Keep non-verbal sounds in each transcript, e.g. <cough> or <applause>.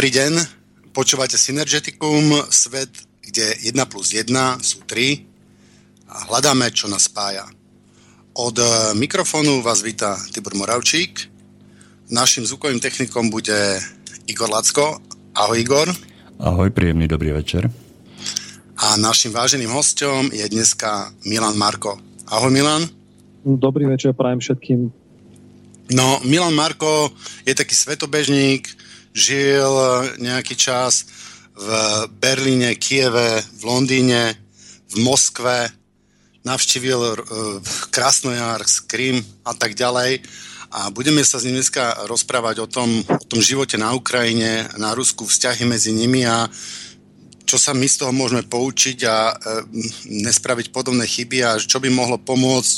Dobrý deň, počúvate Synergeticum, svet, kde 1 plus 1 sú 3 a hľadáme, čo nás spája. Od e, mikrofónu vás víta Tibor Moravčík. Našim zvukovým technikom bude Igor Lacko. Ahoj Igor. Ahoj, príjemný dobrý večer. A našim váženým hostom je dneska Milan Marko. Ahoj Milan. Dobrý večer, prajem všetkým. No, Milan Marko je taký svetobežník, žil nejaký čas v Berlíne, Kieve, v Londýne, v Moskve, navštívil uh, Krasnojarsk, Krym a tak ďalej. A budeme sa s ním dneska rozprávať o tom, o tom živote na Ukrajine, na Rusku, vzťahy medzi nimi a čo sa my z toho môžeme poučiť a uh, nespraviť podobné chyby a čo by mohlo pomôcť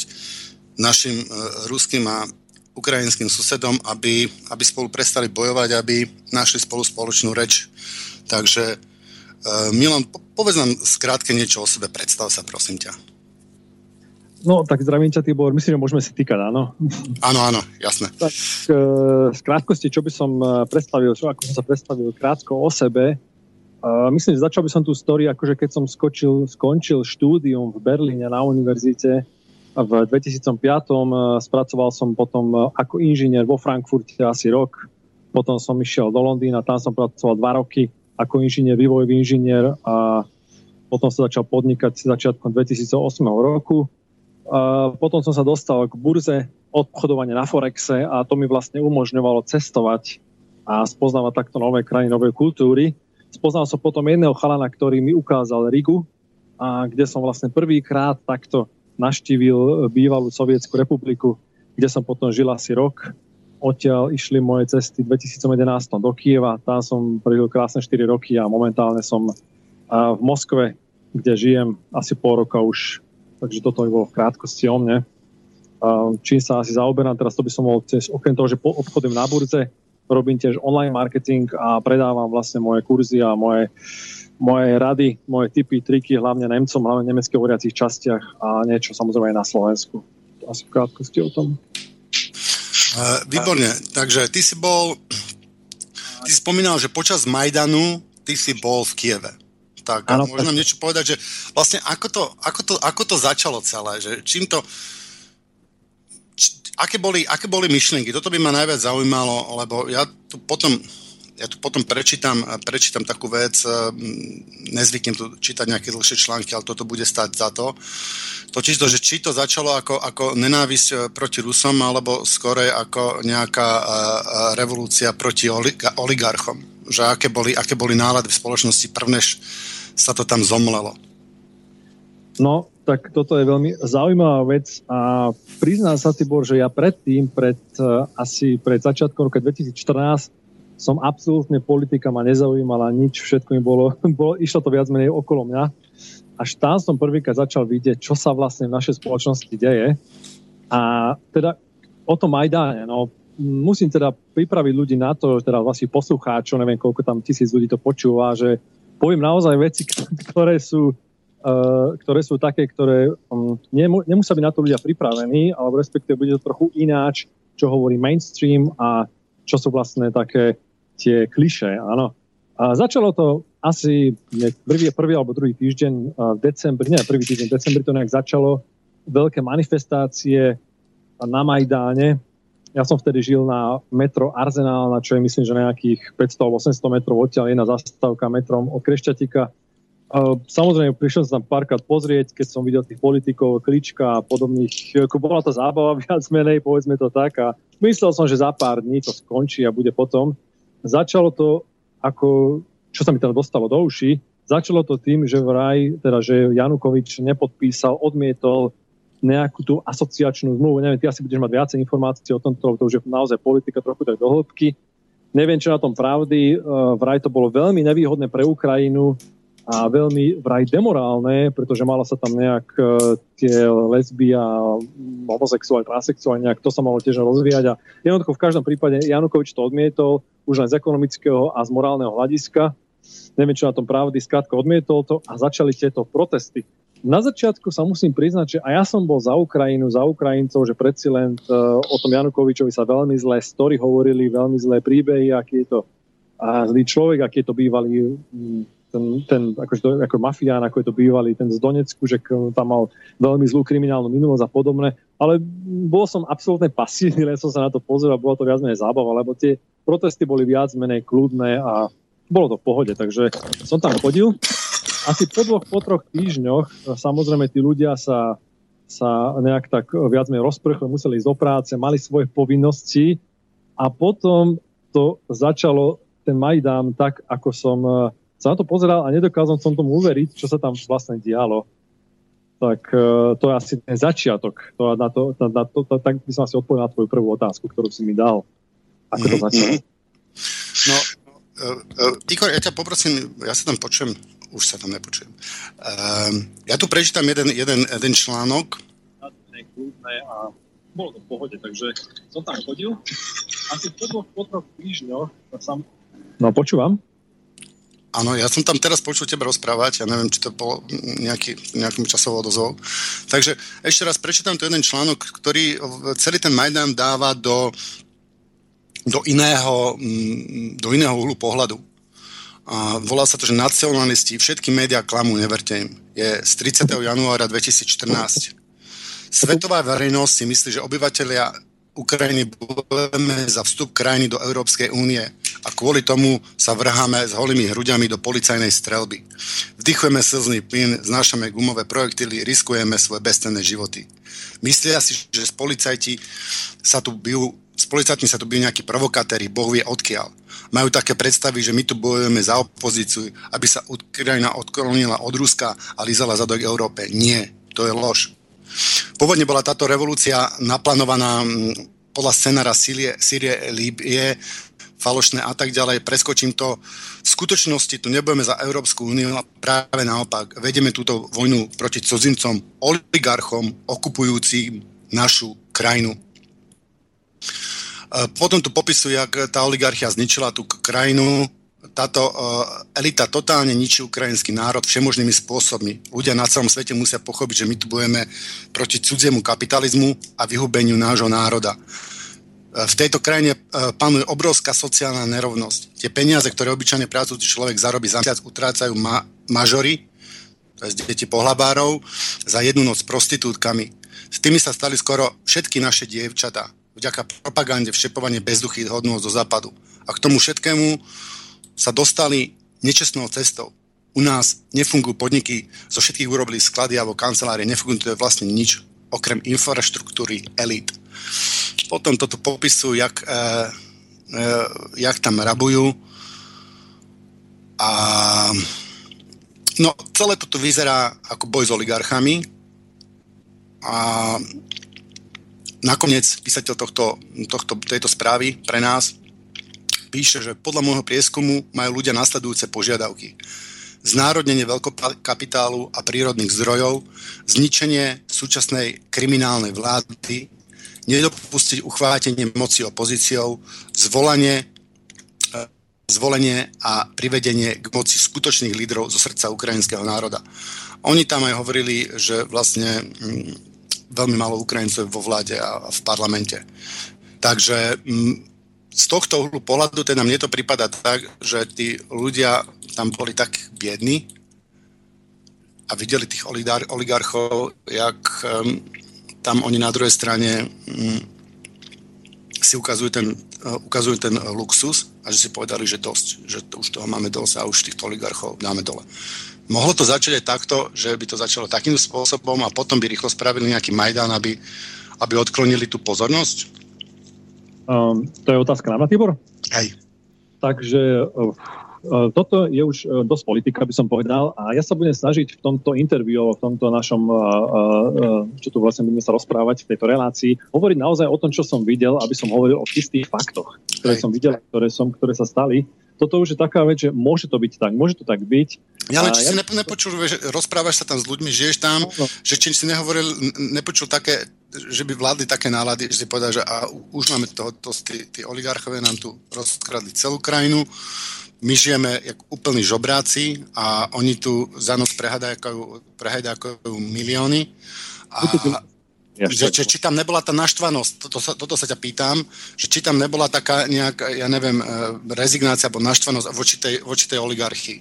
našim uh, ruským a ukrajinským susedom, aby, aby spolu prestali bojovať, aby našli spolu spoločnú reč. Takže uh, Milan, povedz nám skrátke niečo o sebe, predstav sa prosím ťa. No, tak zdravím ťa, Tibor. Myslím, že môžeme si týkať, áno? Áno, áno, jasné. Tak e, z krátkosti, čo by som predstavil, čo ako som sa predstavil krátko o sebe, e, myslím, že začal by som tú story, akože keď som skočil, skončil štúdium v Berlíne na univerzite, v 2005. Spracoval som potom ako inžinier vo Frankfurte asi rok. Potom som išiel do Londýna, tam som pracoval dva roky ako inžinier, vývojový inžinier a potom sa začal podnikať začiatkom 2008 roku. A potom som sa dostal k burze obchodovania na Forexe a to mi vlastne umožňovalo cestovať a spoznávať takto nové krajiny, nové kultúry. Spoznal som potom jedného chalana, ktorý mi ukázal Rigu, a kde som vlastne prvýkrát takto naštívil bývalú Sovietsku republiku, kde som potom žil asi rok. Odtiaľ išli moje cesty v 2011 do Kieva, tam som prežil krásne 4 roky a momentálne som v Moskve, kde žijem asi pol roka už, takže toto by bolo v krátkosti o mne. Čím sa asi zaoberám, teraz to by som mohol tiež, okrem toho, že obchodujem na burze, robím tiež online marketing a predávam vlastne moje kurzy a moje moje rady, moje typy, triky, hlavne Nemcom, hlavne nemeckých hovoriacich častiach a niečo samozrejme aj na Slovensku. Asi v krátkosti o tom. Uh, výborne, takže ty si bol, ty si spomínal, že počas Majdanu ty si bol v Kieve. Tak ano, môžem nám niečo povedať, že vlastne ako to, ako to, ako to začalo celé, že čím to, či, aké, boli, aké boli myšlienky, toto by ma najviac zaujímalo, lebo ja tu potom ja tu potom prečítam, prečítam takú vec, eh, nezvyknem tu čítať nejaké dlhšie články, ale toto bude stať za to. Totiž to, že či to začalo ako, ako nenávisť eh, proti Rusom, alebo skorej ako nejaká eh, revolúcia proti oligarchom. Že aké boli, aké boli nálady v spoločnosti prvnež sa to tam zomlelo. No, tak toto je veľmi zaujímavá vec a priznám sa, Tibor, že ja predtým, pred, asi pred začiatkom roka 2014, som absolútne politika ma nezaujímala nič, všetko mi bolo, <laughs> bolo, išlo to viac menej okolo mňa. Až tam som prvýkrát začal vidieť, čo sa vlastne v našej spoločnosti deje. A teda o tom Majdáne, no musím teda pripraviť ľudí na to, teda vlastne poslucháčov, neviem koľko tam tisíc ľudí to počúva, že poviem naozaj veci, <laughs> ktoré sú, uh, ktoré sú také, ktoré um, nemu, nemusia byť na to ľudia pripravení, alebo respektíve bude to trochu ináč, čo hovorí mainstream a čo sú vlastne také tie kliše, áno. A začalo to asi prvý, prvý alebo druhý týždeň v decembri, nie, prvý týždeň v decembri to nejak začalo, veľké manifestácie na Majdáne. Ja som vtedy žil na metro Arzenál, na čo je myslím, že nejakých 500 alebo 800 metrov odtiaľ jedna zastávka metrom od Krešťatika. Samozrejme, prišiel som tam párkrát pozrieť, keď som videl tých politikov, klička a podobných. Bola to zábava <laughs> viac menej, povedzme to tak. A myslel som, že za pár dní to skončí a bude potom. Začalo to ako, čo sa mi teda dostalo do uši, začalo to tým, že vraj, teda, že Janukovič nepodpísal, odmietol nejakú tú asociačnú zmluvu. Neviem, ty asi budeš mať viacej informácií o tomto, to už je naozaj politika trochu tak do hĺbky. Neviem, čo na tom pravdy. Vraj to bolo veľmi nevýhodné pre Ukrajinu a veľmi vraj demorálne, pretože malo sa tam nejak e, tie lesby a homosexuáli, transexuáli, nejak to sa malo tiež rozvíjať a jednoducho v každom prípade Janukovič to odmietol už len z ekonomického a z morálneho hľadiska. Neviem, čo na tom pravdy, skrátka odmietol to a začali tieto protesty. Na začiatku sa musím priznať, že aj ja som bol za Ukrajinu, za Ukrajincov, že predsi len uh, o tom Janukovičovi sa veľmi zlé story hovorili, veľmi zlé príbehy, aký je to a zlý človek, aký je to bývalý ten, ten akože, ako mafián, ako je to bývalý, ten z Donecku, že tam mal veľmi zlú kriminálnu minulosť a podobné, ale bol som absolútne pasívny, len som sa na to pozeral, bolo to viac menej zábava, lebo tie protesty boli viac menej kľudné a bolo to v pohode, takže som tam chodil. Asi po dvoch, po troch týždňoch, samozrejme tí ľudia sa, sa nejak tak viac menej rozprchli, museli ísť do práce, mali svoje povinnosti a potom to začalo ten Majdán tak, ako som sa na to pozeral a nedokázal som tomu uveriť, čo sa tam vlastne dialo. Tak uh, to je asi ten začiatok. To, na to, na, na to, to, tak by som asi odpovedal na tvoju prvú otázku, ktorú si mi dal. Ako to mhm. začalo? No, uh, uh, Igor, ja ťa poprosím, ja sa tam počujem, už sa tam nepočujem. Uh, ja tu prečítam jeden, jeden, jeden článok. A bolo to v pohode, takže som tam chodil. Asi po dvoch, po troch týždňoch som... No, počúvam. Áno, ja som tam teraz počul teba rozprávať, ja neviem, či to bolo nejaký, nejakým časovou odozvou. Takže ešte raz prečítam tu jeden článok, ktorý celý ten Majdan dáva do, do, iného, mm, do iného uhlu pohľadu. A volá sa to, že nacionalisti, všetky médiá klamú, neverte im. Je z 30. januára 2014. Svetová verejnosť si myslí, že obyvateľia Ukrajiny bojujeme za vstup krajiny do Európskej únie a kvôli tomu sa vrháme s holými hruďami do policajnej strelby. Vdychujeme slzný plyn, znášame gumové projektily, riskujeme svoje bezcenné životy. Myslia si, že z policajti sa tu bijú s policajtmi sa tu bijú nejakí provokatéri, Boh vie odkiaľ. Majú také predstavy, že my tu bojujeme za opozíciu, aby sa Ukrajina odklonila od Ruska a lízala zadok Európe. Nie, to je lož. Pôvodne bola táto revolúcia naplánovaná podľa scenára Sýrie, Sýrie Líbie, falošné a tak ďalej. Preskočím to. V skutočnosti tu nebudeme za Európsku úniu práve naopak. Vedeme túto vojnu proti cudzincom, oligarchom, okupujúcim našu krajinu. Potom tu popisuje, jak tá oligarchia zničila tú krajinu, táto uh, elita totálne ničí ukrajinský národ všemožnými spôsobmi. Ľudia na celom svete musia pochopiť, že my tu budeme proti cudziemu kapitalizmu a vyhubeniu nášho národa. Uh, v tejto krajine uh, panuje obrovská sociálna nerovnosť. Tie peniaze, ktoré obyčajne pracujúci človek zarobí za mesiac, utrácajú ma- mažory, to je deti pohľabárov, za jednu noc prostitútkami. S tými sa stali skoro všetky naše dievčatá vďaka propagande všepovanie bezduchých hodnôt zo západu. A k tomu všetkému sa dostali nečestnou cestou. U nás nefungujú podniky, zo všetkých urobili sklady alebo kancelárie, nefunguje vlastne nič okrem infraštruktúry elít. Potom toto popisujú, jak, e, e, jak tam rabujú. A no, celé toto vyzerá ako boj s oligarchami. A nakoniec písateľ tohto, tohto, tejto správy pre nás píše, že podľa môjho prieskumu majú ľudia nasledujúce požiadavky. Znárodnenie veľkokapitálu a prírodných zdrojov, zničenie súčasnej kriminálnej vlády, nedopustiť uchvátenie moci opozíciou, zvolanie, e, zvolenie a privedenie k moci skutočných lídrov zo srdca ukrajinského národa. Oni tam aj hovorili, že vlastne mm, veľmi málo Ukrajincov vo vláde a v parlamente. Takže mm, z tohto uhlu pohľadu teda mne to prípada tak, že tí ľudia tam boli tak biední a videli tých oligarchov, jak um, tam oni na druhej strane um, si ukazujú ten, uh, ukazujú ten luxus a že si povedali, že dosť, že to, už toho máme dosť a už týchto oligarchov dáme dole. Mohlo to začať aj takto, že by to začalo takým spôsobom a potom by rýchlo spravili nejaký Majdan, aby, aby odklonili tú pozornosť? Um, to je otázka na Tibor? Hej. Takže uh, toto je už uh, dosť politika, by som povedal. A ja sa budem snažiť v tomto interviu, v tomto našom, čo tu vlastne budeme sa rozprávať v tejto relácii, hovoriť naozaj o tom, čo som videl, aby som hovoril o čistých faktoch, ktoré som videl, ktoré, som, ktoré sa stali toto už je taká vec, že môže to byť tak, môže to tak byť. Ja len či ja... si nepočul, že rozprávaš sa tam s ľuďmi, žiješ tam, no, no. že či si nehovoril, nepočul také, že by vládli také nálady, že si povedal, že a už máme toho, to, tí, tí oligarchové nám tu rozkradli celú krajinu, my žijeme jak úplní žobráci a oni tu za noc prehľadajú milióny. A, že, že, či tam nebola tá naštvanosť, toto sa, toto sa ťa pýtam, že či tam nebola taká nejaká, ja neviem, e, rezignácia alebo naštvanosť voči tej, voči tej oligarchii.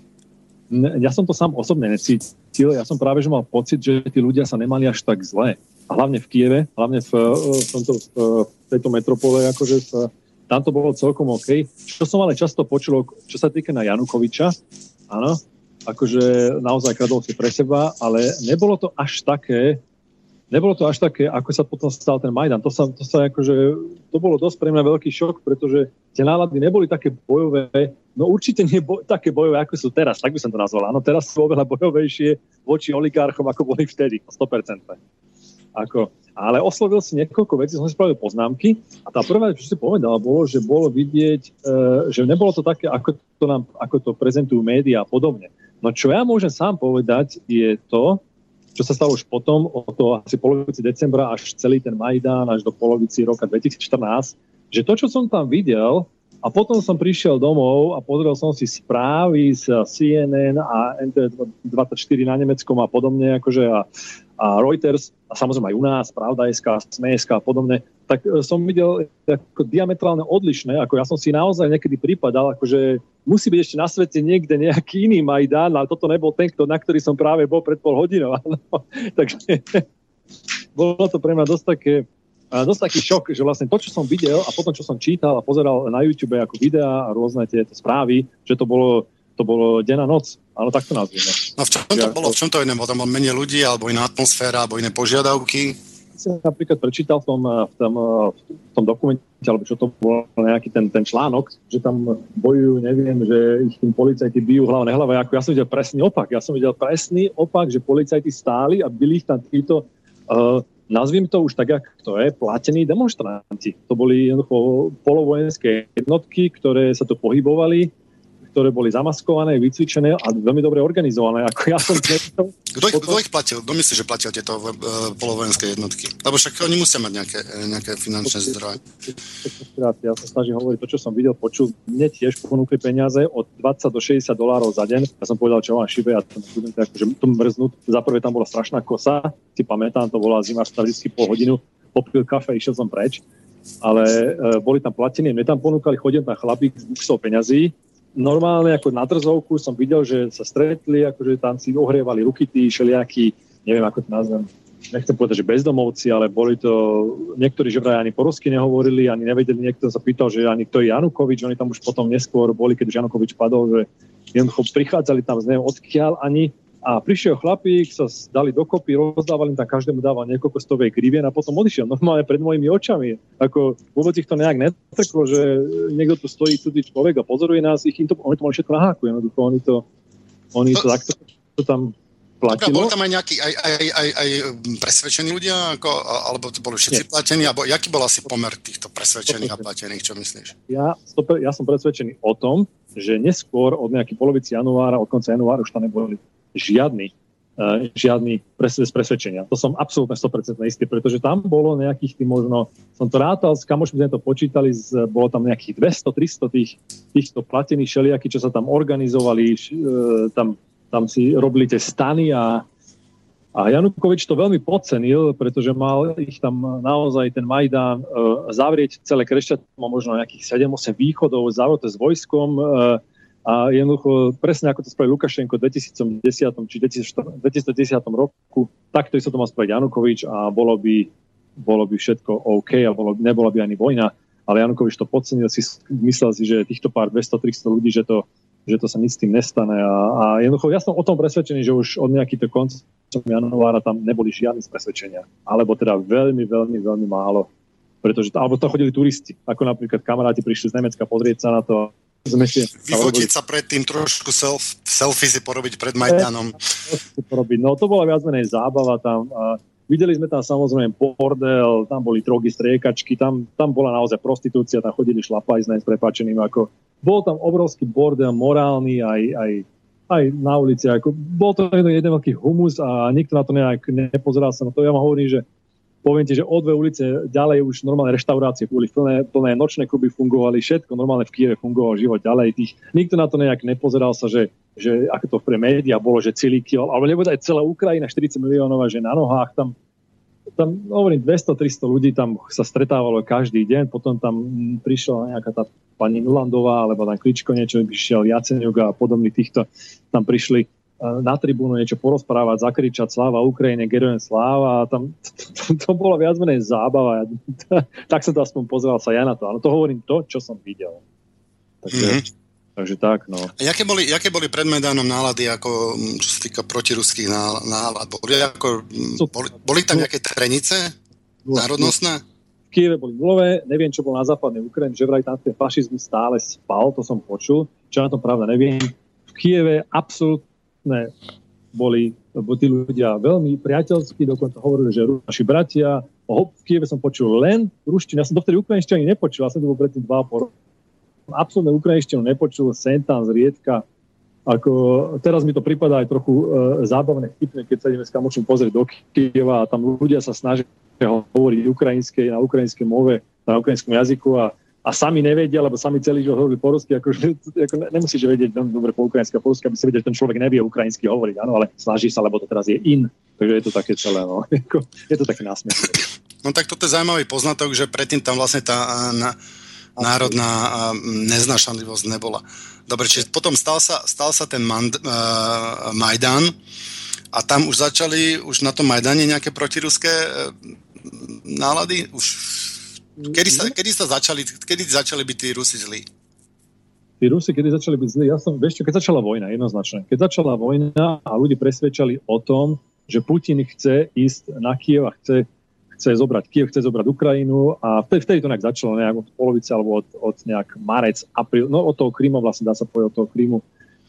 Ja som to sám osobne necítil, ja som práve že mal pocit, že tí ľudia sa nemali až tak zle. A hlavne v Kieve, hlavne v, e, v, tomto, v tejto metropole, akože v, tam to bolo celkom OK. Čo som ale často počul, čo sa týka na Janukoviča, áno, akože naozaj kradol si pre seba, ale nebolo to až také, nebolo to až také, ako sa potom stal ten Majdan. To sa, to sa akože, to bolo dosť pre mňa veľký šok, pretože tie nálady neboli také bojové, no určite nie bo, také bojové, ako sú teraz, tak by som to nazval. Áno, teraz sú oveľa bojovejšie voči oligarchom, ako boli vtedy, 100%. Ako, ale oslovil si niekoľko vecí, som si spravil poznámky a tá prvá, čo si povedal, bolo, že bolo vidieť, e, že nebolo to také, ako to, nám, ako to prezentujú médiá a podobne. No čo ja môžem sám povedať, je to, čo sa stalo už potom, od toho asi polovici decembra až celý ten Majdán, až do polovici roka 2014, že to, čo som tam videl, a potom som prišiel domov a pozrel som si správy z CNN a NT24 na Nemeckom a podobne, akože a, a Reuters, a samozrejme aj u nás, Pravda SK, a podobne, tak e, som videl ako diametrálne odlišné, ako ja som si naozaj niekedy prípadal, akože musí byť ešte na svete niekde nejaký iný Majdán, ale toto nebol ten, na ktorý som práve bol pred pol hodinou. <laughs> Takže <laughs> bolo to pre mňa dosť také, dosť taký šok, že vlastne to, čo som videl a potom, čo som čítal a pozeral na YouTube ako videá a rôzne tieto správy, že to bolo, to bolo deň a noc. Áno, tak to nazvime. No v čom to bolo? V čom to iné? Tam bolo menej ľudí, alebo iná atmosféra, alebo iné požiadavky? Som napríklad prečítal v tom, v tom, v tom dokumente, alebo čo to bol nejaký ten, ten článok, že tam bojujú, neviem, že ich tým policajti bijú hlava nehlava. Ako ja som videl presný opak. Ja som videl presný opak, že policajti stáli a byli ich tam títo, uh, nazvím to už tak, ako to je, platení demonstranti. To boli jednoducho polovojenské jednotky, ktoré sa tu pohybovali ktoré boli zamaskované, vycvičené a veľmi dobre organizované. Ako ja som <laughs> kto, ich, kto ich platil? Kto myslí, že platil tieto uh, polovojenské jednotky? Lebo však oni musia mať nejaké, e, nejaké finančné zdroje. Ja sa snažím hovoriť to, čo som videl, počul. Mne tiež ponúkli peniaze od 20 do 60 dolárov za deň. Ja som povedal, čo mám šibe a ten študent, akože to mrznúť. Za prvé tam bola strašná kosa, si pamätám, to bola zima, vždy pol hodinu, popil kafe, išiel som preč ale e, boli tam platení, mne tam ponúkali chodiť na chlapík s buksou peňazí, normálne ako na drzovku som videl, že sa stretli, akože tam si ohrievali ruky tí všelijakí, neviem ako to nazvem, nechcem povedať, že bezdomovci, ale boli to, niektorí že vraj ani po rusky nehovorili, ani nevedeli, niekto sa pýtal, že ani kto je Janukovič, oni tam už potom neskôr boli, keď Janukovič padol, že jednoducho prichádzali tam z neviem odkiaľ ani, a prišiel chlapík, sa dali dokopy, rozdávali tam, každému dával niekoľko stovej grivien a potom odišiel <laughs> normálne pred mojimi očami. Ako vôbec ich to nejak netrklo, že niekto tu stojí cudzí človek a pozoruje nás, ich, im to, oni to mali všetko na háku, jednoducho, oni to, oni to, to takto to tam platilo. Boli tam aj nejakí aj, aj, aj, aj presvedčení ľudia, ako, alebo to boli všetci Nie. platení, alebo aký bol asi pomer týchto presvedčených a platených, čo myslíš? Ja, ja som presvedčený o tom, že neskôr od nejakej polovici januára, od konca januára už tam neboli žiadny, uh, žiadny pres, presvedčenia. To som absolútne 100% istý, pretože tam bolo nejakých tým možno, som to rátal, s kamošmi sme to počítali, z, bolo tam nejakých 200-300 tých, týchto platených šeliaky, čo sa tam organizovali, uh, tam, tam si robili tie stany a a Janukovič to veľmi podcenil, pretože mal ich tam naozaj ten Majdán e, zavrieť celé Krešťatstvo, možno nejakých 7-8 východov, zavrieť s vojskom, e, a jednoducho, presne ako to spravil Lukašenko v 2010 či 2010 roku, takto sa to mal spraviť Janukovič a bolo by, bolo by všetko OK a bolo, nebola by ani vojna. Ale Janukovič to podcenil, si myslel si, že týchto pár 200-300 ľudí, že to, že to sa nič s tým nestane. A, a jednoducho, ja som o tom presvedčený, že už od nejakých koncom januára tam neboli žiadne presvedčenia. Alebo teda veľmi, veľmi, veľmi málo. Pretože, alebo to chodili turisti. Ako napríklad kamaráti prišli z Nemecka pozrieť sa na to. Vyfotiť sa predtým trošku self, selfie si porobiť pred Majdanom. No to bola viac menej zábava tam. A videli sme tam samozrejme bordel, tam boli drogy, striekačky, tam, tam bola naozaj prostitúcia, tam chodili šlapajzné s prepačeným. Ako, bol tam obrovský bordel, morálny aj, aj, aj na ulici. Ako, bol to jeden, jeden veľký humus a nikto na to nejak nepozeral sa na to. Ja vám hovorím, že poviem ti, že o dve ulice ďalej už normálne reštaurácie boli. Plné, plné nočné kluby fungovali, všetko normálne v Kieve fungoval život ďalej. Tých, nikto na to nejak nepozeral sa, že, že ako to pre médiá bolo, že celý kiel, alebo nebude aj celá Ukrajina 40 miliónov, že na nohách tam tam, hovorím, 200-300 ľudí tam sa stretávalo každý deň, potom tam prišla nejaká tá pani Nulandová, alebo tam Kličko niečo, prišiel Jaceňuk a podobný týchto, tam prišli na tribúnu niečo porozprávať, zakričať Sláva Ukrajine, Gerujem Sláva a tam to, to, bolo viac menej zábava. <laughs> tak som to aspoň pozeral sa ja na to. Ale to hovorím to, čo som videl. Takže, mm-hmm. takže tak, no. A jaké boli, jaké boli pred Medánom nálady, ako, čo sa týka protiruských nálad? Boli, ako, boli, boli tam nejaké trenice národnostné? V Kieve boli nulové, neviem, čo bol na západnej Ukrajine, že vraj tam ten fašizmus stále spal, to som počul, čo na tom pravda neviem. V Kieve absolútne ne, boli, boli tí ľudia veľmi priateľskí, dokonca hovorili, že naši bratia. O, v Kieve som počul len ruštinu. Ja som dovtedy ukrajinštinu nepočul, ja som to bol predtým dva po Absolutne ukrajinštinu nepočul, sem tam zriedka. Ako, teraz mi to prípada aj trochu e, zábavné, vtipné, keď sa ideme s kamošom pozrieť do Kieva a tam ľudia sa snažia hovoriť ukrajinskej, na ukrajinskej move, na ukrajinskom jazyku a a sami nevedia, lebo sami celý život hovorili po rusky, ako, ako nemusíš vedieť dobre po ukrajinsky a po rusky, aby si vedel, že ten človek nevie ukrajinsky hovoriť, áno, ale snaží sa, lebo to teraz je in. Takže je to také celé, no. <laughs> je to také násmiech. No tak toto je zaujímavý poznatok, že predtým tam vlastne tá na, národná neznašanlivosť nebola. Dobre, čiže potom stal sa, stal sa ten Mand, uh, Majdan a tam už začali, už na tom Majdane nejaké protiruské uh, nálady? Už Kedy sa, kedy sa začali, kedy začali byť tí Rusi zlí? Tí Rusi, kedy začali byť zlí? Ja som, vieš čo, keď začala vojna, jednoznačne. Keď začala vojna a ľudí presvedčali o tom, že Putin chce ísť na Kiev a chce, chce zobrať Kiev, chce zobrať Ukrajinu a vtedy, vtedy to nejak začalo, nejak od polovice alebo od, od nejak marec, apríl, no od toho Krímu vlastne dá sa povedať od toho Krímu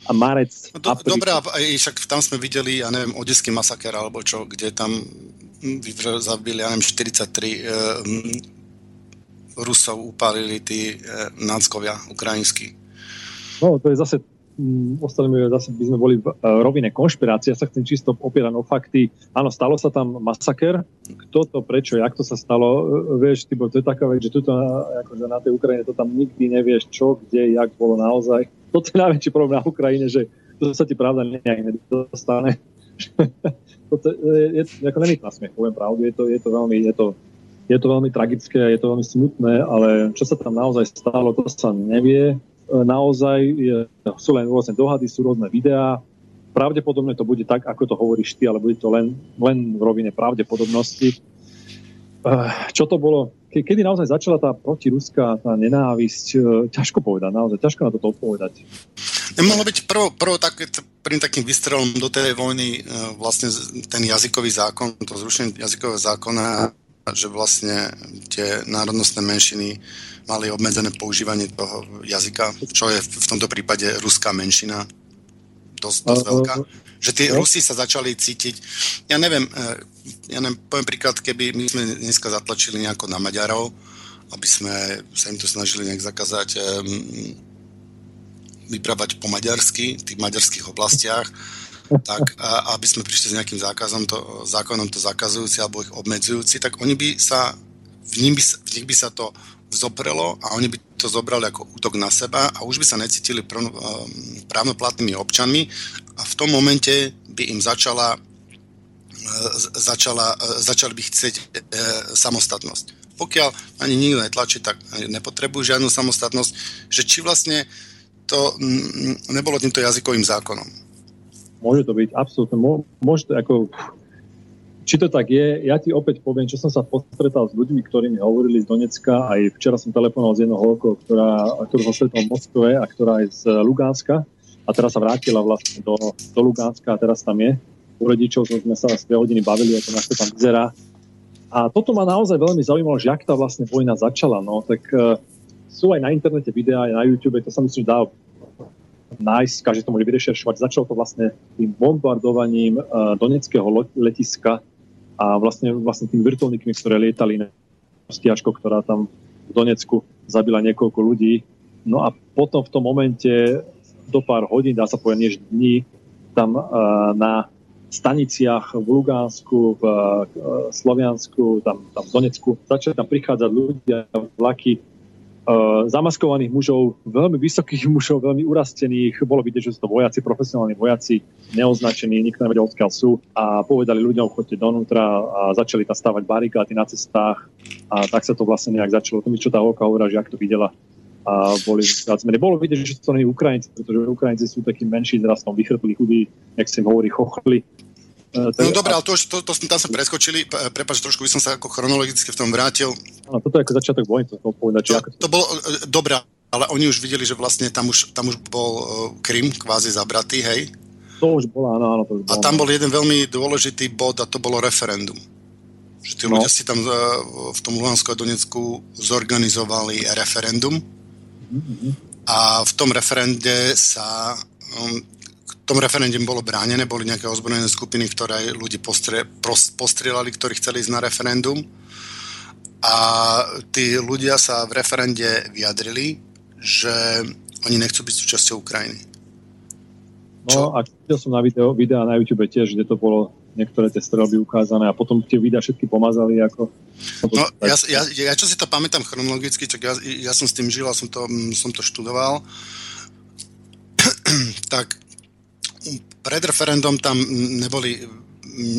a marec, no, do, apríl. Dobre, však tam sme videli, ja neviem, odeský masaker alebo čo, kde tam zabili, ja neviem, 43 e, Rusov upálili tí e, náckovia ukrajinskí. No, to je zase mm, ostatní zase by sme boli v e, rovine konšpirácie. Ja sa chcem čisto opierať o fakty. Áno, stalo sa tam masaker. Kto to, prečo, jak to sa stalo? E, vieš, Tibor, to je taká vec, že tuto akože na tej Ukrajine to tam nikdy nevieš, čo, kde, jak bolo naozaj. Toto je najväčší problém na Ukrajine, že to sa ti pravda nejak nedostane. <laughs> to je, je, ako není nasmiech, poviem pravdu, je to, je to veľmi, je to je to veľmi tragické je to veľmi smutné, ale čo sa tam naozaj stalo, to sa nevie. E, naozaj je, sú len rôzne dohady, sú rôzne videá. Pravdepodobne to bude tak, ako to hovoríš ty, ale bude to len, len v rovine pravdepodobnosti. E, čo to bolo? Kedy naozaj začala tá protiruská tá nenávisť? E, ťažko povedať, naozaj ťažko na toto odpovedať. Nemohlo byť prvo, prvo tak, prvým takým vystrelom do tej vojny vlastne ten jazykový zákon, to zrušenie jazykového zákona že vlastne tie národnostné menšiny mali obmedzené používanie toho jazyka, čo je v tomto prípade ruská menšina, dosť, dosť veľká. Že tí Rusi sa začali cítiť, ja neviem, eh, ja neviem, poviem príklad, keby my sme dneska zatlačili nejako na Maďarov, aby sme sa im to snažili nejak zakázať um, vyprávať po maďarsky v tých maďarských oblastiach, tak aby sme prišli s nejakým zákazom, to, zákonom to zakazujúci alebo ich obmedzujúci, tak oni by sa, v, nich by, v nich by sa to zoprelo a oni by to zobrali ako útok na seba a už by sa necítili pr- um, právnoplatnými občanmi a v tom momente by im začala, uh, začala, uh, začali by chcieť e, samostatnosť. Pokiaľ ani nikto netlačí, tak nepotrebujú žiadnu samostatnosť, že či vlastne to nebolo týmto jazykovým zákonom. Môže to byť, absolútne. Môže to ako... Či to tak je, ja ti opäť poviem, čo som sa postretal s ľuďmi, ktorí mi hovorili z Donecka. Aj včera som telefonoval s jednou holkou, ktorá, ktorú som stretol v Moskve a ktorá je z Lugánska. A teraz sa vrátila vlastne do, do Lugánska a teraz tam je. U rodičov sme sa 2 hodiny bavili, ako nás to tam vyzerá. A toto ma naozaj veľmi zaujímalo, že jak tá vlastne vojna začala. No, tak uh, sú aj na internete videá, aj na YouTube, to sa myslím, dá nájsť, každý to môže vyrešeršovať. Začalo to vlastne tým bombardovaním uh, Doneckého letiska a vlastne, vlastne tým vrtulníkmi, ktoré lietali na stiažko, ktorá tam v Donecku zabila niekoľko ľudí. No a potom v tom momente do pár hodín, dá sa povedať, než dní, tam uh, na staniciach v Lugánsku, v uh, Sloviansku, tam, tam v Donecku, začali tam prichádzať ľudia, vlaky zamaskovaných mužov, veľmi vysokých <laughs> mužov, veľmi urastených. Bolo vidieť, že sú to vojaci, profesionálni vojaci, neoznačení, nikto nevedel, odkiaľ sú. A povedali ľuďom, chodte donútra a začali tam stavať barikády na cestách. A tak sa to vlastne nejak začalo. To mi čo tá Olka hovorila, že ak to videla a boli menej. Bolo vidieť, že to nie Ukrajinci, pretože Ukrajinci sú takí menší zrastom, vychrtlí, chudí, jak sa im hovorí, chochli. Uh, no dobré, ale to, to, to, tam sa preskočili, prepač, trošku by som sa ako chronologicky v tom vrátil. Áno, toto je ako začiatok vojny, to povedať. To, ako... to bolo uh, dobré, ale oni už videli, že vlastne tam už, tam už bol uh, Krym kvázi zabratý, hej? To už bolo, áno, áno. To už bolo, a tam bol jeden veľmi dôležitý bod a to bolo referendum. Že tí no. ľudia si tam uh, v tom Luhansku a Donecku zorganizovali referendum mm-hmm. a v tom referende sa um, tom referende bolo bránené, boli nejaké ozbrojené skupiny, ktoré ľudí postre, postrieľali, ktorí chceli ísť na referendum. A tí ľudia sa v referende vyjadrili, že oni nechcú byť súčasťou Ukrajiny. Čo? No a videl som na video, videa na YouTube tiež, kde to bolo niektoré tie strelby ukázané a potom tie videa všetky pomazali ako... No, ja, ja, ja čo si to pamätám chronologicky, čak ja, ja som s tým žil a som to, som to študoval, <clears throat> tak pred referendum tam neboli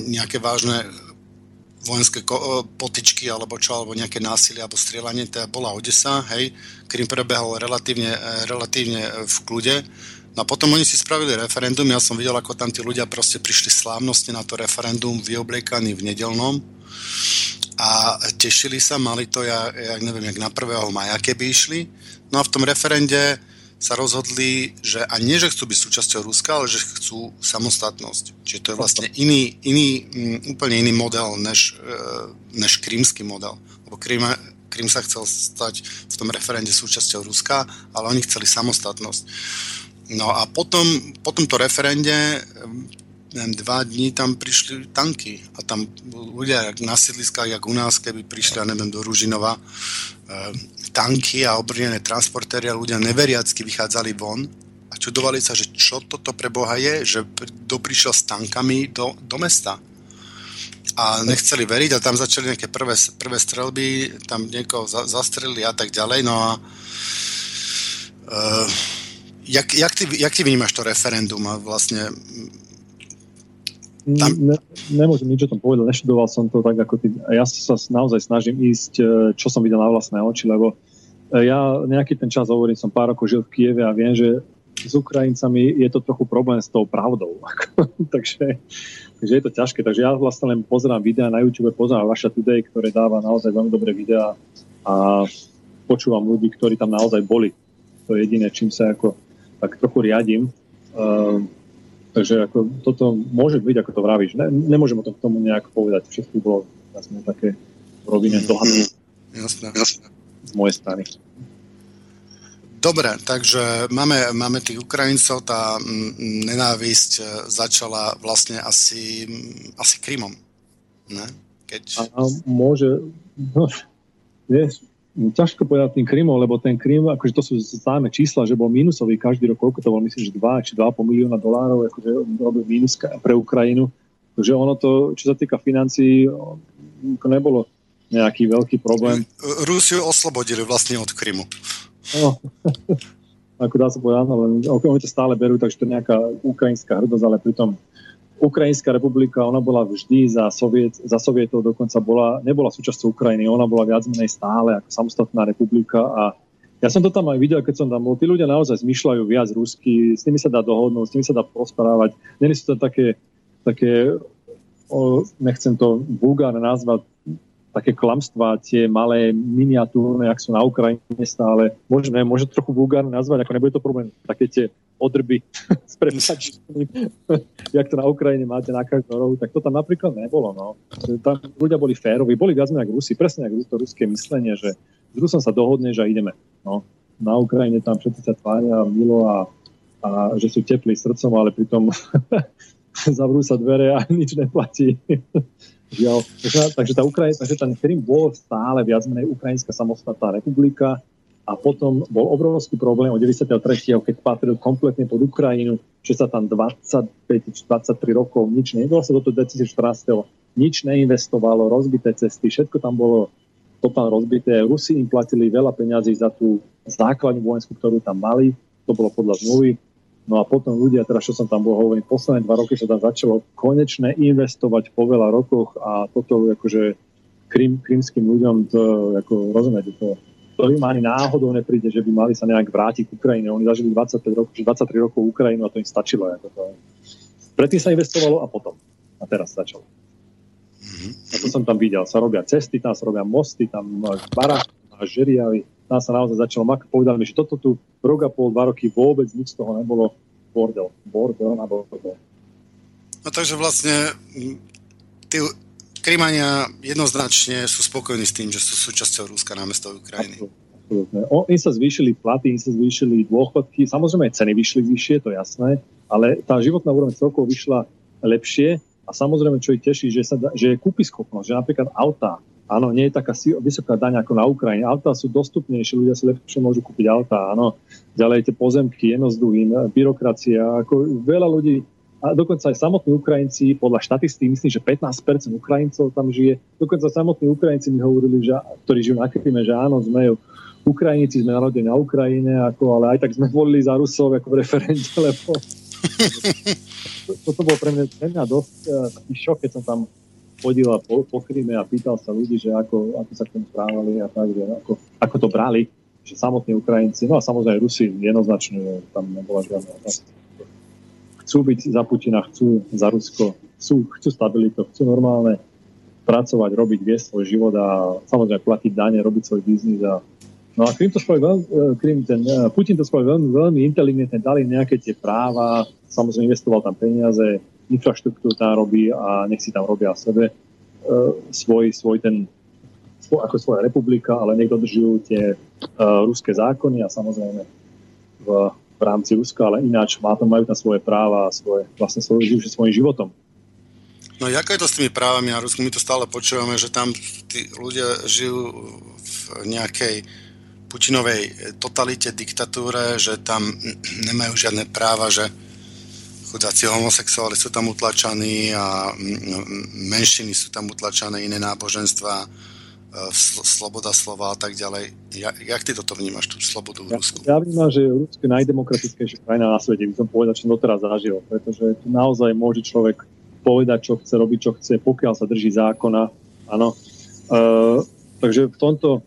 nejaké vážne vojenské potičky alebo čo, alebo nejaké násilie alebo strieľanie, teda bola Odesa, hej, Krym prebehol relatívne, relatívne v kľude. No a potom oni si spravili referendum, ja som videl, ako tam tí ľudia proste prišli slávnostne na to referendum, vyobliekaní v nedelnom a tešili sa, mali to, ja, ja neviem, jak na 1. maja, keby išli. No a v tom referende sa rozhodli, že a nie, že chcú byť súčasťou Ruska, ale že chcú samostatnosť. Čiže to je vlastne iný, iný um, úplne iný model než, uh, než krímsky model. Lebo Krím, Krím sa chcel stať v tom referende súčasťou Ruska, ale oni chceli samostatnosť. No a potom, po tomto referende neviem, dva dní tam prišli tanky a tam ľudia na sídliskách, jak u nás, keby prišli, ja neviem, do Ružinova, e, tanky a obrnené transportéry a ľudia neveriacky vychádzali von a čudovali sa, že čo toto pre Boha je, že kto prišiel s tankami do, do mesta. A nechceli veriť a tam začali nejaké prvé, prvé strelby, tam niekoho za, zastrelili a tak ďalej. No a uh, jak, jak, ty, jak ty vnímaš to referendum a vlastne tam... Ne, nemôžem nič o tom povedať, neštudoval som to tak ako ty. Ja sa naozaj snažím ísť, e, čo som videl na vlastné oči, lebo ja nejaký ten čas hovorím, som pár rokov žil v Kieve a viem, že s Ukrajincami je to trochu problém s tou pravdou. <laughs> takže, takže je to ťažké. Takže ja vlastne len pozerám videá na YouTube, pozerám Russia Today, ktoré dáva naozaj veľmi dobré videá a počúvam ľudí, ktorí tam naozaj boli. To je jediné, čím sa ako tak trochu riadím. Uh, Takže ako, toto môže byť, ako to vravíš. Ne, nemôžem o tom k tomu nejak povedať. Všetko bolo vlastne také rovine dohadu. Jasné, jasné. Z mojej strany. Dobre, takže máme, máme tých Ukrajincov, tá nenávisť e, začala vlastne asi, asi Krymom. Ne? Keď... A, a môže, no, vieš, ťažko povedať tým Krymom, lebo ten Krym, akože to sú známe čísla, že bol mínusový každý rok, koľko to bol, myslím, že 2 či 2,5 milióna dolárov, akože robil mínus pre Ukrajinu. Takže ono to, čo sa týka financií, nebolo nejaký veľký problém. Rusiu oslobodili vlastne od Krymu. No, <laughs> ako dá sa povedať, len oni to stále berú, takže to je nejaká ukrajinská hrdosť, ale pritom Ukrajinská republika, ona bola vždy za, Soviet, za Sovietov, dokonca bola, nebola súčasťou Ukrajiny, ona bola viac menej stále ako samostatná republika a ja som to tam aj videl, keď som tam bol. Tí ľudia naozaj zmyšľajú viac rusky, s nimi sa dá dohodnúť, s nimi sa dá posprávať. Není sú to také, také o, nechcem to vulgárne nazvať, také klamstvá, tie malé miniatúrne, ak sú na Ukrajine stále, možno, môže trochu vulgárne nazvať, ako nebude to problém, také tie odrby <laughs> s prepačením, <laughs> jak to na Ukrajine máte na každom rohu, tak to tam napríklad nebolo. No. Tam ľudia boli férovi, boli viac menej Rusi, presne ako to ruské myslenie, že s Rusom sa dohodne, že ideme. No. Na Ukrajine tam všetci sa tvária milo a, a že sú teplí srdcom, ale pritom <laughs> zavrú sa dvere a nič neplatí. Žiaľ. Takže, tá Ukrajina, takže ten Krym bol stále viac menej Ukrajinská samostatná republika, a potom bol obrovský problém od 93. keď patril kompletne pod Ukrajinu, že sa tam 25-23 rokov nič nedalo sa do toho 2014. nič neinvestovalo, rozbité cesty, všetko tam bolo totálne rozbité. Rusi im platili veľa peňazí za tú základnú vojenskú, ktorú tam mali. To bolo podľa zmluvy. No a potom ľudia, teraz čo som tam bol hovorím, posledné dva roky sa tam začalo konečne investovať po veľa rokoch a toto akože krym, krymským ľuďom to, ako rozumiete, to, to im ani náhodou nepríde, že by mali sa nejak vrátiť k Ukrajine. Oni zažili 25 rokov, 23 rokov Ukrajinu a to im stačilo. Ako to. Predtým sa investovalo a potom. A teraz začalo. A to som tam videl. Sa robia cesty, tam sa robia mosty, tam baráky, žeriavy. Tam sa naozaj začalo makať. Povedali mi, že toto tu rok a pol, dva roky vôbec nič z toho nebolo. Bordel. Bordel na bordel. No takže vlastne tí Krymania jednoznačne sú spokojní s tým, že sú súčasťou Ruska námesto Ukrajiny. Absolutne. Oni sa zvýšili platy, im sa zvýšili dôchodky, samozrejme aj ceny vyšli vyššie, to je jasné, ale tá životná úroveň celkovo vyšla lepšie a samozrejme, čo ich teší, že, sa, že je kúpyschopnosť, že napríklad auta, áno, nie je taká vysoká daň ako na Ukrajine, auta sú dostupnejšie, ľudia si lepšie môžu kúpiť auta, áno, ďalej tie pozemky, jednozdúhy, byrokracia, ako veľa ľudí a dokonca aj samotní Ukrajinci, podľa štatistík, myslím, že 15% Ukrajincov tam žije. Dokonca samotní Ukrajinci mi hovorili, že, ktorí žijú na Kryme, že áno, sme Ukrajinci, sme narodení na Ukrajine, ako, ale aj tak sme volili za Rusov ako v referente, lebo <laughs> toto bolo pre mňa, pre mňa dosť uh, taký šok, keď som tam chodil po, po Kryme a pýtal sa ľudí, že ako, ako sa k tomu správali a tak, že ako, ako to brali, že samotní Ukrajinci, no a samozrejme Rusi jednoznačne tam nebola žiadna otázka chcú byť za Putina, chcú za Rusko, chcú, chcú stabilitu, chcú normálne pracovať, robiť, viesť svoj život a samozrejme platiť dane, robiť svoj biznis. A... No a Krym to spravil veľmi, e, Krym, ten, e, Putin to spravil veľmi, veľmi inteligentne, dali nejaké tie práva, samozrejme investoval tam peniaze, infraštruktúru tam robí a nech si tam robia sebe e, svoj, svoj ten ako svoja republika, ale nech dodržujú tie uh, ruské zákony a samozrejme v v rámci Ruska, ale ináč má tam, majú tam svoje práva a svoje, vlastne svoje, žijú svojim životom. No ako je to s tými právami na Rusku? My to stále počúvame, že tam tí ľudia žijú v nejakej Putinovej totalite, diktatúre, že tam nemajú žiadne práva, že chudáci homosexuáli sú tam utlačaní a menšiny sú tam utlačané, iné náboženstva E, sloboda slova a tak ďalej. Ja, jak ty toto vnímaš, tú slobodu v Rusku? Ja, ja vnímam, že Rusko je najdemokratickejšia krajina na svete, by som povedal, čo doteraz zažil, pretože tu naozaj môže človek povedať, čo chce, robiť, čo chce, pokiaľ sa drží zákona. Áno. E, takže v tomto,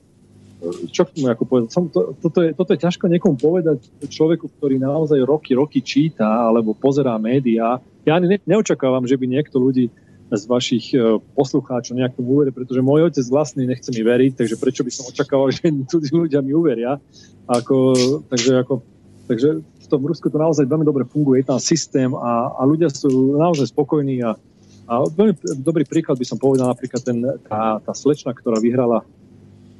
čo k tomu ako povedať, som, to, toto, je, toto je ťažko niekomu povedať človeku, ktorý naozaj roky, roky číta alebo pozerá médiá. Ja ani ne, neočakávam, že by niekto ľudí z vašich e, poslucháčov nejak tomu uverí, pretože môj otec vlastný nechce mi veriť, takže prečo by som očakával, <laughs> že cudzí ľudia mi uveria. Ako, takže, ako, takže v tom Rusku to naozaj veľmi dobre funguje, je tam systém a, a ľudia sú naozaj spokojní a, a veľmi dobrý príklad by som povedal napríklad ten, tá, tá slečna, ktorá vyhrala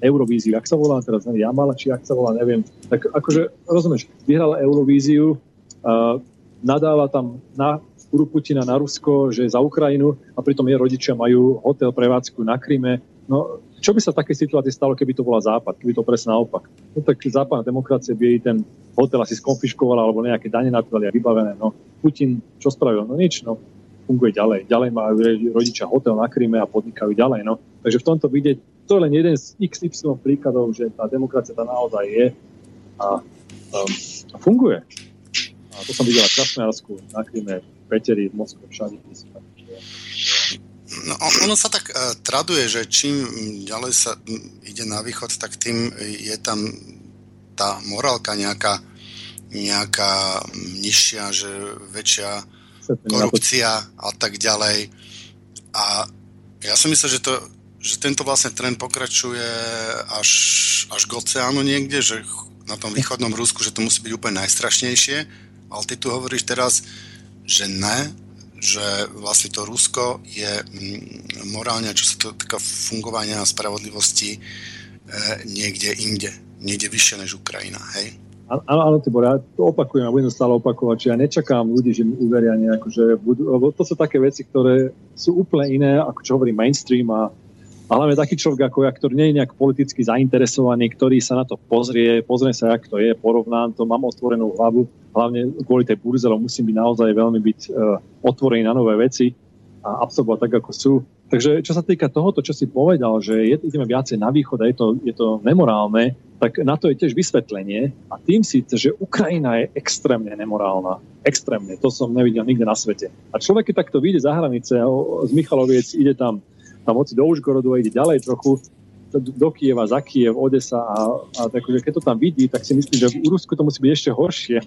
Eurovíziu, ak sa volá teraz, neviem, Jamala, či ak sa volá, neviem. Tak akože, rozumieš, vyhrala Eurovíziu, uh, nadáva tam na Kuru Putina na Rusko, že za Ukrajinu a pritom jej rodičia majú hotel prevádzku na Kryme. No, čo by sa v takej situácii stalo, keby to bola Západ, keby to presne naopak? No tak západná demokracia by jej ten hotel asi skonfiškovala alebo nejaké dane na a vybavené. No, Putin čo spravil? No nič, no funguje ďalej. Ďalej majú rodičia hotel na Kryme a podnikajú ďalej. No. Takže v tomto vidieť, to je len jeden z XY príkladov, že tá demokracia tam naozaj je a, a, a funguje. A to som videl v Krasnojarsku, na Kryme, Peteri, v Moskve, všade. No, ono sa tak uh, traduje, že čím ďalej sa ide na východ, tak tým je tam tá morálka nejaká, nejaká nižšia, že väčšia korupcia a tak ďalej. A ja som myslel, že, to, že tento vlastne trend pokračuje až, až k oceánu niekde, že na tom východnom Rusku, že to musí byť úplne najstrašnejšie, ale ty tu hovoríš teraz, že ne, že vlastne to Rusko je mm, morálne, čo sa to týka fungovania a spravodlivosti, e, niekde inde, niekde vyššie než Ukrajina, hej? Áno, áno, Tibor, ja to opakujem a budem stále opakovať, že ja nečakám ľudí, že mi uveria nejako, že budú, lebo to sú také veci, ktoré sú úplne iné, ako čo hovorí mainstream a a hlavne taký človek ako ja, ktorý nie je nejak politicky zainteresovaný, ktorý sa na to pozrie, pozrie sa, jak to je, porovnám to, mám otvorenú hlavu, hlavne kvôli tej burze, musím byť naozaj veľmi byť uh, otvorený na nové veci a absorbovať tak, ako sú. Takže čo sa týka tohoto, čo si povedal, že je, ideme viacej na východ a je to, je to nemorálne, tak na to je tiež vysvetlenie. A tým síce, že Ukrajina je extrémne nemorálna. Extrémne. To som nevidel nikde na svete. A človek, keď takto vyjde za hranice, z Michaloviec ide tam, tam hoci do Užgorodu a ide ďalej trochu, do Kieva, za Kiev, Odesa a, a takže keď to tam vidí, tak si myslím, že v Rusku to musí byť ešte horšie.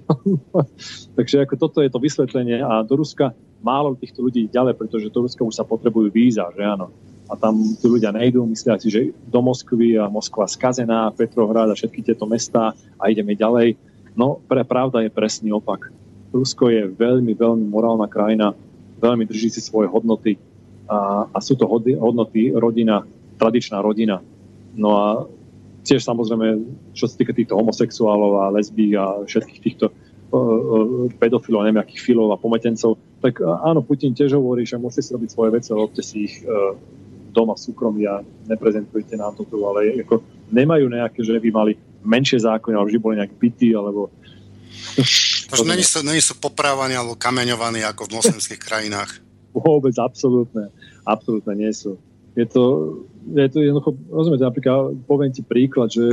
<laughs> takže ako toto je to vysvetlenie a do Ruska málo týchto ľudí ďalej, pretože do Ruska už sa potrebujú víza, že áno. A tam tí ľudia nejdú, myslia si, že do Moskvy a Moskva skazená, Petrohrad a všetky tieto mesta a ideme ďalej. No, pre pravda je presný opak. Rusko je veľmi, veľmi morálna krajina, veľmi drží si svoje hodnoty a, a sú to hodnoty rodina, tradičná rodina. No a tiež samozrejme, čo sa týka týchto homosexuálov a lesbí a všetkých týchto pedofilov, neviem, akých filov a pometencov, tak áno, Putin tiež hovorí, že musíte si robiť svoje veci, robte si ich doma v súkromí a neprezentujte nám to tu, ale ako nemajú nejaké, že by mali menšie zákony, alebo že boli nejak bytí, alebo... Takže není sú, není sú poprávani alebo kameňovaní ako v moslimských krajinách. Vôbec, absolútne. Absolútne nie sú. Je to, je to jednoducho, rozumiete, napríklad poviem ti príklad, že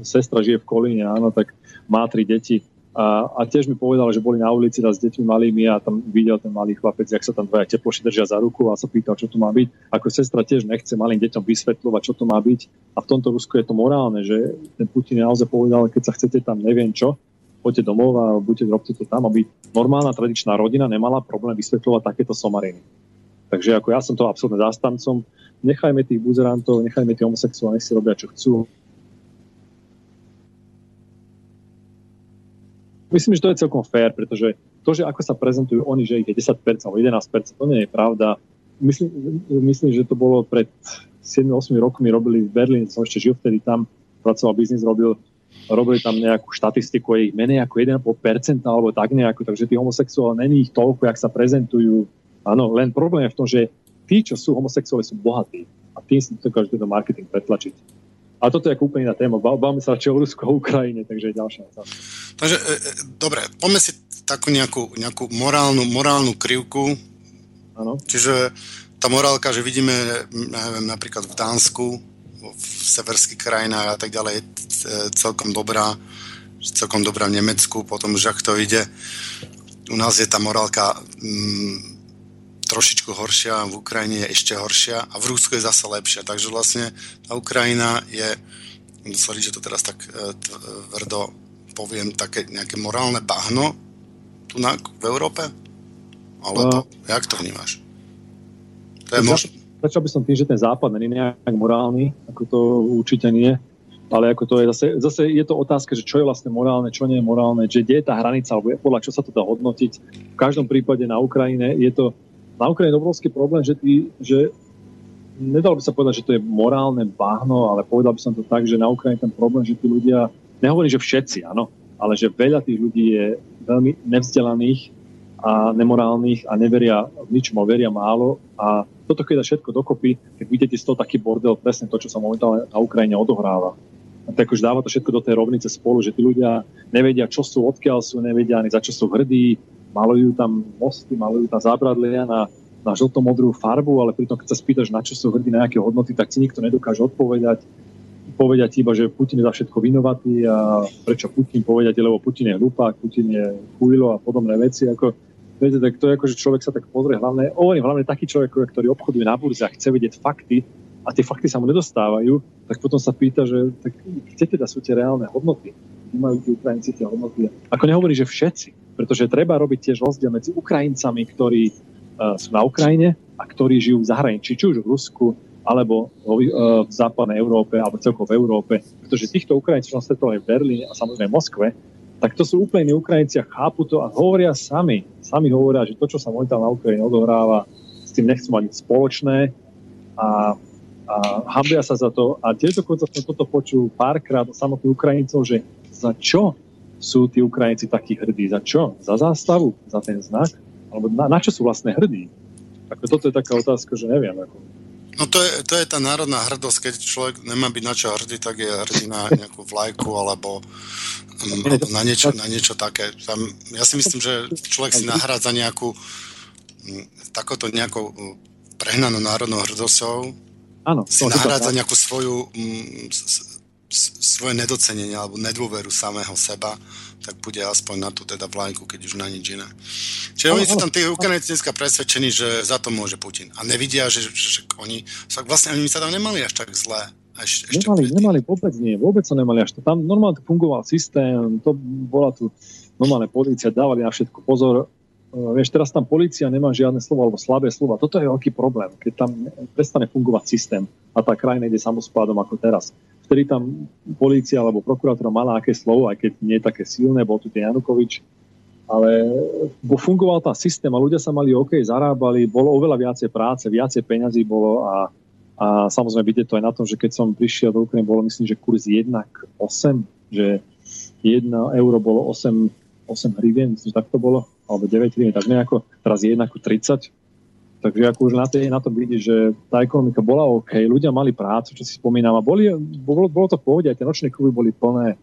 sestra žije v Kolíne, áno, tak má tri deti, a, a tiež mi povedal, že boli na ulici s deťmi malými a tam videl ten malý chlapec, jak sa tam dvaja teploši držia za ruku a sa pýtal, čo to má byť. Ako sestra tiež nechce malým deťom vysvetľovať, čo to má byť. A v tomto Rusku je to morálne, že ten Putin naozaj povedal, keď sa chcete tam neviem čo, poďte domov a buďte, robte to tam, aby normálna tradičná rodina nemala problém vysvetľovať takéto somariny. Takže ako ja som to absolútne zástancom, nechajme tých buzerantov, nechajme tých homosexuálnych si robia, čo chcú, Myslím, že to je celkom fér, pretože to, že ako sa prezentujú oni, že ich je 10% alebo 11%, to nie je pravda. Myslím, myslím že to bolo pred 7-8 rokmi robili v Berlíne, som ešte žil vtedy tam, pracoval biznis, robil, robili tam nejakú štatistiku, je ich menej ako 1,5% alebo tak nejako, takže tí homosexuáli není ich toľko, jak sa prezentujú. Áno, len problém je v tom, že tí, čo sú homosexuáli, sú bohatí a tým si dokážu ten marketing pretlačiť. A toto je úplne iná téma. Bavíme sa čo o Rusku a Ukrajine, takže je ďalšia otázka. Takže, e, e, dobre, poďme si takú nejakú, nejakú morálnu, morálnu krivku. Ano. Čiže tá morálka, že vidíme, neviem, napríklad v Dánsku, v severských krajinách a tak ďalej, je celkom dobrá, celkom dobrá v Nemecku, potom už ak to ide, u nás je tá morálka mm, trošičku horšia, v Ukrajine je ešte horšia a v Rusku je zase lepšia. Takže vlastne tá Ukrajina je, sorry, že to teraz tak e, tvrdo poviem, také nejaké morálne bahno tu na, v Európe? Ale to, uh, jak to vnímaš? To je možné. Začal by som tým, že ten západ není nejak morálny, ako to určite nie, ale ako to je zase, zase je to otázka, že čo je vlastne morálne, čo nie je morálne, že kde je tá hranica, alebo podľa čo sa to dá hodnotiť. V každom prípade na Ukrajine je to na Ukrajine obrovský problém, že, tí, že nedalo by sa povedať, že to je morálne bahno, ale povedal by som to tak, že na Ukrajine ten problém, že tí ľudia, nehovorím, že všetci, áno, ale že veľa tých ľudí je veľmi nevzdelaných a nemorálnych a neveria ničom, veria málo a toto keď dá všetko dokopy, tak vidíte z toho taký bordel, presne to, čo sa momentálne na Ukrajine odohráva. A tak už dáva to všetko do tej rovnice spolu, že tí ľudia nevedia, čo sú, odkiaľ sú, nevedia ani za čo sú hrdí, malujú tam mosty, malujú tam zábradlia na, na žltomodrú farbu, ale pritom keď sa spýtaš, na čo sú hrdí, na aké hodnoty, tak ti nikto nedokáže odpovedať. Povedať iba, že Putin je za všetko vinovatý a prečo Putin povedať, lebo Putin je hlupák, Putin je chujlo a podobné veci. Ako, viete, tak to je ako, že človek sa tak pozrie, hlavne, hovorím, hlavne taký človek, ktorý obchoduje na burze a chce vedieť fakty a tie fakty sa mu nedostávajú, tak potom sa pýta, že tak, kde teda sú tie reálne hodnoty? Kde majú tí Ukrajinci tie hodnoty? Ako nehovorí, že všetci, pretože treba robiť tiež rozdiel medzi Ukrajincami, ktorí uh, sú na Ukrajine a ktorí žijú v zahraničí, či už v Rusku, alebo uh, v západnej Európe, alebo celkovo v Európe. Pretože týchto Ukrajincov som stretol aj v Berlíne a samozrejme v Moskve, tak to sú úplne Ukrajinci a chápu to a hovoria sami. Sami hovoria, že to, čo sa momentálne na Ukrajine odohráva, s tým nechcú mať nič spoločné a, a hambia sa za to. A tiež dokonca som toto počul párkrát od samotných Ukrajincov, že za čo sú tí Ukrajinci takí hrdí? Za čo? Za zástavu? Za ten znak? Alebo na, na čo sú vlastne hrdí? Ako toto je taká otázka, že neviem. Ako. No to je, to je tá národná hrdosť, keď človek nemá byť na čo hrdý, tak je hrdý na nejakú vlajku alebo, alebo na, niečo, na niečo také. Tam, ja si myslím, že človek si nahrádza nejakú mm, takoto nejakou mm, prehnanou národnou hrdosťou Áno, si nahrádza nejakú svoju mm, svoje nedocenenie alebo nedôveru samého seba, tak bude aspoň na tú teda vlajku, keď už na nič iné. Čiže oni sú tam tí Ukrajinci dneska presvedčení, že za to môže Putin. A nevidia, že, že, že oni, vlastne oni sa tam nemali až tak zlé. Eš, ešte nemali, nemali, vôbec nie, vôbec sa nemali až to. Tam normálne fungoval systém, to bola tu normálne policia, dávali na všetko pozor, vieš, teraz tam policia nemá žiadne slovo alebo slabé slova. Toto je veľký problém, keď tam prestane fungovať systém a tá krajina ide samospádom ako teraz. Vtedy tam policia alebo prokurátora mala aké slovo, aj keď nie je také silné, bol tu ten Janukovič, ale bo fungoval tam systém a ľudia sa mali OK, zarábali, bolo oveľa viacej práce, viacej peňazí bolo a, a samozrejme vidieť to aj na tom, že keď som prišiel do Ukrajiny, bolo myslím, že kurz 1 k 8, že 1 euro bolo 8, 8 hrivien, myslím, že tak to bolo alebo 9 hrivien, tak nejako, teraz je 1 30. Takže ako už na, tej, na to vidí, že tá ekonomika bola OK, ľudia mali prácu, čo si spomínam, a boli, bolo, bolo to v pohode, aj tie nočné kluby boli plné,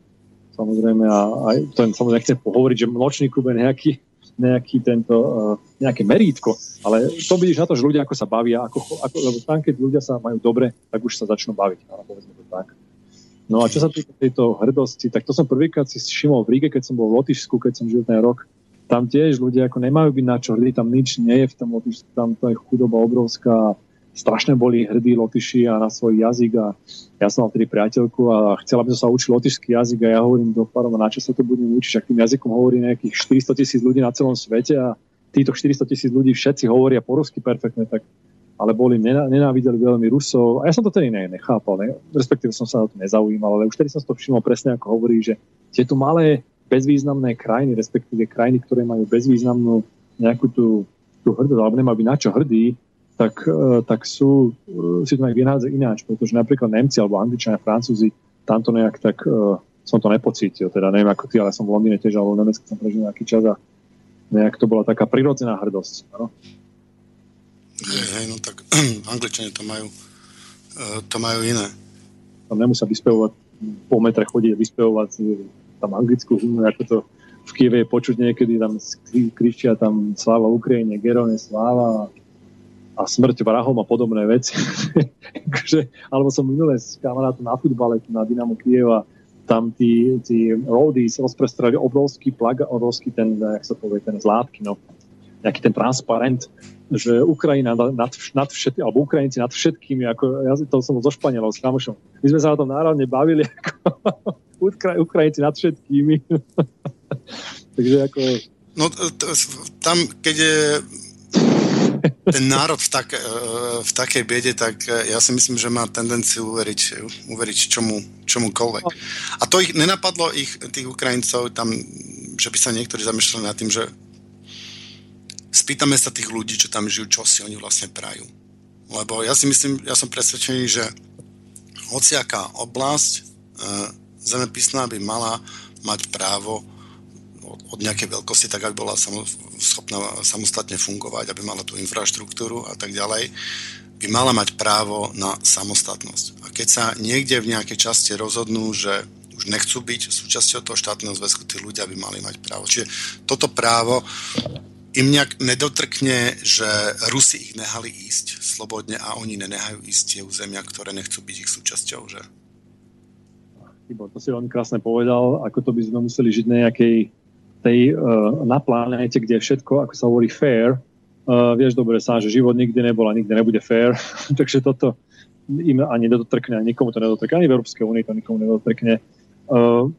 samozrejme, a aj to samozrejme nechcem pohovoriť, že nočný klub je nejaký, nejaký tento, uh, nejaké merítko, ale to vidíš na to, že ľudia ako sa bavia, ako, ako, lebo tam, keď ľudia sa majú dobre, tak už sa začnú baviť, ale povedzme to tak. No a čo sa týka tejto hrdosti, tak to som prvýkrát si všimol v Ríge, keď som bol v Lotyšsku, keď som žil ten rok, tam tiež ľudia ako nemajú byť na čo hrdí, tam nič nie je v tom Lotyšsku, tam to je chudoba obrovská, strašne boli hrdí Lotyši a na svoj jazyk a ja som mal vtedy priateľku a chcela by som sa učiť lotyšský jazyk a ja hovorím do parom, na čo sa to budem učiť, ak tým jazykom hovorí nejakých 400 tisíc ľudí na celom svete a títo 400 tisíc ľudí všetci hovoria po rusky perfektne, tak ale boli, nenávideli veľmi Rusov. A ja som to tedy ne, nechápal, ne, respektíve som sa o to nezaujímal, ale už tedy som to všimol presne, ako hovorí, že tieto malé bezvýznamné krajiny, respektíve krajiny, ktoré majú bezvýznamnú nejakú tú, tú hrdosť, alebo nemajú byť na čo hrdí, tak, e, tak sú, e, si to nejak vynádzať ináč, pretože napríklad Nemci alebo Angličania, Francúzi, tamto nejak tak uh, som to nepocítil, teda neviem ako ty, ale som v Londýne tiež, alebo v Nemecku som prežil nejaký čas a nejak to bola taká prirodzená hrdosť. No? Hej, hej, no tak <clears throat> Angličania to majú, to majú iné. Tam nemusia vyspevovať, po metre chodiť a vyspevovať tam anglickú hymnu, ako to v Kieve je počuť niekedy, tam kričia tam sláva Ukrajine, Gerone, sláva a smrť vrahom a podobné veci. <laughs> alebo som minulé s kamarátom na futbale na Dynamo Kieva, tam tí, tí roadies rozprestrali obrovský plag, obrovský ten, jak sa povie, ten zlátky, no, nejaký ten transparent, že Ukrajina nad, nad všetkým, alebo Ukrajinci nad všetkými, ako ja to som zo Španielov s kamošom. My sme sa na tom národne bavili, <laughs> ako Ukra- Ukrajinci nad všetkými. <laughs> Takže ako... No tam, keď je ten národ v, tak, v takej biede, tak ja si myslím, že má tendenciu uveriť, uveriť čomu, čomukoľvek. A to ich nenapadlo ich, tých Ukrajincov tam, že by sa niektorí zamýšľali nad tým, že spýtame sa tých ľudí, čo tam žijú, čo si oni vlastne prajú. Lebo ja si myslím, ja som presvedčený, že hociaká oblasť zemepisná by mala mať právo od nejakej veľkosti, tak aby bola schopná samostatne fungovať, aby mala tú infraštruktúru a tak ďalej, by mala mať právo na samostatnosť. A keď sa niekde v nejakej časti rozhodnú, že už nechcú byť súčasťou toho štátneho zväzku, tí ľudia by mali mať právo. Čiže toto právo im nejak nedotrkne, že Rusi ich nehali ísť slobodne a oni nenehajú ísť tie územia, ktoré nechcú byť ich súčasťou, že? Tibor, to si veľmi krásne povedal, ako to by sme museli žiť na nejakej tej, uh, na planete, kde je všetko, ako sa hovorí, fair. Uh, vieš dobre sa, že život nikdy nebol a nikdy nebude fair, <laughs> takže toto im ani nedotrkne, nikomu to nedotrkne, ani v Európskej únii to nikomu nedotrkne. Uh,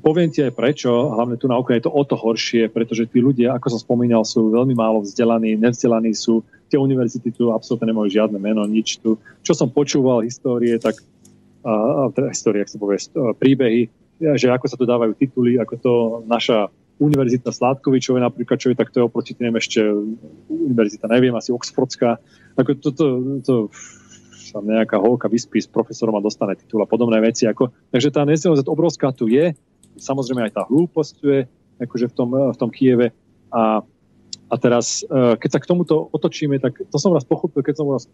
poviem ti aj prečo, hlavne tu na Ukrajine je to o to horšie, pretože tí ľudia, ako som spomínal, sú veľmi málo vzdelaní, nevzdelaní sú, tie univerzity tu absolútne nemajú žiadne meno, nič tu. Čo som počúval histórie, tak histórie, ak sa povie, príbehy, že ako sa tu dávajú tituly, ako to naša univerzita Sládkovičové napríklad, čo je, tak to je oproti tým ešte univerzita, neviem, asi Oxfordská. Ako toto, to, to sa nejaká holka vyspí s profesorom a dostane titul a podobné veci. Ako, takže tá nezdelnosť obrovská tu je, samozrejme aj tá hlúposť tu je, akože v tom, v tom Kieve. A, a teraz, e, keď sa k tomuto otočíme, tak to som raz pochopil, keď som raz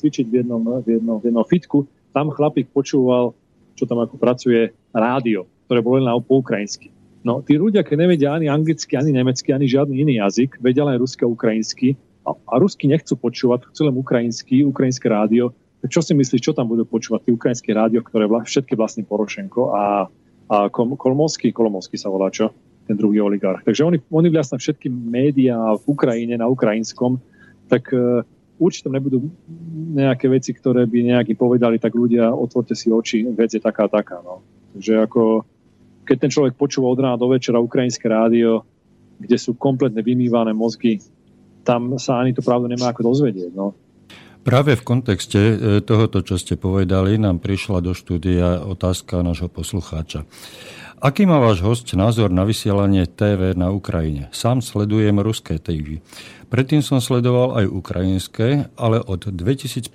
cvičiť v jednom, v jednom, v jednom fitku, tam chlapík počúval, čo tam ako pracuje, rádio, ktoré bolo len po ukrajinsky. No, tí ľudia, keď nevedia ani anglicky, ani nemecky, ani žiadny iný jazyk, vedia len rusky a ukrajinsky, a, a rusky nechcú počúvať, chcú len ukrajinský, ukrajinské rádio, tak čo si myslíš, čo tam budú počúvať tie ukrajinské rádio, ktoré vla, všetky vlastní Porošenko a, a Kolmovský, Kolmovský sa volá čo? Ten druhý oligarch. Takže oni, oni vlastne všetky médiá v Ukrajine, na ukrajinskom, tak uh, určite nebudú nejaké veci, ktoré by nejaký povedali, tak ľudia, otvorte si oči, vec je taká, taká. No. Takže ako, keď ten človek počúva od rána do večera ukrajinské rádio, kde sú kompletne vymývané mozgy, tam sa ani to pravdu nemá ako dozvedieť. No. Práve v kontexte e, tohoto, čo ste povedali, nám prišla do štúdia otázka nášho poslucháča. Aký má váš host názor na vysielanie TV na Ukrajine? Sám sledujem ruské TV. Predtým som sledoval aj ukrajinské, ale od 2015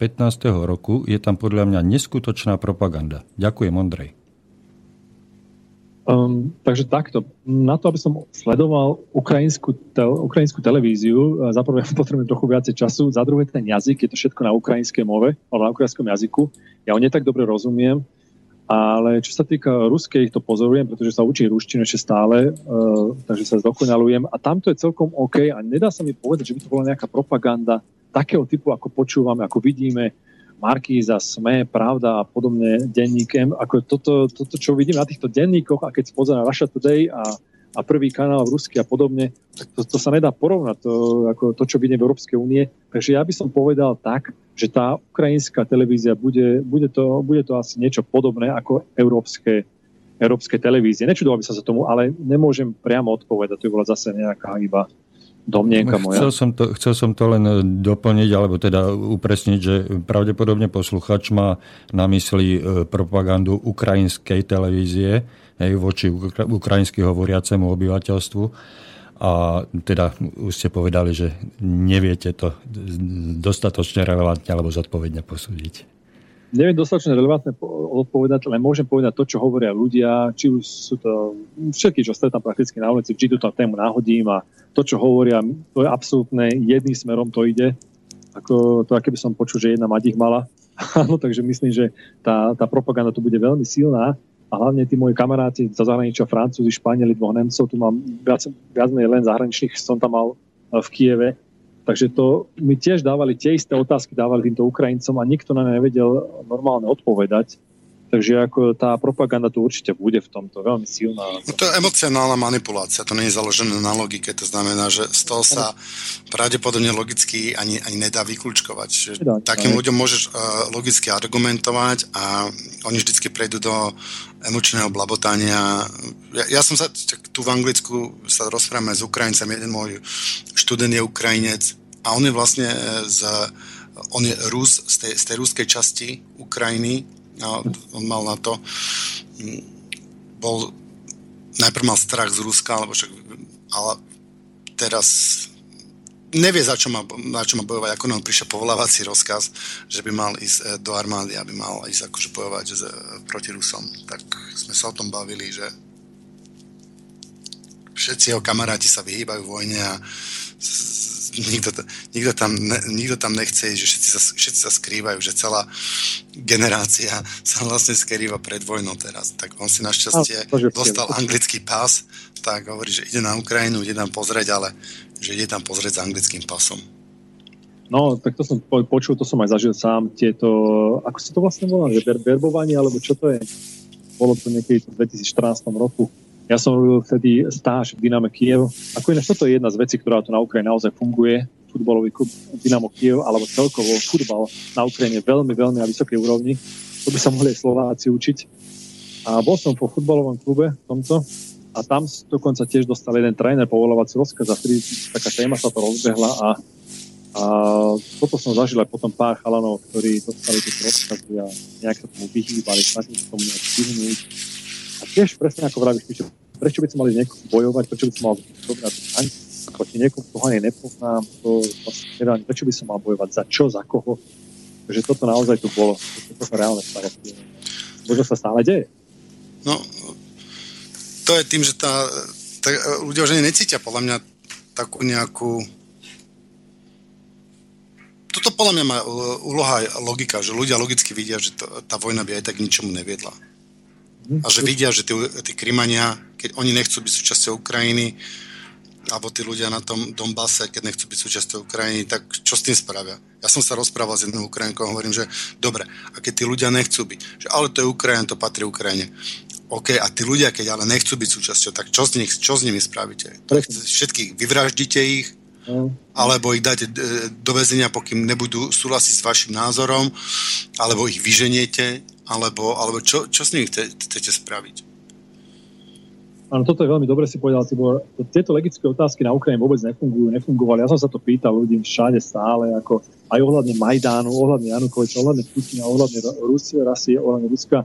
roku je tam podľa mňa neskutočná propaganda. Ďakujem, Ondrej. Um, takže takto. Na to, aby som sledoval ukrajinskú, tel, ukrajinskú televíziu, za prvé <laughs> potrebujem trochu viacej času, za druhé ten jazyk, je to všetko na ukrajinskej move, alebo na ukrajinskom jazyku. Ja ho netak dobre rozumiem, ale čo sa týka ruskej, ich to pozorujem, pretože sa učí ruštinu ešte stále, uh, takže sa zdokonalujem. A tamto je celkom OK a nedá sa mi povedať, že by to bola nejaká propaganda takého typu, ako počúvame, ako vidíme, Markíza, SME, Pravda a podobne denníkem. Ako toto, toto, čo vidím na týchto denníkoch a keď pozerám Russia Today a, a prvý kanál Rusky a podobne, to, to sa nedá porovnať, to, ako to, čo vidím v Európskej únie. Takže ja by som povedal tak, že tá ukrajinská televízia bude, bude, to, bude to asi niečo podobné ako európske, európske televízie. Nečudoval by sa za tomu, ale nemôžem priamo odpovedať. To by bola zase nejaká iba domnienka moja. Chcel som, to, chcel som to len doplniť, alebo teda upresniť, že pravdepodobne posluchač má na mysli e, propagandu ukrajinskej televízie hej, voči ukrajinsky hovoriacemu obyvateľstvu. A teda už ste povedali, že neviete to dostatočne relevantne alebo zodpovedne posúdiť. Neviem dostatočne relevantne odpovedať, len môžem povedať to, čo hovoria ľudia, či už sú to všetky, čo stretám prakticky na ulici, či tú tému náhodím a to, čo hovoria, to je absolútne jedným smerom to ide. Ako to, aké by som počul, že jedna mať ich mala. <laughs> Áno, takže myslím, že tá, tá propaganda tu bude veľmi silná a hlavne tí moji kamaráti za zahraničia, Francúzi, Španieli, dvoch Nemcov, tu mám viac, viac len zahraničných, som tam mal eh, v Kieve, takže to mi tiež dávali tie isté otázky, dávali týmto Ukrajincom a nikto na ne nevedel normálne odpovedať. Takže ako tá propaganda tu určite bude v tomto veľmi silná. No to je emocionálna manipulácia, to nie je založené na logike, to znamená, že z toho sa pravdepodobne logicky ani, ani nedá vyklúčkovať. Že nedá, takým ne. ľuďom môžeš uh, logicky argumentovať a oni vždycky prejdú do emočného blabotania. Ja, ja som sa, tu v Anglicku sa rozprávame s Ukrajincem, jeden môj študent je Ukrajinec a on je vlastne z, on je Rus z tej, z tej ruskej časti Ukrajiny a on mal na to, mm, bol, najprv mal strach z Ruska, alebo však, ale teraz nevie, za čo má, na čo má bojovať, ako nám prišiel povolávací rozkaz, že by mal ísť e, do armády, aby mal ísť akože bojovať že, proti Rusom. Tak sme sa o tom bavili, že všetci jeho kamaráti sa vyhýbajú vojne a nikto, nikto, tam, ne, nikto tam nechce, že všetci sa, všetci sa skrývajú, že celá generácia <laughs> sa vlastne skrýva pred vojnou teraz. Tak on si našťastie no, dostal anglický pás, tak hovorí, že ide na Ukrajinu, ide tam pozrieť, ale že ide tam pozrieť s anglickým pasom. No, tak to som počul, to som aj zažil sám, tieto, ako sa to vlastne volá, že verbovanie, alebo čo to je? Bolo to niekedy v 2014 roku ja som robil vtedy stáž v Dyname Kiev. Ako ináč toto je jedna z vecí, ktorá tu na Ukrajine naozaj funguje. Futbalový klub Dynamo Kiev, alebo celkovo futbal na Ukrajine veľmi, veľmi na vysokej úrovni. To by sa mohli aj Slováci učiť. A bol som po futbalovom klube v tomto a tam dokonca tiež dostal jeden tréner povolovací rozkaz a vtedy taká téma sa to rozbehla a, a toto som zažil aj potom pár chalanov, ktorí dostali tieto rozkazy a nejak sa tomu vyhýbali, snažili sa tomu nejak vyhnúť tiež presne ako vravíš, prečo by som mali niekoho bojovať, prečo by som mal dobrať ani proti niekomu, koho ani nepoznám, to vlastne nedá, prečo by som mal bojovať, za čo, za koho. Takže toto naozaj tu bolo. Toto sa reálne. Možno sa stále deje. No, to je tým, že tá, tá ľudia už ani necítia podľa mňa takú nejakú toto podľa mňa má úloha logika, že ľudia logicky vidia, že to, tá vojna by aj tak ničomu neviedla a že vidia, že tí, tí Krymania, keď oni nechcú byť súčasťou Ukrajiny, alebo tí ľudia na tom Donbase, keď nechcú byť súčasťou Ukrajiny, tak čo s tým spravia? Ja som sa rozprával s jednou Ukrajinkou a hovorím, že dobre, a keď tí ľudia nechcú byť, že ale to je Ukrajina, to patrí Ukrajine. OK, a tí ľudia, keď ale nechcú byť súčasťou, tak čo s, nich, čo s nimi spravíte? Všetkých vyvraždíte ich, alebo ich dáte e, do väzenia, pokým nebudú súhlasiť s vašim názorom, alebo ich vyženiete, alebo, alebo čo, čo s nimi chcete spraviť? Áno, toto je veľmi dobre si povedal, Tibor. Tieto legické otázky na Ukrajine vôbec nefungujú, nefungovali. Ja som sa to pýtal ľudí všade stále, ako aj ohľadne Majdánu, ohľadne Janukoviča, ohľadne Putina, ohľadne Rusie, Rasie, ohľadne Ruska.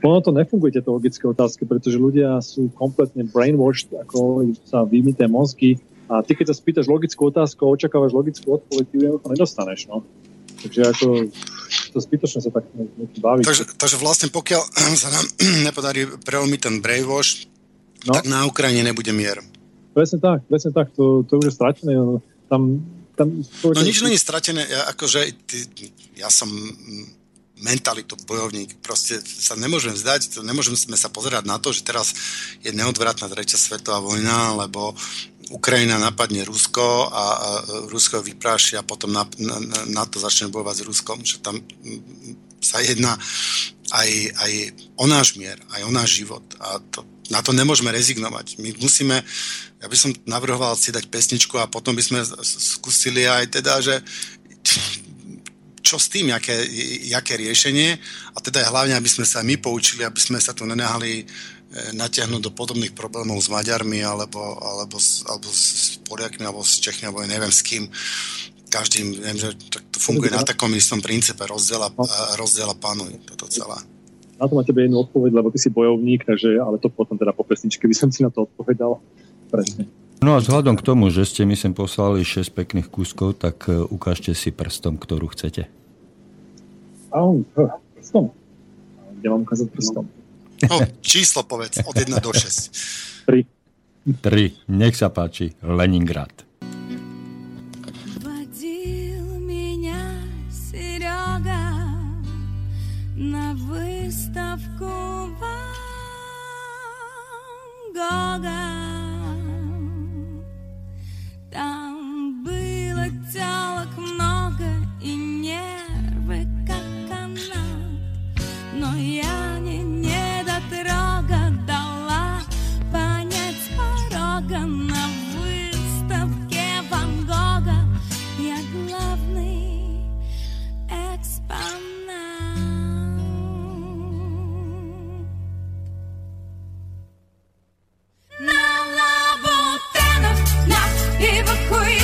Ono to nefunguje, tieto logické otázky, pretože ľudia sú kompletne brainwashed, ako sa vymité mozgy. A ty, keď sa spýtaš logickú otázku očakávaš logickú odpoveď, ty ju nedostaneš. No. Takže ako to zbytočne sa tak baví. Takže, takže vlastne pokiaľ <clears throat> sa nám <clears throat> nepodarí prelomiť ten brainwash, no. tak na Ukrajine nebude mier. Presne tak, presne tak, to, to už je stratené. Tam, tam, to, no nič není stratené, ja, akože ty, ja som mentalitu bojovník. Proste sa nemôžeme vzdať, nemôžeme sa pozerať na to, že teraz je neodvratná tretia svetová vojna, lebo Ukrajina napadne Rusko a, Rusko vypráši a potom na, na, na to začne bojovať s Ruskom. Že tam sa jedná aj, aj o náš mier, aj o náš život. A to, na to nemôžeme rezignovať. My musíme, ja by som navrhoval si dať pesničku a potom by sme skúsili aj teda, že čo s tým, jaké, jaké riešenie a teda hlavne, aby sme sa my poučili, aby sme sa tu nenehali natiahnuť do podobných problémov s Maďarmi alebo, alebo, alebo s Poliakmi alebo s Čechmi alebo neviem s kým každým, viem, že to funguje na takom istom princípe rozdiela, no. rozdiela pánu toto celé. Na to má tebe jednu odpoveď, lebo ty si bojovník, takže, ale to potom teda po pesničke by som si na to odpovedal. Presne. No a vzhľadom k tomu, že ste mi sem poslali 6 pekných kúskov, tak e, ukážte si prstom, ktorú chcete. Áno, prstom. Kde mám ukázať prstom? No, číslo povedz, od 1 do 6. 3. 3. Nech sa páči, Leningrad. на выставку Ван Гога. Там было телок много queen.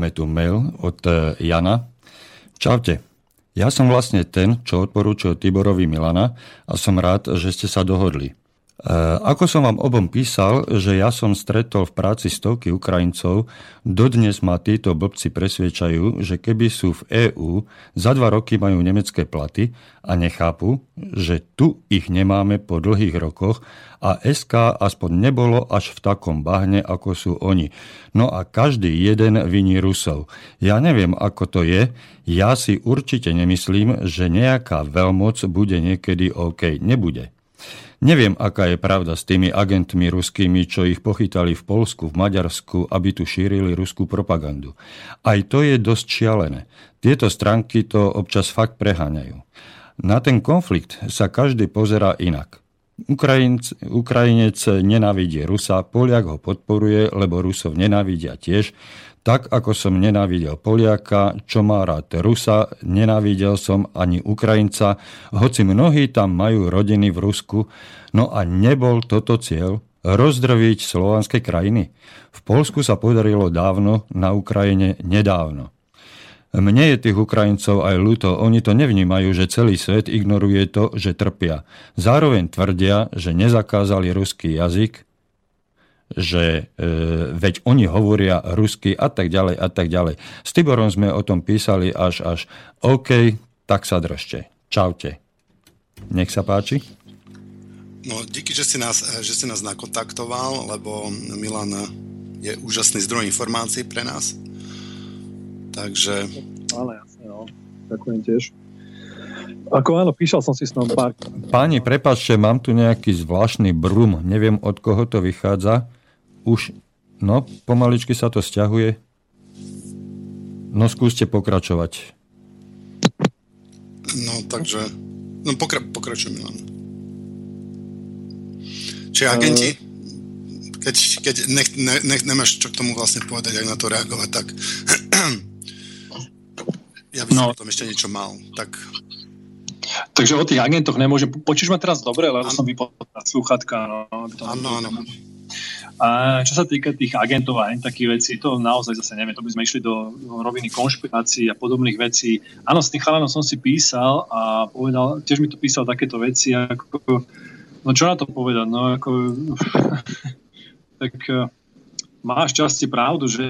Máme tu mail od e, Jana. Čaute. Ja som vlastne ten, čo odporúčil Tiborovi Milana a som rád, že ste sa dohodli. E, ako som vám obom písal, že ja som stretol v práci stovky Ukrajincov, dodnes ma títo blbci presviečajú, že keby sú v EÚ, za dva roky majú nemecké platy a nechápu, že tu ich nemáme po dlhých rokoch a SK aspoň nebolo až v takom bahne, ako sú oni. No a každý jeden viní Rusov. Ja neviem, ako to je. Ja si určite nemyslím, že nejaká veľmoc bude niekedy OK. Nebude. Neviem, aká je pravda s tými agentmi ruskými, čo ich pochytali v Polsku, v Maďarsku, aby tu šírili ruskú propagandu. Aj to je dosť šialené. Tieto stránky to občas fakt preháňajú. Na ten konflikt sa každý pozerá inak. Ukrajinc, Ukrajinec nenávidí Rusa, Poliak ho podporuje, lebo Rusov nenávidia tiež. Tak ako som nenávidel Poliaka, čo má rád Rusa, nenávidel som ani Ukrajinca, hoci mnohí tam majú rodiny v Rusku. No a nebol toto cieľ rozdrviť slovanské krajiny. V Polsku sa podarilo dávno, na Ukrajine nedávno. Mne je tých Ukrajincov aj ľúto, oni to nevnímajú, že celý svet ignoruje to, že trpia. Zároveň tvrdia, že nezakázali ruský jazyk, že e, veď oni hovoria rusky a tak ďalej a tak ďalej. S Tiborom sme o tom písali až až OK, tak sa držte. Čaute. Nech sa páči. No, díky, že si nás, že si nás nakontaktoval, lebo Milan je úžasný zdroj informácií pre nás. Takže... Ale jasne, no. Ďakujem tiež. Ako áno, píšal som si s pár. Páni, prepačte, mám tu nejaký zvláštny brum. Neviem, od koho to vychádza. Už, no, pomaličky sa to stiahuje. No, skúste pokračovať. No, takže... No, pokra- pokračujem len. Čiže agenti, uh keď, keď nech, ne, nech, nemáš čo k tomu vlastne povedať, ak na to reagovať, tak <clears throat> ja by som no. o tom ešte niečo mal. Tak... Takže o tých agentoch nemôžem... Počíš ma teraz dobre, lebo ano. som vypol slúchatka. No, áno, áno. A čo sa týka tých agentov a takých vecí, to naozaj zase neviem, to by sme išli do roviny konšpirácií a podobných vecí. Áno, s tým chalanom som si písal a povedal, tiež mi to písal takéto veci, ako, no čo na to povedať, no ako, <laughs> tak máš časti pravdu, že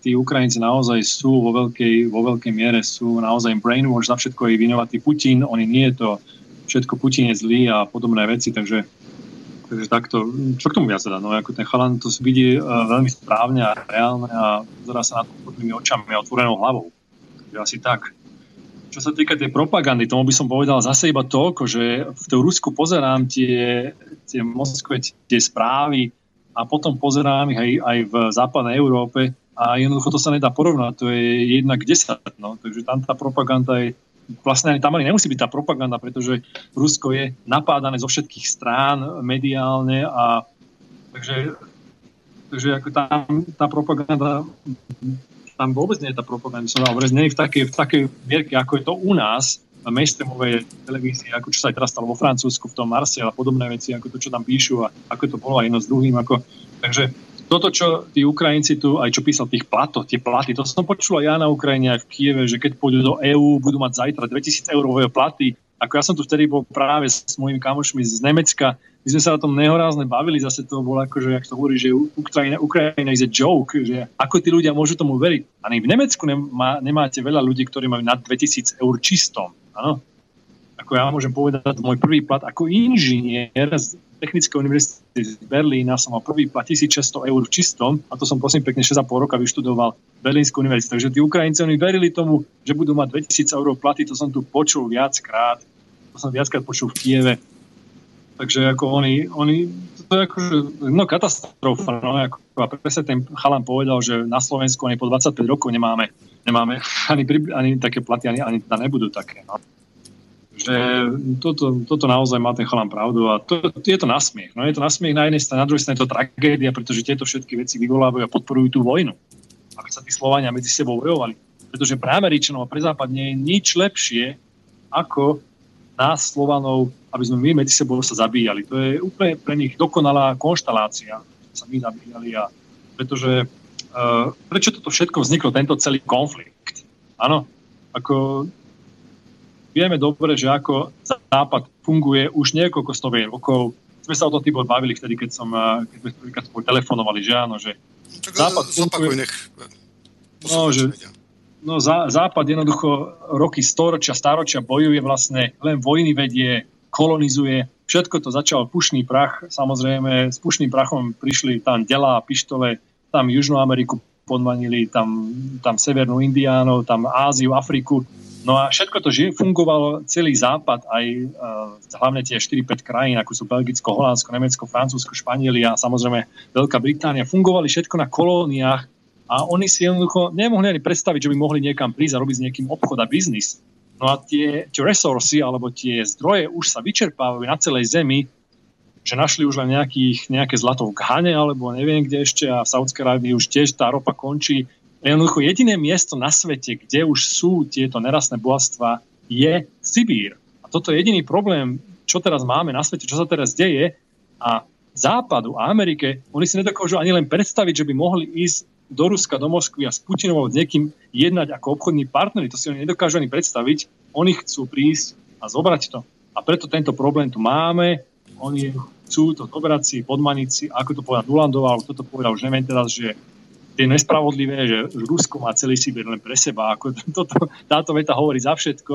tí Ukrajinci naozaj sú vo veľkej, vo veľkej miere, sú naozaj brainwash, za všetko je vinovatý Putin, oni nie je to, všetko Putin je zlý a podobné veci, takže, takže takto, čo k tomu viac teda, no ako ten chalan to vidí uh, veľmi správne a reálne a pozerá sa na to podnými očami a otvorenou hlavou. Takže asi tak. Čo sa týka tej propagandy, tomu by som povedal zase iba toľko, že v tej Rusku pozerám tie, tie Moskve, tie správy, a potom pozerám ich aj, aj v západnej Európe a jednoducho to sa nedá porovnať, to je jednak 10, no, takže tam tá propaganda je vlastne tam ani nemusí byť tá propaganda, pretože Rusko je napádané zo všetkých strán mediálne a takže, takže ako tam tá propaganda tam vôbec nie je tá propaganda, som hovoril, nie je v takej, v takej mierke, ako je to u nás, mainstreamovej televízie, ako čo sa aj teraz stalo vo Francúzsku, v tom Marse a podobné veci, ako to, čo tam píšu a ako to bolo aj jedno s druhým. Ako, takže toto, čo tí Ukrajinci tu, aj čo písal tých platov, tie platy, to som počul aj ja na Ukrajine, aj v Kieve, že keď pôjdu do EÚ, budú mať zajtra 2000 eurové platy, Ako ja som tu vtedy bol práve s mojimi kamošmi z Nemecka, my sme sa o tom nehorázne bavili, zase to bolo ako, že, jak to hovorí, že Ukrajina, Ukrajina a joke, že ako tí ľudia môžu tomu veriť. Ani v Nemecku nemá, nemáte veľa ľudí, ktorí majú nad 2000 eur čistom. Áno? Ako ja môžem povedať, môj prvý plat ako inžinier Technickej univerzity z Berlína som mal prvý plat 1600 eur v čistom a to som prosím pekne 6,5 roka vyštudoval Berlínsku univerzitu. Takže tí Ukrajinci oni verili tomu, že budú mať 2000 eur platy, to som tu počul viackrát. To som viackrát počul v Kieve Takže ako oni, oni to je ako, no katastrofa, no, ako, a presne ten chalan povedal, že na Slovensku ani po 25 rokov nemáme, nemáme ani, ani také platy, ani, ani nebudú také. No. Že toto, toto naozaj má ten chalan pravdu a to, to je to nasmiech. No je to nasmiech na jednej strane, na druhej strane je to tragédia, pretože tieto všetky veci vyvolávajú a podporujú tú vojnu. Aby sa tí Slovania medzi sebou bojovali. Pretože pre Američanov a pre Západ nie je nič lepšie, ako nás, Slovanov, aby sme my medzi sebou sa zabíjali. To je úplne pre nich dokonalá konštalácia, že sa my zabíjali. A pretože uh, prečo toto všetko vzniklo, tento celý konflikt? Áno, ako vieme dobre, že ako Západ funguje už niekoľko stovej rokov. Sme sa o tom Tibor bavili vtedy, keď, som, eh, keď sme prvýkrát spolu telefonovali, že áno, že tak Západ funguje... nech no, že, No zá, Západ jednoducho roky storočia, staročia bojuje vlastne, len vojny vedie, kolonizuje. Všetko to začal pušný prach. Samozrejme, s pušným prachom prišli tam delá, pištole, tam Južnú Ameriku podmanili, tam, tam Severnú Indiánov, tam Áziu, Afriku. No a všetko to že fungovalo, celý západ, aj uh, hlavne tie 4-5 krajín, ako sú Belgicko, Holandsko, Nemecko, Francúzsko, Španielia a samozrejme Veľká Británia, fungovali všetko na kolóniách a oni si jednoducho nemohli ani predstaviť, že by mohli niekam prísť a robiť s niekým obchod a biznis. No a tie, tie resursy alebo tie zdroje už sa vyčerpávajú na celej zemi, že našli už len nejakých, nejaké zlato v Ghane alebo neviem kde ešte a v Saudskej Arábii už tiež tá ropa končí. Jednoducho jediné miesto na svete, kde už sú tieto nerastné bohatstva, je Sibír. A toto je jediný problém, čo teraz máme na svete, čo sa teraz deje. A Západu a Amerike, oni si nedokážu ani len predstaviť, že by mohli ísť do Ruska, do Moskvy a s Putinom s niekým jednať ako obchodní partneri. To si oni nedokážu ani predstaviť. Oni chcú prísť a zobrať to. A preto tento problém tu máme. Oni chcú to zobrať si, podmaniť si, ako to povedal Dulandová, alebo toto povedal, už neviem teraz, že je nespravodlivé, že Rusko má celý Sibir len pre seba. Ako <laughs> toto, táto veta hovorí za všetko.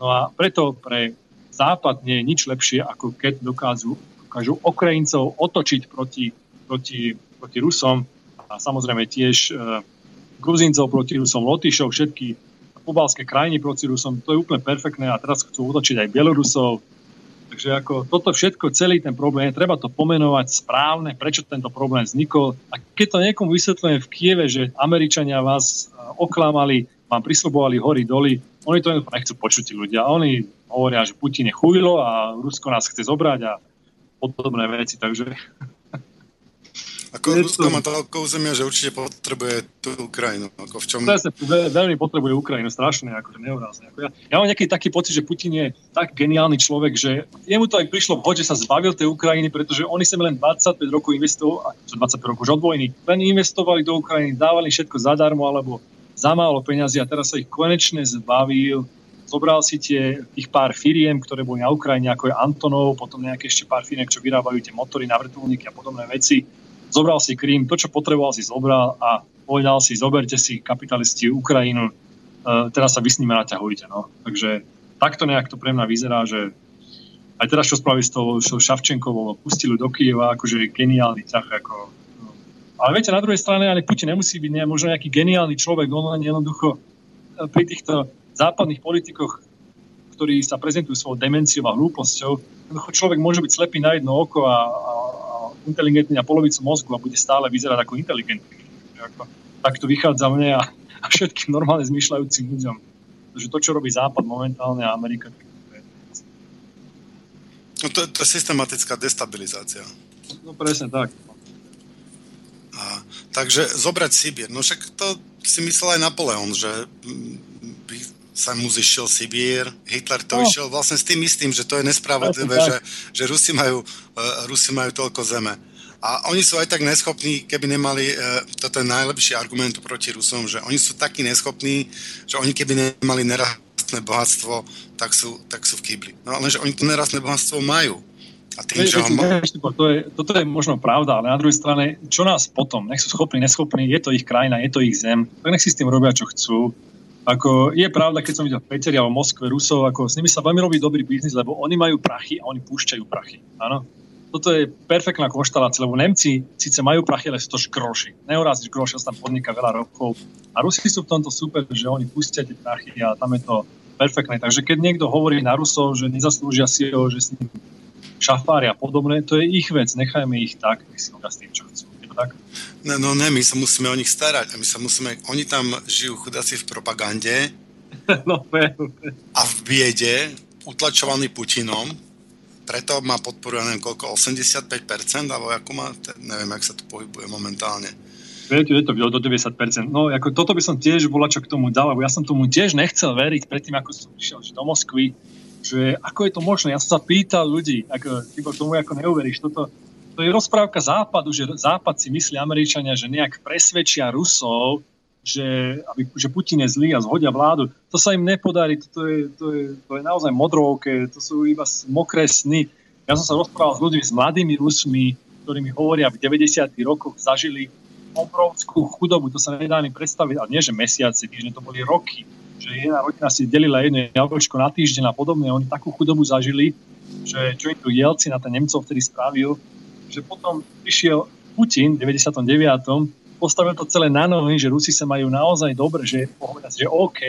No a preto pre Západ nie je nič lepšie, ako keď dokážu, dokážu Ukrajincov otočiť proti, proti, proti Rusom a samozrejme tiež e, Gruzincov proti Rusom, Lotyšov, všetky pobalské krajiny proti Rusom, to je úplne perfektné a teraz chcú utočiť aj Bielorusov. Takže ako toto všetko, celý ten problém, treba to pomenovať správne, prečo tento problém vznikol. A keď to niekomu vysvetľujem v Kieve, že Američania vás e, oklamali, vám prislobovali hory, doly, oni to nechcú počuť ľudia. Oni hovoria, že Putin je chujlo a Rusko nás chce zobrať a podobné veci. Takže ako Rusko má toľko územia, že určite potrebuje tú Ukrajinu. Ako v čom... Presne, veľmi potrebuje Ukrajinu, strašne, akože neurázne. Ako ja, ja mám nejaký taký pocit, že Putin je tak geniálny človek, že jemu to aj prišlo vhod, že sa zbavil tej Ukrajiny, pretože oni sem len 25 rokov investovali, čo 25 rokov už od vojny, len investovali do Ukrajiny, dávali všetko zadarmo alebo za málo peňazí a teraz sa ich konečne zbavil zobral si tie, tých pár firiem, ktoré boli na Ukrajine, ako je Antonov, potom nejaké ešte pár firiem, čo vyrábajú tie motory na vrtulníky a podobné veci zobral si Krím, to, čo potreboval, si zobral a povedal si, zoberte si kapitalisti Ukrajinu, uh, teraz sa vy s nimi naťahujte. No. Takže takto nejak to pre mňa vyzerá, že aj teraz, čo spravili s tou Šavčenkovou, pustili do Kieva, akože geniálny ťah. Ako, no. Ale viete, na druhej strane, ale Putin nemusí byť ne, možno nejaký geniálny človek, on len jednoducho e, pri týchto západných politikoch, ktorí sa prezentujú svojou demenciou a hlúposťou, človek môže byť slepý na jedno oko a, a inteligentný na polovicu mozgu a bude stále vyzerať ako inteligentný. Ako, tak to vychádza mne a, a všetkým normálne zmyšľajúcim ľuďom. Takže to, čo robí Západ momentálne a Amerika, tak to je... No to, to je systematická destabilizácia. No presne tak. A, takže zobrať Sibír. No však to si myslel aj Napoleon, že by sa mu zišiel Sibír, Hitler to no. išiel vlastne s tým istým, že to je nespravodlivé, že, že Rusi, majú, uh, Rusi majú toľko zeme. A oni sú aj tak neschopní, keby nemali, uh, toto je najlepší argument proti Rusom, že oni sú takí neschopní, že oni keby nemali nerastné bohatstvo, tak sú, tak sú v kýbli. No lenže oni to nerastné bohatstvo majú. A tým, že ho to je, toto je možno pravda, ale na druhej strane, čo nás potom, nech sú schopní, neschopní, je to ich krajina, je to ich zem, tak nech si s tým robia, čo chcú. Ako, je pravda, keď som videl v Peteri alebo Moskve Rusov, ako s nimi sa veľmi robí dobrý biznis, lebo oni majú prachy a oni púšťajú prachy. Áno? Toto je perfektná konštalácia, lebo Nemci síce majú prachy, ale sú to škroši. Neurazíš škroši, tam podniká veľa rokov. A Rusi sú v tomto super, že oni pustia tie prachy a tam je to perfektné. Takže keď niekto hovorí na Rusov, že nezaslúžia si ho, že s ním šafári a podobné, to je ich vec, nechajme ich tak, nech si s tým, čo chcú. Tak? No, no ne, my sa musíme o nich starať my sa musíme, oni tam žijú chudáci v propagande <laughs> no, a v biede, utlačovaní Putinom, preto má podporu, ja neviem koľko, 85%, alebo ako má, neviem, jak sa to pohybuje momentálne. Viete, je to do 90%. No, ako toto by som tiež bola čo k tomu dal, lebo ja som tomu tiež nechcel veriť predtým, ako som išiel do Moskvy, že ako je to možné. Ja som sa pýtal ľudí, ako, ty tomu ako neuveríš, toto, to je rozprávka západu, že západ si myslí Američania, že nejak presvedčia Rusov, že, aby, že Putin je zlý a zhodia vládu. To sa im nepodarí, to je, to je, to je naozaj modrovke, to sú iba mokré sny. Ja som sa rozprával s ľuďmi, s mladými Rusmi, ktorí mi hovoria, v 90. rokoch zažili obrovskú chudobu, to sa nedá ani predstaviť, ale nie, že mesiace, týždne, to boli roky že jedna rodina si delila jedno jablčko na týždeň a podobne. Oni takú chudobu zažili, že čo im tu Jelci na ten Nemcov vtedy spravil, že potom prišiel Putin v 99. postavil to celé na nohy, že Rusi sa majú naozaj dobre, že povedať, že OK,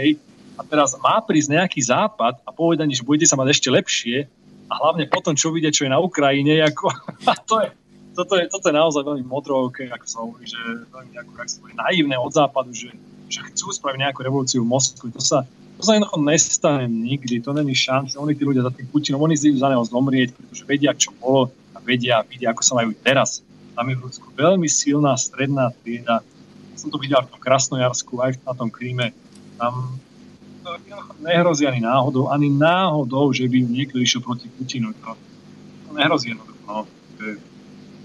a teraz má prísť nejaký západ a povedať, že budete sa mať ešte lepšie a hlavne potom, čo vidia, čo je na Ukrajine, ako, <laughs> a to je, toto, je, toto je naozaj veľmi modrovké, ako sa hovorí, že veľmi ako, ako sa naivné od západu, že že chcú spraviť nejakú revolúciu v Moskve. To sa, to sa jednoducho nestane nikdy, to není šanca. Oni tí ľudia za tým Putinom, oni zídu za neho zomrieť, pretože vedia, čo bolo vedia, vidia, ako sa majú teraz. Tam je v Rusku veľmi silná stredná trieda. Som to videl v tom Krasnojarsku, aj na tom Kríme. Tam to nehrozí ani náhodou, ani náhodou, že by niekto išiel proti Putinu. To, to nehrozí jednoducho. No.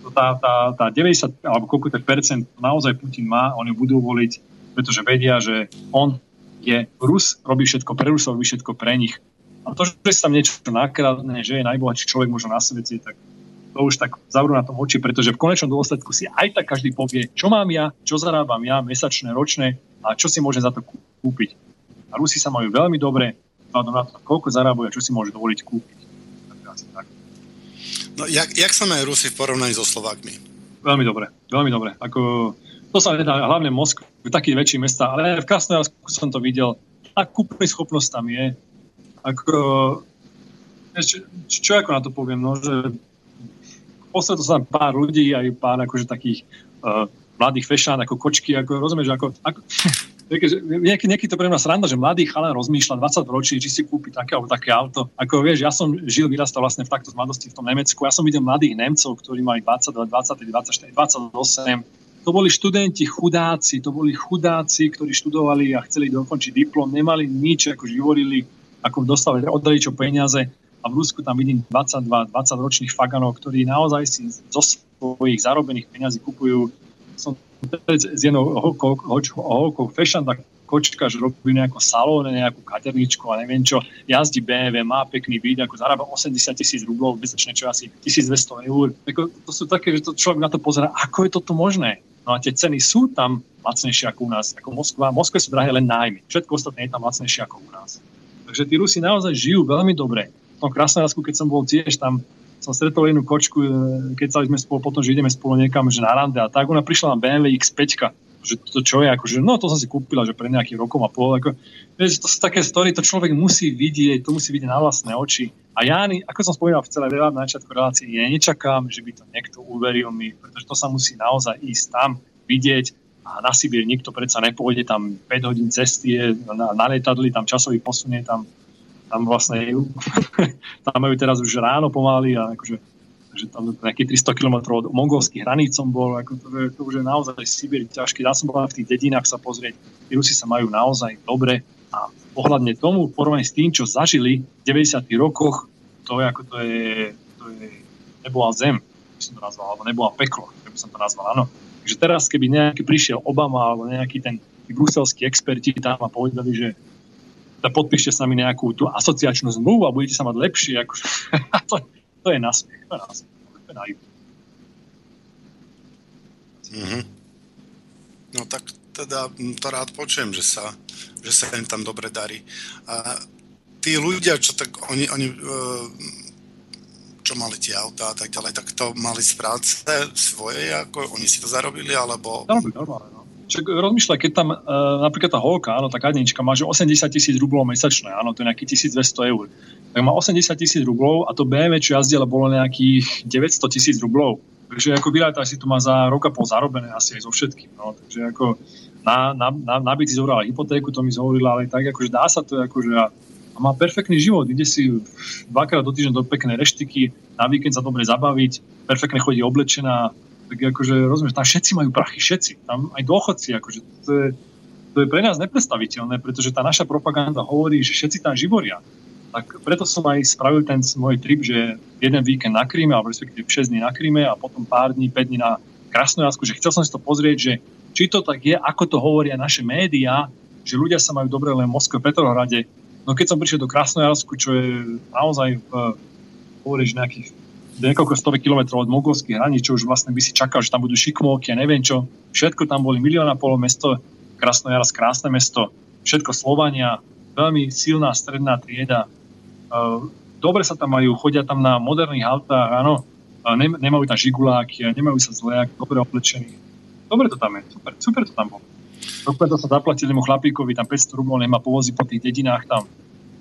To, tá, tá, tá 90, alebo koľko tak percent naozaj Putin má, oni budú voliť pretože vedia, že on je Rus, robí všetko pre Rusov, robí všetko pre nich. A to, že sa tam niečo nakradne, že je najbohatší človek možno na svete, tak to už tak zavrú na tom oči, pretože v konečnom dôsledku si aj tak každý povie, čo mám ja, čo zarábam ja, mesačné, ročné a čo si môžem za to kúpiť. A Rusi sa majú veľmi dobre, na to, koľko zarábajú a čo si môže dovoliť kúpiť. Tak, No, jak, jak sa majú Rusi v porovnaní so Slovakmi? Veľmi dobre, veľmi dobre. Ako to sa nedá, hlavne v Moskve, v takých väčších mestách, ale aj v Krasnojarsku som to videl. A kúpnej schopnosť tam je. Ako, čo, čo ako na to poviem, no, že posledno sa tam pár ľudí, aj pár akože takých uh, mladých fešán, ako kočky, ako rozumieš, ako, ako <laughs> nieký, nieký to pre mňa sranda, že mladý chalan rozmýšľa 20 ročí, či si kúpi také alebo také auto. Ako vieš, ja som žil, vyrastal vlastne v takto mladosti v tom Nemecku. Ja som videl mladých Nemcov, ktorí mali 22, 23, 24, 28 to boli študenti chudáci, to boli chudáci, ktorí študovali a chceli dokončiť diplom, nemali nič, ako živorili, ako dostali od rodičov peniaze a v Rusku tam vidím 22, 20 ročných faganov, ktorí naozaj si zo svojich zarobených peniazí kupujú som z jednou holkou tak kočka, že robí nejakú salóne, nejakú katerničku a neviem čo, jazdí BMW, má pekný byt, ako zarába 80 tisíc rublov, mesačne čo asi 1200 eur. Ako, to sú také, že to človek na to pozera, ako je toto možné? No a tie ceny sú tam lacnejšie ako u nás, ako Moskva. Moskve sú drahé len nájmy. Všetko ostatné je tam lacnejšie ako u nás. Takže tí Rusi naozaj žijú veľmi dobre. Tom Krasnojarsku, keď som bol tiež tam, som stretol jednu kočku, e, keď sa sme spolu potom, že ideme spolu niekam, že na rande a tak, ona prišla na BMW X5, že to čo je, akože, no to som si kúpila, že pre nejaký rokom a pol, ako, vieš, to sú také story, to človek musí vidieť, to musí vidieť na vlastné oči. A ja, ako som spomínal v celej veľa na začiatku relácie, ja nečakám, že by to niekto uveril mi, pretože to sa musí naozaj ísť tam, vidieť a na Sibír nikto predsa nepôjde, tam 5 hodín cesty je na, na lietadli, tam časový posunie, tam, tam vlastne <laughs> tam majú teraz už ráno pomaly a akože že tam nejakých 300 km od mongolských hraníc som bol, ako to, to už je naozaj Sibír ťažký. Ja som bol v tých dedinách sa pozrieť, tí Rusi sa majú naozaj dobre a pohľadne tomu, porovnaní s tým, čo zažili v 90. rokoch, to je ako to je, to je nebola zem, by som to nazval, alebo nebola peklo, by som to nazval, áno. Takže teraz, keby nejaký prišiel Obama alebo nejaký ten tí bruselskí experti tam a povedali, že tak podpíšte s nami nejakú tú asociačnú zmluvu a budete sa mať lepšie. Ako, <laughs> to, to je nasmiech. To je nasmiech. To je mm-hmm. No tak teda to rád počujem, že sa, že sa im tam dobre darí. A tí ľudia, čo tak oni, oni e, čo mali tie autá a tak ďalej, tak to mali z práce svoje, ako oni si to zarobili, alebo... Zarobili, normálne, no. Však rozmýšľaj, keď tam uh, napríklad tá holka, áno, tá kadnička má že 80 tisíc rublov mesačné, áno, to je nejakých 1200 eur. Tak má 80 tisíc rublov a to BMW, čo jazdila, bolo nejakých 900 tisíc rublov. Takže ako vyrátaj si to má za rok a pol zarobené asi aj so všetkým. No. Takže ako na, na, na, na byt si zobrala hypotéku, to mi zhovorila, ale tak akože dá sa to akože a, a má perfektný život. Ide si dvakrát do týždňa do peknej reštiky, na víkend sa dobre zabaviť, perfektne chodí oblečená, tak akože rozumieš, tam všetci majú prachy, všetci, tam aj dôchodci, akože to je, to je pre nás nepredstaviteľné, pretože tá naša propaganda hovorí, že všetci tam živoria. Tak preto som aj spravil ten môj trip, že jeden víkend na Kríme, alebo respektíve 6 dní na Kríme a potom pár dní, 5 dní na Krasnojasku, že chcel som si to pozrieť, že či to tak je, ako to hovoria naše médiá, že ľudia sa majú dobre len v Moskve, Petrohrade. No keď som prišiel do Krasnojarsku, čo je naozaj v, hovoríš nejakých niekoľko stovek kilometrov od mongolských hraníc, čo už vlastne by si čakal, že tam budú šikmovky a neviem čo. Všetko tam boli milióna pol mesto, Krasnojaras, krásne mesto, všetko Slovania, veľmi silná stredná trieda. E, dobre sa tam majú, chodia tam na moderných autách, áno, nemajú tam žiguláky, nemajú sa zle, dobre oblečení. Dobre to tam je, super, super to tam bolo. To sa zaplatili mu chlapíkovi, tam 500 rubov nemá povozí po tých dedinách tam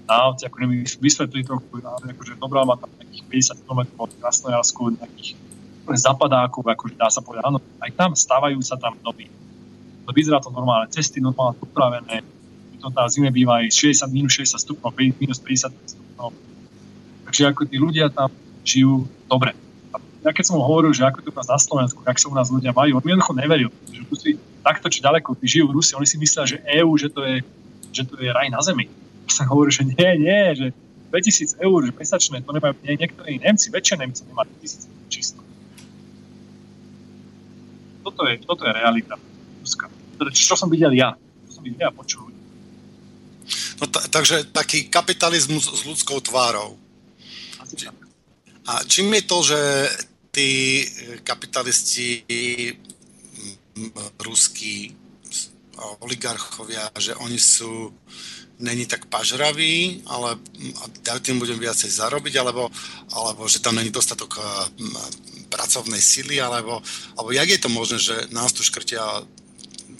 na aute, ako neviem vysvetliť trochu, akože dobrá má tam nejakých 50 km od Krasnojarsku, nejakých zapadákov, akože dá sa povedať, áno, aj tam stávajú sa tam doby. To vyzerá to normálne, cesty normálne upravené, to tá zime býva aj 60, minus 60 stupňov, minus 50 stupňov. Takže ako tí ľudia tam žijú dobre. A ja keď som hovoril, že ako to u na Slovensku, jak sa u nás ľudia majú, on mi jednoducho neveril. Že si, takto či ďaleko, tí žijú v Rusi, oni si myslia, že EÚ, že to je, že to je raj na zemi sa hovorí, že nie, nie, že 2000 eur že mesačné, to nemajú nie, niektorí Nemci, väčšie Nemci nemajú 2000 eur čisto. Toto je, toto je realita Ruska. Teda, čo som videl ja, čo som videl ja počul. No t- takže taký kapitalizmus s ľudskou tvárou. Asi tak. A čím je to, že tí kapitalisti ruskí oligarchovia, že oni sú není tak pažravý, ale dajú tým budem viacej zarobiť, alebo, alebo že tam není dostatok pracovnej sily, alebo, alebo jak je to možné, že nás tu škrtia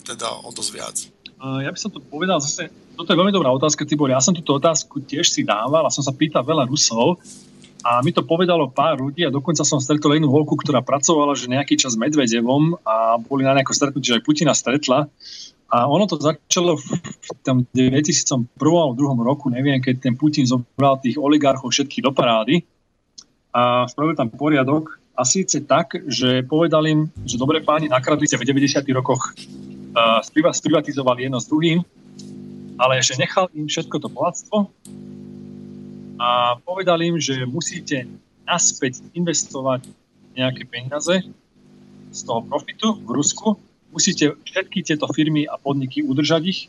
teda o dosť viac? Ja by som to povedal zase, toto je veľmi dobrá otázka, Tibor. Ja som túto otázku tiež si dával a som sa pýtal veľa Rusov a mi to povedalo pár ľudí a dokonca som stretol jednu holku, ktorá pracovala že nejaký čas Medvedevom a boli na nejakom stretnutí, že aj Putina stretla a ono to začalo v tom 2001 alebo druhom roku, neviem, keď ten Putin zobral tých oligarchov všetkých do parády a spravil tam poriadok. A síce tak, že povedal im, že dobre páni, nakradli ste v 90. rokoch, uh, sprivatizovali jedno s druhým, ale že nechal im všetko to bohatstvo a povedal im, že musíte naspäť investovať nejaké peniaze z toho profitu v Rusku musíte všetky tieto firmy a podniky udržať ich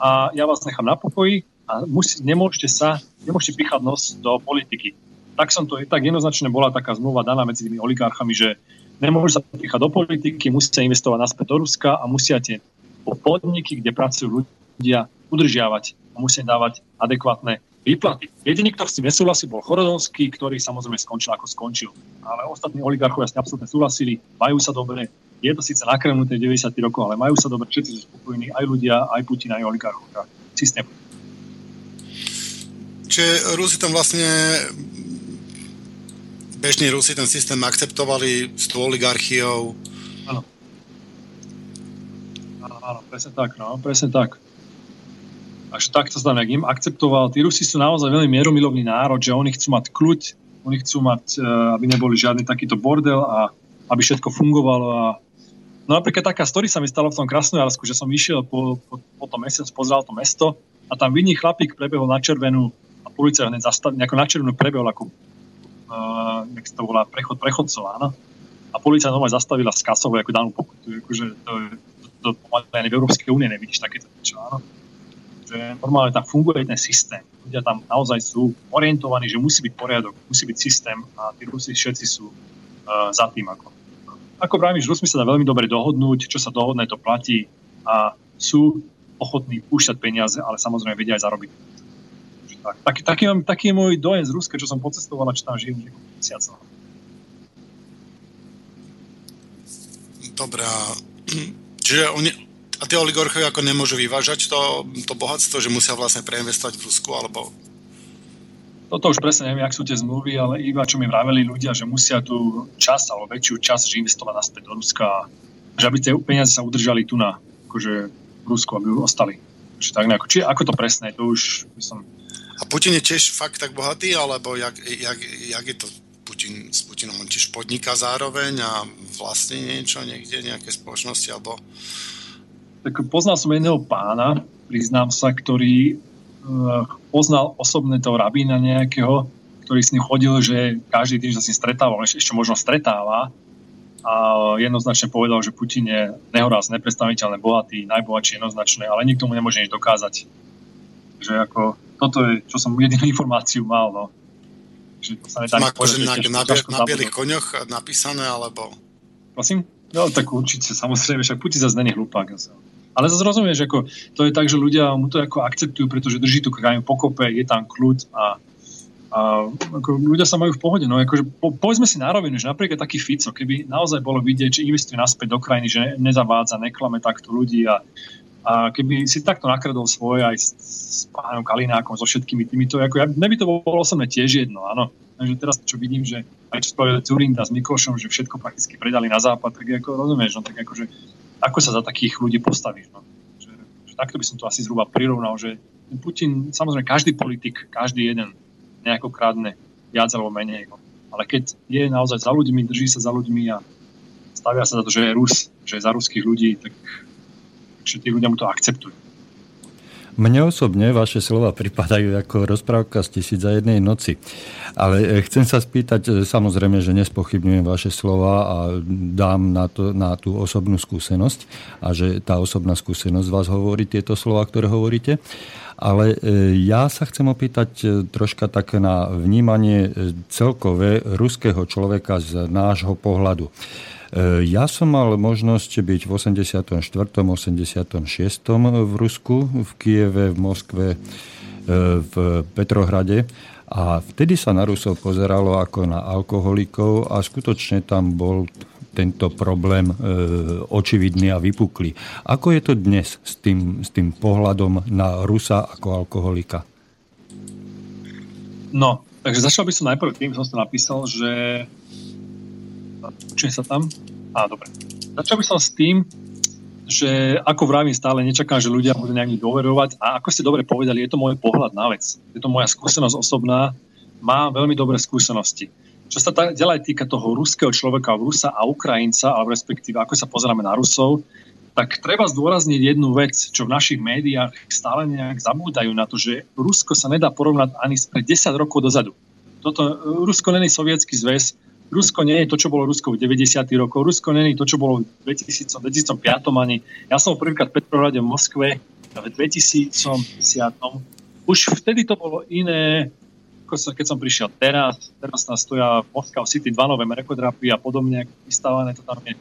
a ja vás nechám na pokoji a musí, nemôžete sa, nemôžete pichať nos do politiky. Tak som to, tak jednoznačne bola taká zmluva daná medzi tými oligarchami, že nemôžu sa pichať do politiky, musíte investovať naspäť do Ruska a musíte po podniky, kde pracujú ľudia, udržiavať a musia dávať adekvátne výplaty. Jediný, kto si nesúhlasí, bol Chorodovský, ktorý samozrejme skončil ako skončil. Ale ostatní oligarchovia s absolútne súhlasili, majú sa dobre, je to síce nakrmnuté 90 rokov, ale majú sa dobre, všetci sú spokojní, aj ľudia, aj Putin, aj oligarchovia. Systém. Čiže Rusi tam vlastne bežní Rusi ten systém akceptovali s tou oligarchiou. Áno. Áno, presne tak, no, presne tak. Až tak to znamená, im akceptoval. Tí Rusi sú naozaj veľmi mieromilovný národ, že oni chcú mať kľuď, oni chcú mať, eh, aby neboli žiadny takýto bordel a aby všetko fungovalo a No napríklad taká story sa mi stala v tom Krasnojarsku, že som išiel po, po, po tom mesiac, pozrel to mesto a tam vinný chlapík prebehol na červenú a policia hneď zastav, nejako na červenú prebehol ako uh, jak to volá, prechod prechodcov, áno. A policia normálne zastavila z kasovou ako danú pokutu, akože to, to, to, to ani v Európskej únie nevidíš takéto niečo, áno. že normálne tam funguje ten systém. Ľudia tam naozaj sú orientovaní, že musí byť poriadok, musí byť systém a tí Rusi všetci sú uh, za tým. Ako, ako že Rusmi sa dá veľmi dobre dohodnúť, čo sa dohodne, to platí a sú ochotní púšťať peniaze, ale samozrejme vedia aj zarobiť. Tak, taký, taký, taký je môj dojem z Ruska, čo som pocestoval a čo tam žijem niekoľko mesiacov. Dobre, <clears throat> čiže oni, a tie oligarchovia ako nemôžu vyvážať to, to bohatstvo, že musia vlastne preinvestovať v Rusku, alebo... Toto už presne neviem, ak sú tie zmluvy, ale iba čo mi vraveli ľudia, že musia tú časť alebo väčšiu časť že investovať naspäť do Ruska, že aby tie peniaze sa udržali tu na akože v Rusku, aby ostali. Čiže tak nejako. Či ako to presné, to už by som... A Putin je tiež fakt tak bohatý, alebo jak, jak, jak je to Putin, s Putinom? On tiež podniká zároveň a vlastní niečo niekde, nejaké spoločnosti, alebo tak poznal som jedného pána, priznám sa, ktorý poznal osobne toho rabína nejakého, ktorý s ním chodil, že každý deň sa s ním stretával, ešte, možno stretáva a jednoznačne povedal, že Putin je nehoraz, nepredstaviteľne bohatý, najbohatší jednoznačne, ale nikto mu nemôže nič dokázať. Že ako, toto je, čo som jedinú informáciu mal, no. Že to sa nedá akože na, na, na bielých koňoch napísané, alebo... Prosím? No tak určite, samozrejme, však Putin zase není hlupák. Ale zase rozumieš, ako, to je tak, že ľudia mu to ako akceptujú, pretože drží tú krajinu pokope, je tam kľud a, a ako, ľudia sa majú v pohode. No, akože, po, povedzme si na rovinu, že napríklad taký Fico, keby naozaj bolo vidieť, že investuje naspäť do krajiny, že ne, nezavádza, neklame takto ľudí a, a keby si takto nakradol svoje aj s, s pánom Kalinákom, so všetkými týmito, ako ja, mne by to bolo osobne tiež jedno, áno. Takže teraz, čo vidím, že aj čo spravili Zurinda s Miklošom, že všetko prakticky predali na západ, tak ako rozumieš, no tak akože ako sa za takých ľudí postavíš. No? Že, že takto by som to asi zhruba prirovnal, že Putin, samozrejme každý politik, každý jeden nejako krádne viac alebo menej. No. Ale keď je naozaj za ľuďmi, drží sa za ľuďmi a stavia sa za to, že je Rus, že je za ruských ľudí, tak že tí ľudia mu to akceptujú. Mne osobne vaše slova pripadajú ako rozprávka z tisíc za jednej noci. Ale e, chcem sa spýtať, e, samozrejme, že nespochybňujem vaše slova a dám na, to, na tú osobnú skúsenosť a že tá osobná skúsenosť vás hovorí tieto slova, ktoré hovoríte. Ale e, ja sa chcem opýtať troška tak na vnímanie celkové ruského človeka z nášho pohľadu. E, ja som mal možnosť byť v 84. 86. v Rusku, v Kieve, v Moskve, e, v Petrohrade. A vtedy sa na Rusov pozeralo ako na alkoholikov a skutočne tam bol tento problém e, očividný a vypuklý. Ako je to dnes s tým, s tým pohľadom na Rusa ako alkoholika? No, takže začal by som najprv tým, som to napísal, že Učím sa tam? Á, dobre. Začal by som s tým, že ako vravím stále, nečakám, že ľudia budú nejak dôverovať a ako ste dobre povedali, je to môj pohľad na vec. Je to moja skúsenosť osobná, má veľmi dobré skúsenosti. Čo sa tá, ďalej týka toho ruského človeka, Rusa a Ukrajinca, alebo respektíve ako sa pozeráme na Rusov, tak treba zdôrazniť jednu vec, čo v našich médiách stále nejak zabúdajú na to, že Rusko sa nedá porovnať ani pred 10 rokov dozadu. Toto, Rusko není sovietský zväz, Rusko nie je to, čo bolo Rusko v 90. rokoch. Rusko nie je to, čo bolo v 2000, 2005 ani. Ja som prvýkrát v Petrohrade v Moskve v 2010. Už vtedy to bolo iné, ako sa, keď som prišiel teraz. Teraz tam stoja Moskva City dva nové mrakodrapy a podobne, vystávané to tam je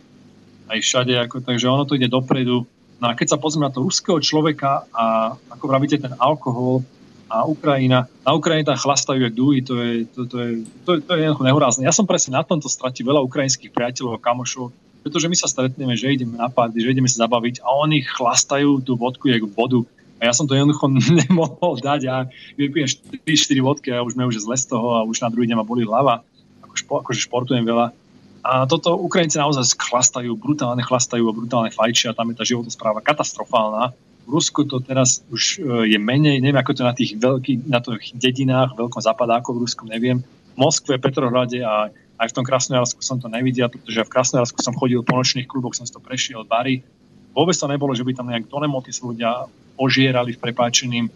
aj všade. Ako, takže ono to ide dopredu. No a keď sa pozrieme na to ruského človeka a ako vravíte, ten alkohol, a Ukrajina. Na Ukrajine tam chlastajú jak dúhy, to je, to, to je, to, to je jednoducho nehorázne. Ja som presne na tomto stratí veľa ukrajinských priateľov a kamošov, pretože my sa stretneme, že ideme na party, že ideme sa zabaviť a oni chlastajú tú vodku jak vodu. A ja som to jednoducho <laughs> nemohol dať a vypijem 4-4 vodky a už sme už zle z toho a už na druhý deň ma boli hlava. Ako špo, akože športujem veľa. A toto Ukrajinci naozaj chlastajú, brutálne chlastajú a brutálne fajčia. Tam je tá životospráva katastrofálna v Rusku to teraz už e, je menej, neviem ako to na tých veľkých, na tých dedinách, veľkom zapadáku v Rusku, neviem. V Moskve, Petrohrade a aj v tom Krasnojarsku som to nevidel, pretože v Krasnojarsku som chodil po nočných kluboch, som to prešiel, bary. Vôbec to nebolo, že by tam nejak do nemoty sa ľudia ožierali v prepáčením.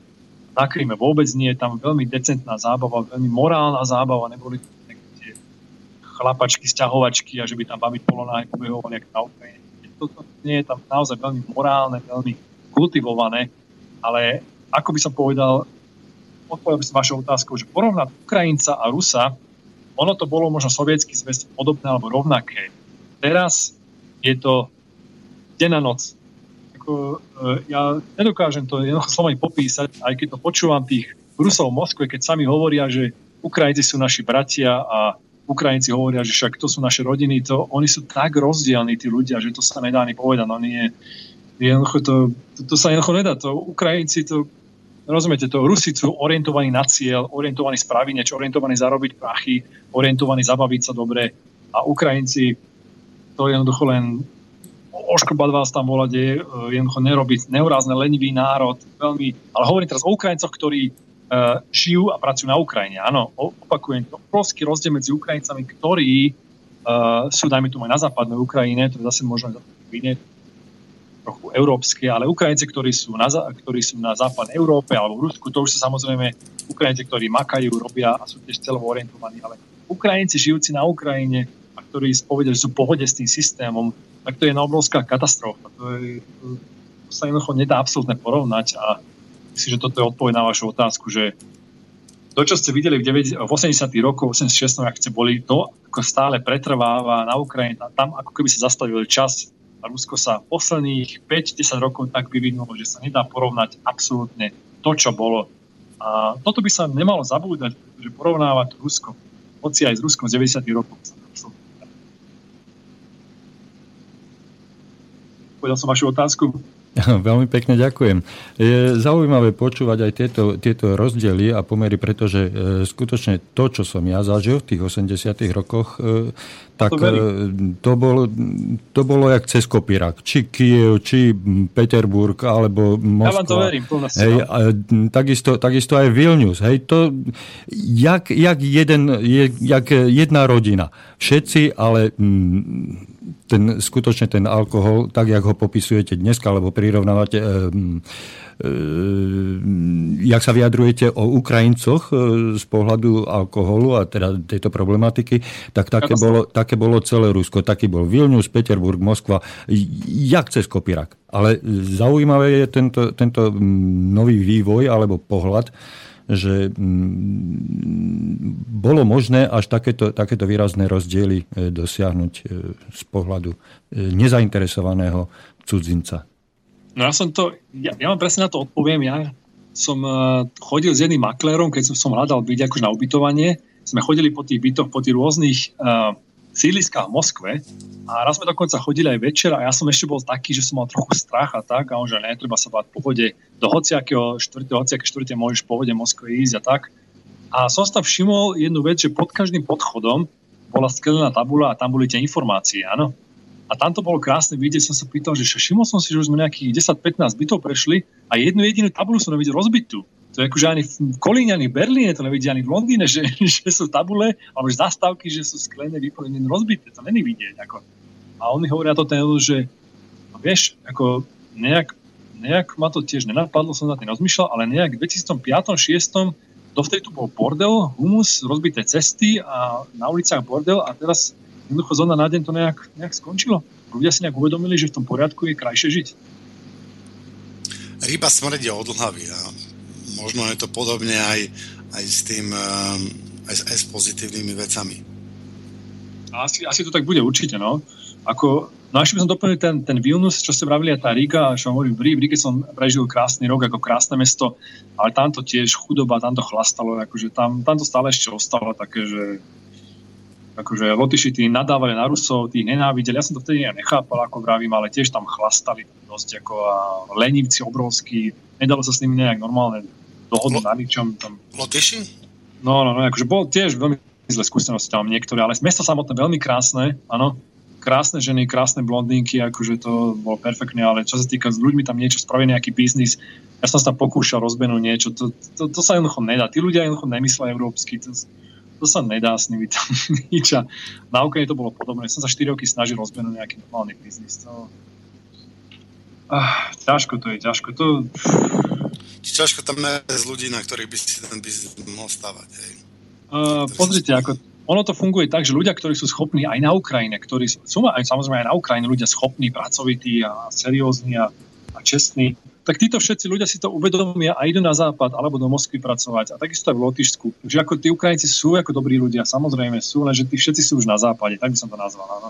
Na Kríme vôbec nie, tam veľmi decentná zábava, veľmi morálna zábava, neboli tie chlapačky, sťahovačky a že by tam baviť polonáhy pobehovali ako na Ukrajine. Toto nie je tam naozaj veľmi morálne, veľmi kultivované, ale ako by som povedal, odpovedal by som vašou otázkou, že porovnať Ukrajinca a Rusa, ono to bolo možno sovietský zväz podobné alebo rovnaké. Teraz je to deň a noc. Ako, e, ja nedokážem to jednoducho slovami popísať, aj keď to počúvam tých Rusov v Moskve, keď sami hovoria, že Ukrajinci sú naši bratia a Ukrajinci hovoria, že však to sú naše rodiny, to oni sú tak rozdielni tí ľudia, že to sa nedá ani povedať. No nie, jednoducho to, to, to sa jednoducho nedá. To Ukrajinci to, rozumiete, to Rusi sú orientovaní na cieľ, orientovaní spraviť niečo, orientovaní zarobiť prachy, orientovaní zabaviť sa dobre a Ukrajinci to jednoducho len oškrbať vás tam volať, jednoducho nerobiť, neurázne, lenivý národ, veľmi, ale hovorím teraz o Ukrajincoch, ktorí uh, žijú a pracujú na Ukrajine. Áno, opakujem to. Obrovský rozdiel medzi Ukrajincami, ktorí uh, sú, dajme tomu, aj na západnej Ukrajine, to je zase možno iné, trochu európske, ale Ukrajinci, ktorí sú, na, ktorí sú na západnej Európe alebo v Rusku, to už sú samozrejme Ukrajinci, ktorí makajú, robia a sú tiež celovo orientovaní, ale Ukrajinci žijúci na Ukrajine a ktorí povedia, že sú pohode s tým systémom, tak to je na obrovská katastrofa. To, je, to sa jednoducho nedá absolútne porovnať a myslím, že toto je odpoveď na vašu otázku, že to, čo ste videli v, 90, v 80. rokoch, 86. ak boli, to ako stále pretrváva na Ukrajine. Tam ako keby sa zastavil čas Rusko sa posledných 5-10 rokov tak vyvinulo, že sa nedá porovnať absolútne to, čo bolo. A toto by sa nemalo zabúdať, že porovnávať Rusko, hoci aj s Ruskom z 90. rokov. Povedal som vašu otázku. <laughs> Veľmi pekne ďakujem. Je zaujímavé počúvať aj tieto, tieto rozdiely a pomery, pretože e, skutočne to, čo som ja zažil v tých 80 rokoch, e, tak to, e, to, bol, to bolo jak cez kopírak. Či Kiev, či Peterburg, alebo Moskva. Ja vám to verím, hej, a, takisto, takisto aj Vilnius. Hej, to, jak, jak, jeden, jak jedna rodina. Všetci, ale... Mm, ten, skutočne ten alkohol, tak jak ho popisujete dneska, alebo prirovnávate, e, e, jak sa vyjadrujete o Ukrajincoch e, z pohľadu alkoholu a teda tejto problematiky, tak také bolo, také bolo celé Rusko. Taký bol Vilnius, Peterburg, Moskva, jak cez kopírak. Ale zaujímavé je tento, tento nový vývoj alebo pohľad, že mm, bolo možné až takéto, takéto výrazné rozdiely e, dosiahnuť e, z pohľadu e, nezainteresovaného cudzinca. No ja som to, ja, ja vám presne na to odpoviem, ja som chodil s jedným maklérom, keď som, hľadal byť akože na ubytovanie, sme chodili po tých bytoch, po tých rôznych uh, sídliskách v Moskve a raz sme dokonca chodili aj večer a ja som ešte bol taký, že som mal trochu strach a tak a on, že netreba sa báť po vode do hociakého štvrtého, hociaké štvrte môžeš po vode Moskve ísť a tak. A som sa všimol jednu vec, že pod každým podchodom bola sklená tabula a tam boli tie informácie, áno. A tam to bolo krásne vidieť, som sa pýtal, že všimol som si, že už sme nejakých 10-15 bytov prešli a jednu jedinú tabulu som nevidel rozbitú. To je akože ani v Kolíne, ani v Berlíne to nevidia, ani v Londýne, <laughs> že, že sú tabule, alebo že zastávky, že sú sklené, vyplnené, rozbité. To není vidieť. Ako. A oni hovoria to ten, že no vieš, ako nejak, nejak ma to tiež nenapadlo, som na tým rozmýšľal, ale nejak v 2005 2006 dovtedy tu bol bordel, humus, rozbité cesty a na uliciach bordel a teraz jednoducho zóna na deň to nejak, nejak skončilo. Ľudia si nejak uvedomili, že v tom poriadku je krajšie žiť. Ryba smrdí od hlavy a možno je to podobne aj, aj s tým, ehm, aj, aj s pozitívnymi vecami. Asi, asi to tak bude určite, no. Ako, no ešte by som doplnil ten, ten Vilnus, čo ste vravili, a tá Riga, čo hovorím, v Ríge som prežil krásny rok ako krásne mesto, ale tamto tiež chudoba, tamto chlastalo, akože tam, tam to stále ešte ostalo také, že akože Lotyši tí nadávali na Rusov, tých nenávideli. Ja som to vtedy nechápal, ako vravím, ale tiež tam chlastali dosť ako a lenivci obrovskí. Nedalo sa s nimi nejak normálne dohodnú Lo- na ničom. Tam... Lotyši? No, no, no, akože bol tiež veľmi zlé skúsenosti tam niektoré, ale mesto samotné veľmi krásne, áno, krásne ženy, krásne blondínky, akože to bolo perfektné, ale čo sa týka s ľuďmi tam niečo spraviť, nejaký biznis, ja som sa tam pokúšal rozbenúť niečo, to, to, to, sa jednoducho nedá. Tí ľudia jednoducho nemyslia európsky, to, to sa nedá s nimi tam <laughs> nič. A na Ukrajine to bolo podobné. Som sa 4 roky snažil rozbenúť nejaký normálny biznis. To... Ah, ťažko to je, ťažko. To, ťažko tam nájsť ľudí, na ktorých by si ten biznis mohol stavať. Hej. Uh, pozrite, ako ono to funguje tak, že ľudia, ktorí sú schopní aj na Ukrajine, ktorí sú aj samozrejme aj na Ukrajine ľudia schopní, pracovití a seriózni a, a čestní, tak títo všetci ľudia si to uvedomia a idú na západ alebo do Moskvy pracovať. A takisto aj v Lotyšsku. Že ako tí Ukrajinci sú ako dobrí ľudia, samozrejme sú, lenže tí všetci sú už na západe, tak by som to nazval. Áno.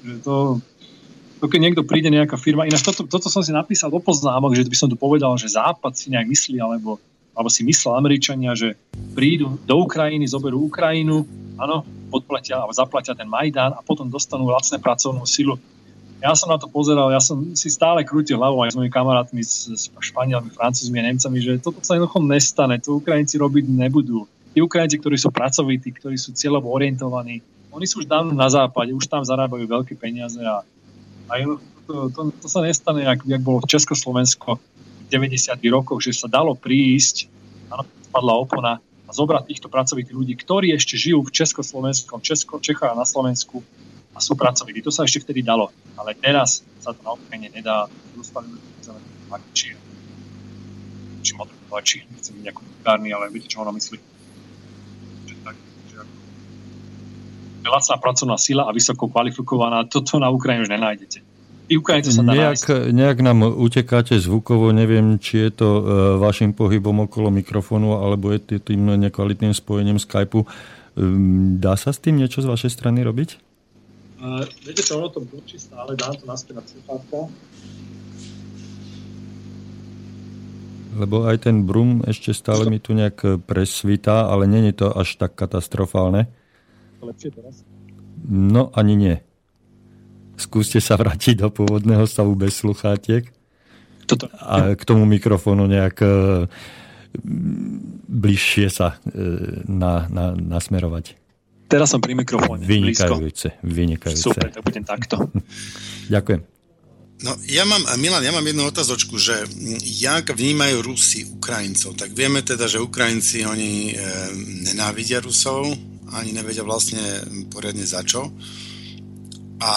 Že to, to, keď niekto príde nejaká firma, ináč toto, toto som si napísal do poznámok, že by som to povedal, že západ si nejak myslí, alebo, alebo si myslel Američania, že prídu do Ukrajiny, zoberú Ukrajinu, áno, podplatia alebo zaplatia ten Majdán a potom dostanú lacné pracovnú silu ja som na to pozeral, ja som si stále krútil hlavou aj s mojimi kamarátmi, s Španielmi, Francúzmi a Nemcami, že toto sa jednoducho nestane, to Ukrajinci robiť nebudú. Tí Ukrajinci, ktorí sú pracovití, ktorí sú cieľovo orientovaní, oni sú už dávno na západe, už tam zarábajú veľké peniaze a, a to, to, to sa nestane, jak, jak bolo v Československo v 90. rokoch, že sa dalo prísť, áno, spadla opona a zobrať týchto pracovitých ľudí, ktorí ešte žijú v Československom, Česko, Čechách a na Slovensku a sú pracovití. To sa ešte vtedy dalo. Ale teraz sa to na Ukrajine nedá. Či, či modrú tlačí. Nechcem vulgárny, ale viete, čo ona myslí. Že tak, že lacná pracovná sila a vysoko kvalifikovaná, toto na Ukrajine už nenájdete. I Ukrajince sa dá nejak, nejak nám utekáte zvukovo, neviem, či je to e, vašim pohybom okolo mikrofónu, alebo je tým nekvalitným spojením Skypeu. E, dá sa s tým niečo z vašej strany robiť? Uh, viete čo, ono to bučí stále, dám to naspäť na sluchátka. Lebo aj ten brum ešte stále mi tu nejak presvítá, ale není to až tak katastrofálne. Lepšie teraz? No, ani nie. Skúste sa vrátiť do pôvodného stavu bez sluchátiek. Toto. A k tomu mikrofónu nejak e, bližšie sa e, na, na, nasmerovať. Teraz som pri mikrofóne. Vynikajúce, vynikajúce. Super, tak budem takto. <laughs> Ďakujem. No, ja mám, Milan, ja mám jednu otázočku, že jak vnímajú Rusi Ukrajincov? Tak vieme teda, že Ukrajinci, oni e, nenávidia Rusov, ani nevedia vlastne poriadne za čo. A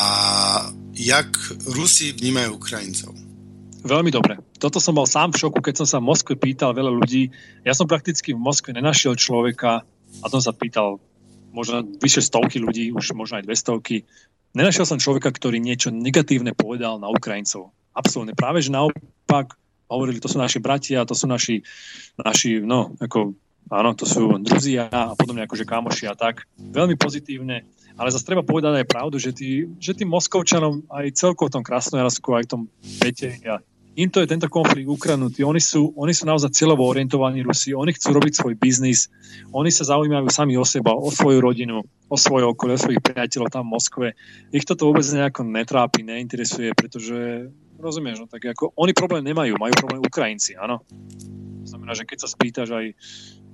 jak Rusi vnímajú Ukrajincov? Veľmi dobre. Toto som bol sám v šoku, keď som sa v Moskve pýtal veľa ľudí. Ja som prakticky v Moskve nenašiel človeka, a som sa pýtal možno vyše stovky ľudí, už možno aj dve stovky. Nenašiel som človeka, ktorý niečo negatívne povedal na Ukrajincov. Absolútne. Práve, že naopak hovorili, to sú naši bratia, to sú naši, naši no, ako, áno, to sú druzia a podobne akože kamoši a tak. Veľmi pozitívne. Ale zase treba povedať aj pravdu, že, tí, že tým Moskovčanom aj celkovo v tom Krasnojarsku, aj v tom Pete a im to je tento konflikt ukradnutý. Oni sú, oni sú naozaj cieľovo orientovaní Rusi, oni chcú robiť svoj biznis, oni sa zaujímajú sami o seba, o svoju rodinu, o svoje okolie, o svojich priateľov tam v Moskve. Ich toto vôbec nejako netrápi, neinteresuje, pretože rozumieš, no tak ako oni problém nemajú, majú problém Ukrajinci, áno. To znamená, že keď sa spýtaš aj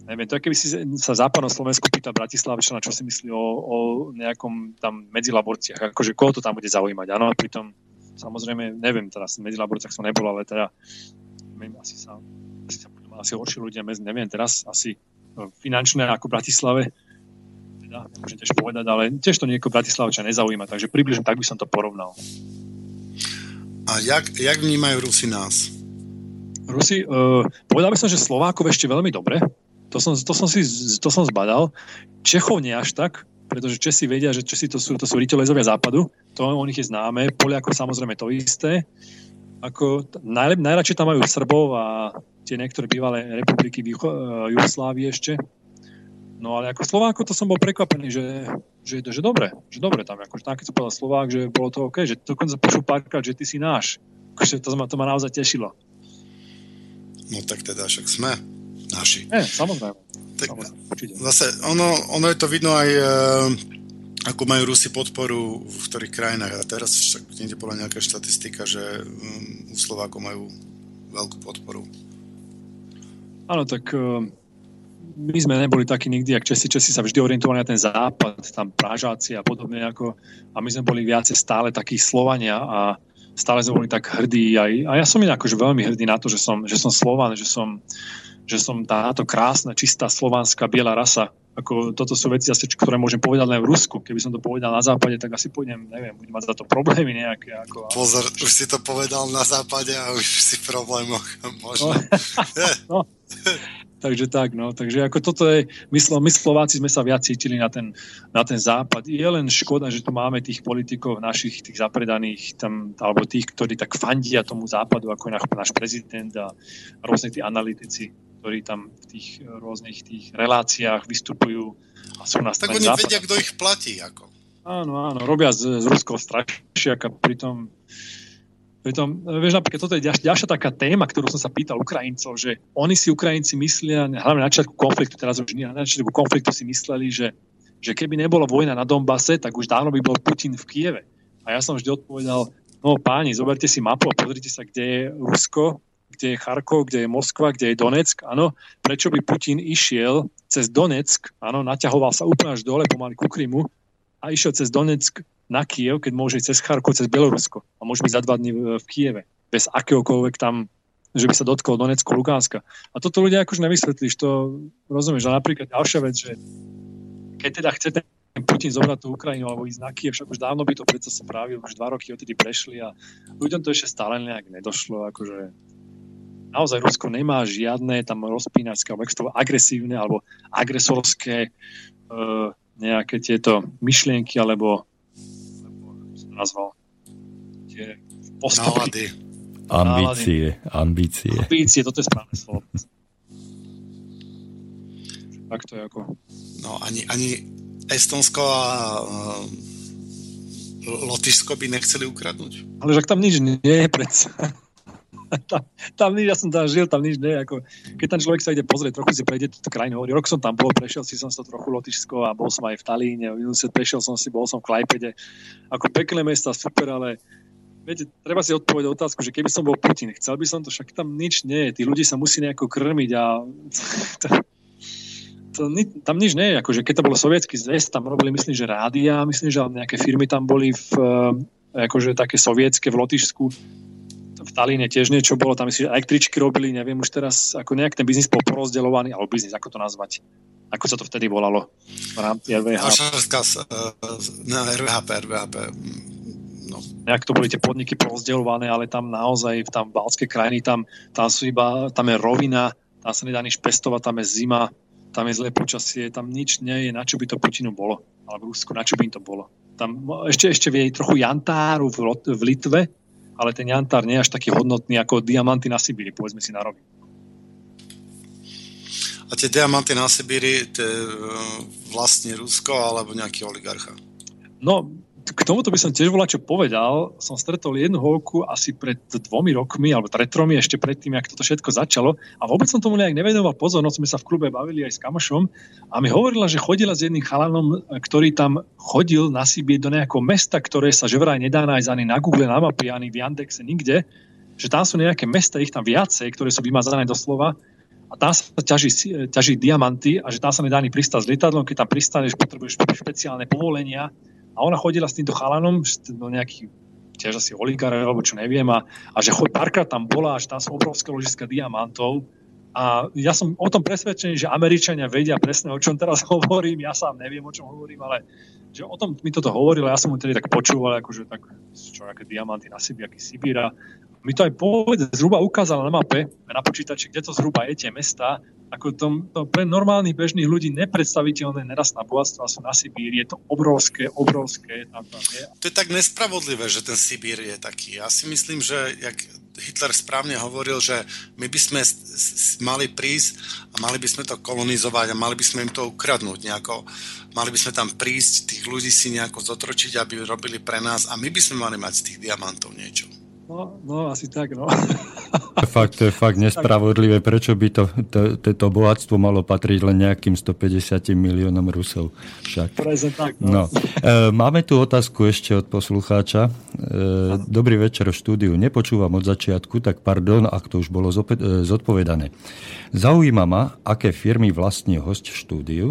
neviem, to je keby si sa západnom Slovensku pýta Bratislavčana, čo si myslí o, o nejakom tam medzilaborciách, akože koho to tam bude zaujímať, áno, a pritom Samozrejme, neviem, teraz medzi laborciách som nebol, ale teda neviem, asi sa, asi sa budú asi horší ľudia, neviem, teraz asi no, finančné ako v Bratislave, teda nemôžem tiež povedať, ale tiež to nieko Bratislavča nezaujíma, takže približne tak by som to porovnal. A jak, jak vnímajú Rusi nás? Rusi, uh, povedal by som, že Slovákov ešte veľmi dobre, to som, to som, si, to som zbadal. Čechov nie až tak, pretože Česi vedia, že Česi to sú, to sú riteľezovia západu, to o nich je známe, Poliakov samozrejme to isté. Ako, najlep, najradšej tam majú Srbov a tie niektoré bývalé republiky v eh, Jugoslávii ešte. No ale ako Slováko to som bol prekvapený, že, že, že dobre, že dobre tam, akože tam, keď som povedal Slovák, že bolo to OK, že dokonca počul párkrát, že ty si náš. Akože to ma, to ma naozaj tešilo. No tak teda však sme naši. Nie, samozrejme. Tak zase ono, ono je to vidno aj e, ako majú Rusi podporu v ktorých krajinách. A teraz však niekde bola nejaká štatistika, že um, u Slovákov majú veľkú podporu. Áno, tak uh, my sme neboli takí nikdy, ak Česi, Česi sa vždy orientovali na ten západ, tam Pražáci a podobne ako, a my sme boli viacej stále takí Slovania a stále sme boli tak hrdí aj, a ja som inak akože veľmi hrdý na to, že som, že som Slovan, že som, že som táto krásna, čistá slovanská biela rasa. Ako, toto sú veci, asi, ktoré môžem povedať len v Rusku. Keby som to povedal na západe, tak asi pôjdem, neviem, budem mať za to problémy nejaké. Ako, Pozor, už si to povedal na západe a už si v problémoch. <laughs> Možno. No, <laughs> no, takže tak, no. Takže ako toto je, my, my Slováci sme sa viac cítili na ten, na ten západ. Je len škoda, že tu máme tých politikov našich, tých zapredaných, tam, alebo tých, ktorí tak fandia tomu západu, ako je náš prezident a rôzne tí analytici, ktorí tam v tých rôznych tých reláciách vystupujú a sú na Tak oni západ. vedia, kto ich platí. Ako. Áno, áno, robia z, z Ruského strašiaka, pritom Pritom, vieš, napríklad toto je ďalšia, ďalšia taká téma, ktorú som sa pýtal Ukrajincov, že oni si Ukrajinci myslia, hlavne na začiatku konfliktu, teraz už nie, na začiatku konfliktu si mysleli, že, že keby nebola vojna na Donbase, tak už dávno by bol Putin v Kieve. A ja som vždy odpovedal, no páni, zoberte si mapu a pozrite sa, kde je Rusko, kde je Charkov, kde je Moskva, kde je Donetsk, áno, prečo by Putin išiel cez Donetsk, áno, naťahoval sa úplne až dole pomaly ku Krymu a išiel cez Donetsk na Kiev, keď môže cez Charkov, cez Bielorusko a môže byť za dva dní v Kieve, bez akéhokoľvek tam, že by sa dotkol Donecko, Lugánska. A toto ľudia akože nevysvetlíš, to rozumieš. A napríklad ďalšia vec, že keď teda chce ten Putin zobrať tú Ukrajinu alebo ísť na Kiev, však už dávno by to predsa spravil, už dva roky odtedy prešli a ľuďom to ešte stále nejak nedošlo, akože naozaj Rusko nemá žiadne tam rozpínačské alebo agresívne alebo agresorské uh, nejaké tieto myšlienky alebo nazval. Tie postupy. Ambície, ambície. Ambície, toto je správne slovo. Tak to je ako... No ani, ani Estonsko a uh, Lotyšsko by nechceli ukradnúť. Ale však tam nič nie je predsa <laughs> tam, tam ja som tam žil, tam nič nie. Ako, keď tam človek sa ide pozrieť, trochu si prejde túto krajinu, hovorí, rok som tam bol, prešiel si som sa trochu Lotyšsko a bol som aj v Talíne, prešiel som si, bol som v Klajpede. Ako pekné mesta, super, ale viete, treba si odpovedať otázku, že keby som bol Putin, chcel by som to, však tam nič nie je, tí ľudí sa musí nejako krmiť a <laughs> to, to, tam nič nie je, akože keď to bolo sovietský zväz, tam robili, myslím, že rádia, myslím, že nejaké firmy tam boli v, eh, akože také sovietské v Lotyšsku, Talíne tiež niečo bolo, tam myslím, že električky robili, neviem už teraz, ako nejak ten biznis bol porozdeľovaný, alebo biznis, ako to nazvať. Ako sa to vtedy volalo v rámci RVH? Na RVHP, RVHP. No. Nejak to boli tie podniky porozdeľované, ale tam naozaj, tam balské krajiny, tam, tam sú iba, tam je rovina, tam sa nedá nič pestovať, tam je zima, tam je zlé počasie, tam nič nie je, na čo by to Putinu bolo. Alebo Rusko, na čo by im to bolo. Tam ešte, ešte vie trochu Jantáru v, v Litve, ale ten jantár nie je až taký hodnotný ako diamanty na Sibíri, povedzme si na rovinu. A tie diamanty na Sibíri, to je vlastne Rusko alebo nejaký oligarcha? No, k tomuto by som tiež volal, čo povedal. Som stretol jednu holku asi pred dvomi rokmi, alebo pred tromi, ešte predtým, jak toto všetko začalo. A vôbec som tomu nejak nevenoval pozornosť. Sme sa v klube bavili aj s kamošom a mi hovorila, že chodila s jedným chalanom, ktorý tam chodil na Sibír do nejakého mesta, ktoré sa že vraj nedá nájsť ani na Google, na mape, ani v Yandexe, nikde. Že tam sú nejaké mesta, ich tam viacej, ktoré sú vymazané doslova a tam sa ťaží, ťaží diamanty a že tam sa nedá ani pristať s lietadlom, keď tam pristaneš, potrebuješ špeciálne povolenia a ona chodila s týmto chalanom, no nejaký tiež asi oligár, alebo čo neviem, a, a že chod, párkrát tam bola, až tam sú obrovské ložiska diamantov. A ja som o tom presvedčený, že Američania vedia presne, o čom teraz <laughs> hovorím. Ja sám neviem, o čom hovorím, ale že o tom mi toto hovoril, ja som mu tedy tak počúval, akože tak, čo nejaké diamanty na Sibír, aký Sibíra. Mi to aj povede, zhruba ukázal na mape, na počítači, kde to zhruba je tie mesta ako to, to pre normálnych bežných ľudí nepredstaviteľné nerastná bohatstva sú na Sibíri. Je to obrovské, obrovské. Tam, tam je. To je tak nespravodlivé, že ten Sibír je taký. Ja si myslím, že jak Hitler správne hovoril, že my by sme mali prísť a mali by sme to kolonizovať a mali by sme im to ukradnúť nejako. Mali by sme tam prísť, tých ľudí si nejako zotročiť, aby robili pre nás a my by sme mali mať z tých diamantov niečo. No, no asi tak, no. Fakt, to je fakt nespravodlivé. Prečo by to, to, to, to bohatstvo malo patriť len nejakým 150 miliónom Rusov? Však. tak, no. no. E, máme tu otázku ešte od poslucháča. E, dobrý večer v štúdiu. Nepočúvam od začiatku, tak pardon, ak to už bolo e, zodpovedané. Zaujíma ma, aké firmy vlastní host v štúdiu,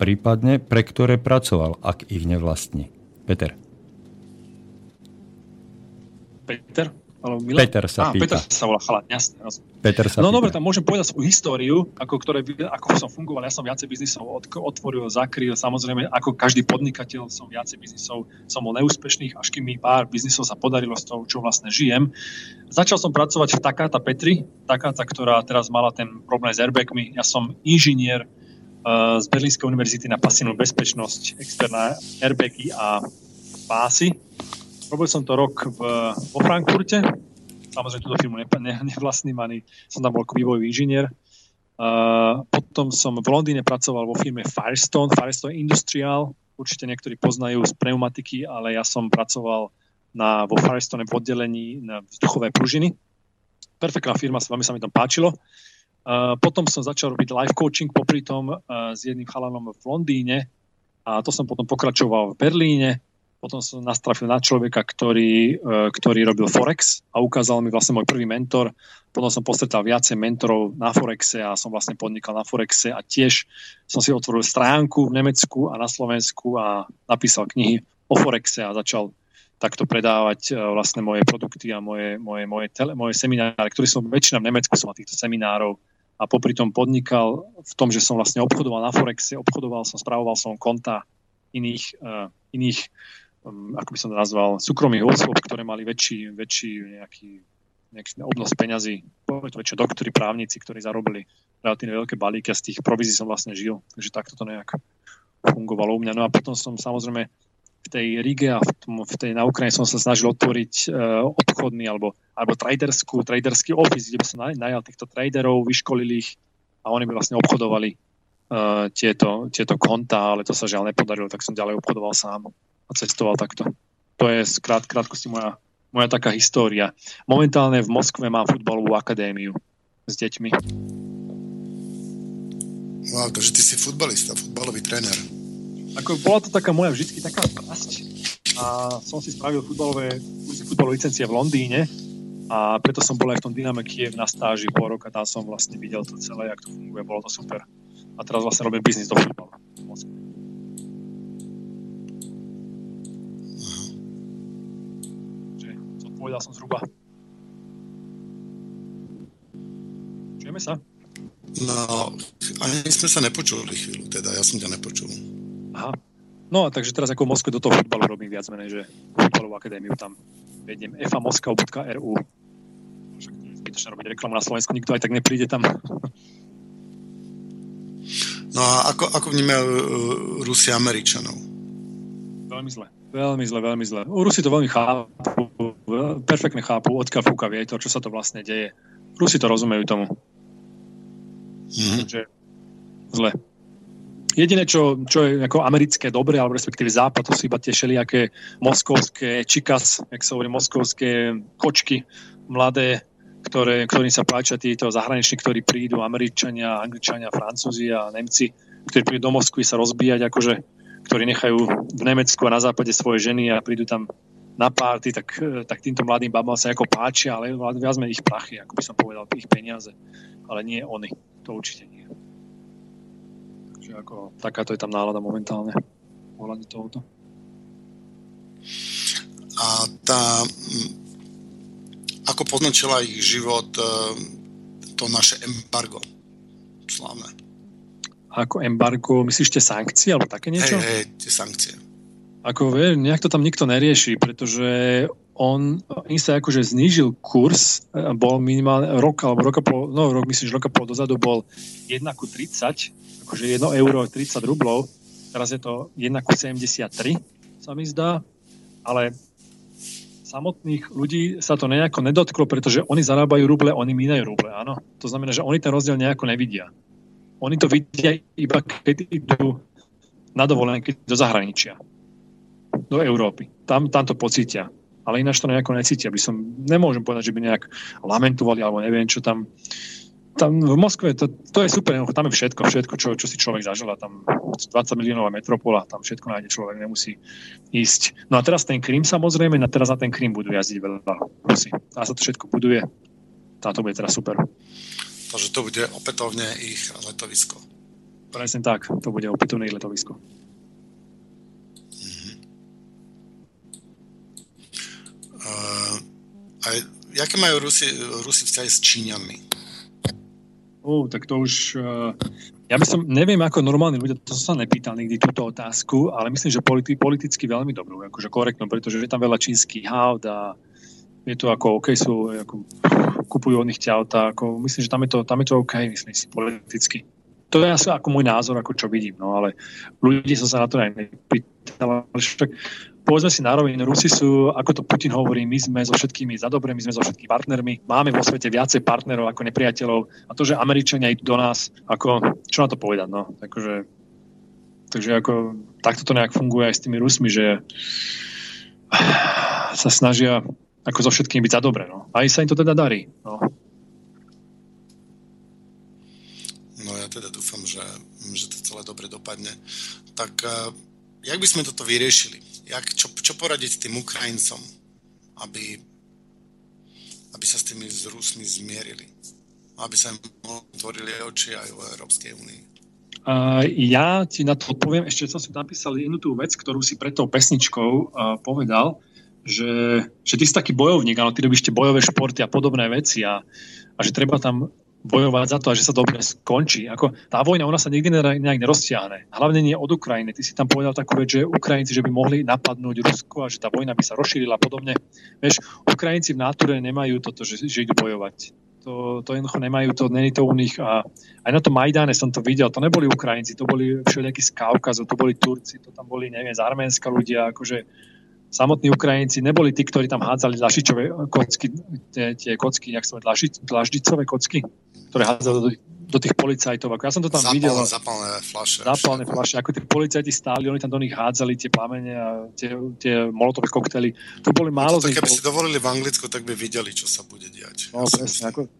prípadne pre ktoré pracoval, ak ich nevlastní. Peter. Peter? alebo Milan? Peter sa Á, pýta. Peter sa volá chalan, jasne. Peter sa No dobre, tam môžem povedať svoju históriu, ako, ktoré, ako som fungoval. Ja som viacej biznisov od, otvoril, zakryl. Samozrejme, ako každý podnikateľ som viacej biznisov, som bol neúspešných, až kým mi pár biznisov sa podarilo z toho, čo vlastne žijem. Začal som pracovať v Takáta Petri, Takáta, ktorá teraz mala ten problém s airbagmi. Ja som inžinier uh, z Berlínskej univerzity na pasívnu bezpečnosť, expert na airbagy a pásy. Robil som to rok v, vo Frankfurte, samozrejme túto firmu ne, ne, nevlastním, ani som tam bol ako vývojový inžinier. Uh, potom som v Londýne pracoval vo firme Firestone, Firestone Industrial, určite niektorí poznajú z pneumatiky, ale ja som pracoval na, vo Firestone v oddelení na vzduchové pružiny. Perfektná firma, veľmi sa mi tam páčilo. Uh, potom som začal robiť life coaching popri tom uh, s jedným chalanom v Londýne a to som potom pokračoval v Berlíne. Potom som nastrafil na človeka, ktorý, uh, ktorý robil Forex a ukázal mi vlastne môj prvý mentor. Potom som postretal viacej mentorov na Forexe a som vlastne podnikal na Forexe a tiež som si otvoril stránku v Nemecku a na Slovensku a napísal knihy o Forexe a začal takto predávať uh, vlastne moje produkty a moje, moje, moje, tele, moje semináre, ktoré som väčšina v Nemecku som mal týchto seminárov a popri tom podnikal v tom, že som vlastne obchodoval na Forexe, obchodoval som, spravoval som konta iných, uh, iných ako by som to nazval, súkromných osôb, ktoré mali väčší, väčší nejaký, nejaký obnos peňazí, väčšie doktory, právnici, ktorí zarobili relatívne veľké balíky a z tých provízií som vlastne žil. Takže takto to nejak fungovalo u mňa. No a potom som samozrejme v tej Rige a v, tom, v tej na Ukrajine som sa snažil otvoriť uh, obchodný alebo, alebo traderskú, traderský office, kde by som najal týchto traderov, vyškolil ich a oni by vlastne obchodovali uh, tieto, tieto konta, ale to sa žiaľ nepodarilo, tak som ďalej obchodoval sám a cestoval takto. To je skrát, krátkosti moja, moja taká história. Momentálne v Moskve mám futbalovú akadémiu s deťmi. Wow, takže ty si futbalista, futbalový tréner. Ako bola to taká moja vždy taká strasť. A som si spravil futbalové, futbalové licencie v Londýne a preto som bol aj v tom Dyname Kiev na stáži pol roka, tam som vlastne videl to celé, jak to funguje, bolo to super. A teraz vlastne robím biznis do futbalu. Čiže zodpovedal som zhruba. Čujeme sa? No, ani sme sa nepočuli chvíľu, teda ja som ťa nepočul. Aha. No takže teraz ako v Moskve do toho futbalu robím viac menej, že futbalovú akadémiu tam vediem je zbytočné robiť reklamu na Slovensku, nikto aj tak nepríde tam. No a ako, ako vnímajú uh, Rusi Američanov? Veľmi zle. Veľmi zle, veľmi zle. Rusi to veľmi chápu, perfektne chápu, odkiaľ fúka vietor, čo sa to vlastne deje. Rusi to rozumejú tomu. Mhm. Takže zle. Jediné, čo, čo je ako americké dobre, alebo respektíve západ, to sú iba tie všelijaké moskovské čikas, jak sa hovorí, moskovské kočky mladé, ktoré, ktorým sa páčia títo zahraniční, ktorí prídu, Američania, Angličania, Francúzi a Nemci, ktorí prídu do Moskvy sa rozbíjať, akože, ktorí nechajú v Nemecku a na západe svoje ženy a prídu tam na párty, tak, tak týmto mladým babám sa ako páčia, ale viac ich prachy, ako by som povedal, ich peniaze, ale nie oni, to určite nie. Takže ako, takáto je tam nálada momentálne ohľadne tohoto. A tá, ako poznačila ich život e, to naše embargo slávne? Ako embargo, myslíš tie sankcie alebo také niečo? Hej, hej, tie sankcie. Ako vie, nejak to tam nikto nerieši, pretože on, on sa akože znížil kurz, e, bol minimálne rok alebo roka pol, no rok, myslím, že roka pol dozadu bol 1 ku 30, akože 1 euro 30 rublov, teraz je to 1 ku 73, sa mi zdá, ale samotných ľudí sa to nejako nedotklo, pretože oni zarábajú ruble, oni mínajú ruble, áno. To znamená, že oni ten rozdiel nejako nevidia. Oni to vidia iba, keď idú na dovolenky do zahraničia, do Európy. Tam, tam to pocítia. Ale ináč to nejako necítia. By som, nemôžem povedať, že by nejak lamentovali, alebo neviem, čo tam tam v Moskve, to, to je super, tam je všetko, všetko, čo, čo si človek zažila, tam 20 miliónová metropola, tam všetko nájde človek, nemusí ísť. No a teraz ten Krym samozrejme, a teraz na ten Krym budú jazdiť veľa Rusy. A sa to všetko buduje, táto bude teraz super. Takže to bude opätovne ich letovisko. Presne tak, to bude opätovné ich letovisko. Uh, aj jaké majú Rusi, Rusi vzťahy s Číňanmi? Uh, tak to už... Uh, ja by som, neviem ako normálni ľudia, to som sa nepýtal nikdy túto otázku, ale myslím, že politi, politicky veľmi dobrú, akože korektnú, pretože je tam veľa čínskych haut a je to ako OK, sú, ako, kupujú od nich ťauta, ako, myslím, že tam je to, tam je to OK, myslím si, politicky. To je asi ako môj názor, ako čo vidím, no ale ľudí som sa na to aj nepýtal, však povedzme si nároveň, Rusi sú, ako to Putin hovorí, my sme so všetkými za dobre, my sme so všetkými partnermi, máme vo svete viacej partnerov ako nepriateľov a to, že Američania idú do nás, ako, čo na to povedať, no, takže, takže ako, takto to nejak funguje aj s tými Rusmi, že sa snažia ako so všetkým byť za dobre, no. A aj sa im to teda darí, no. No ja teda dúfam, že, že to celé dobre dopadne. Tak uh, jak by sme toto vyriešili? jak, čo, čo poradiť tým Ukrajincom, aby, aby sa s tými z Rusmi zmierili? Aby sa im otvorili oči aj v Európskej únii? Uh, ja ti na to odpoviem. Ešte som si napísal jednu tú vec, ktorú si pred tou pesničkou uh, povedal, že, že ty si taký bojovník, áno, ty robíš tie bojové športy a podobné veci a, a že treba tam bojovať za to, že sa dobre skončí. Ako, tá vojna, ona sa nikdy nejak neroztiahne. Hlavne nie od Ukrajiny. Ty si tam povedal takú vec, že Ukrajinci, že by mohli napadnúť Rusko a že tá vojna by sa rozšírila a podobne. Vieš, Ukrajinci v náture nemajú toto, že, že idú bojovať. To, to jednoducho nemajú, to není to u nich. A aj na tom Majdane som to videl, to neboli Ukrajinci, to boli všelijakí z Kaukazu, to boli Turci, to tam boli, neviem, z Arménska ľudia, akože samotní Ukrajinci neboli tí, ktorí tam hádzali lašičové kocky, tie, tie kocky, jak sa laši, laždicové kocky, ktoré hádzali do, do tých policajtov. Ako ja som to tam Zapal, videl. Zapalné flaše. Zapalné flaše. Ako tí policajti stáli, oni tam do nich hádzali tie plamene a tie, tie molotové koktely. To boli málo no to, keby si dovolili v Anglicku, tak by videli, čo sa bude diať. No, ja presne. Ako,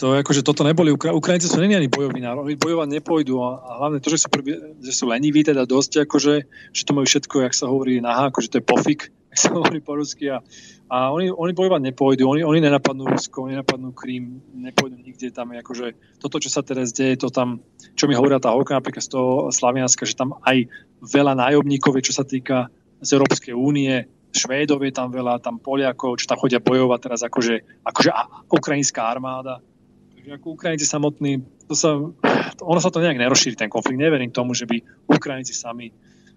to akože toto neboli, Ukra- Ukrajinci sú není ani bojovní národ, oni bojovať nepôjdu a, a hlavne to, že sú, prví, že sú leniví teda dosť, akože, že to majú všetko, jak sa hovorí na akože to je pofik, <laughs> jak sa hovorí po rusky a, a oni, oni bojovať nepôjdu, oni, oni nenapadnú Rusko, oni nenapadnú Krím, nepôjdu nikde tam, akože toto, čo sa teraz deje, to tam, čo mi hovorila tá holka napríklad z toho Slavianska, že tam aj veľa nájomníkov je, čo sa týka z Európskej únie, Švédov je tam veľa, tam Poliakov, čo tam chodia bojovať teraz akože, akože ukrajinská armáda Ako Ukrajinci samotní, to sa, to, ono sa to nejak nerozšíri, ten konflikt. Neverím tomu, že by Ukrajinci sami,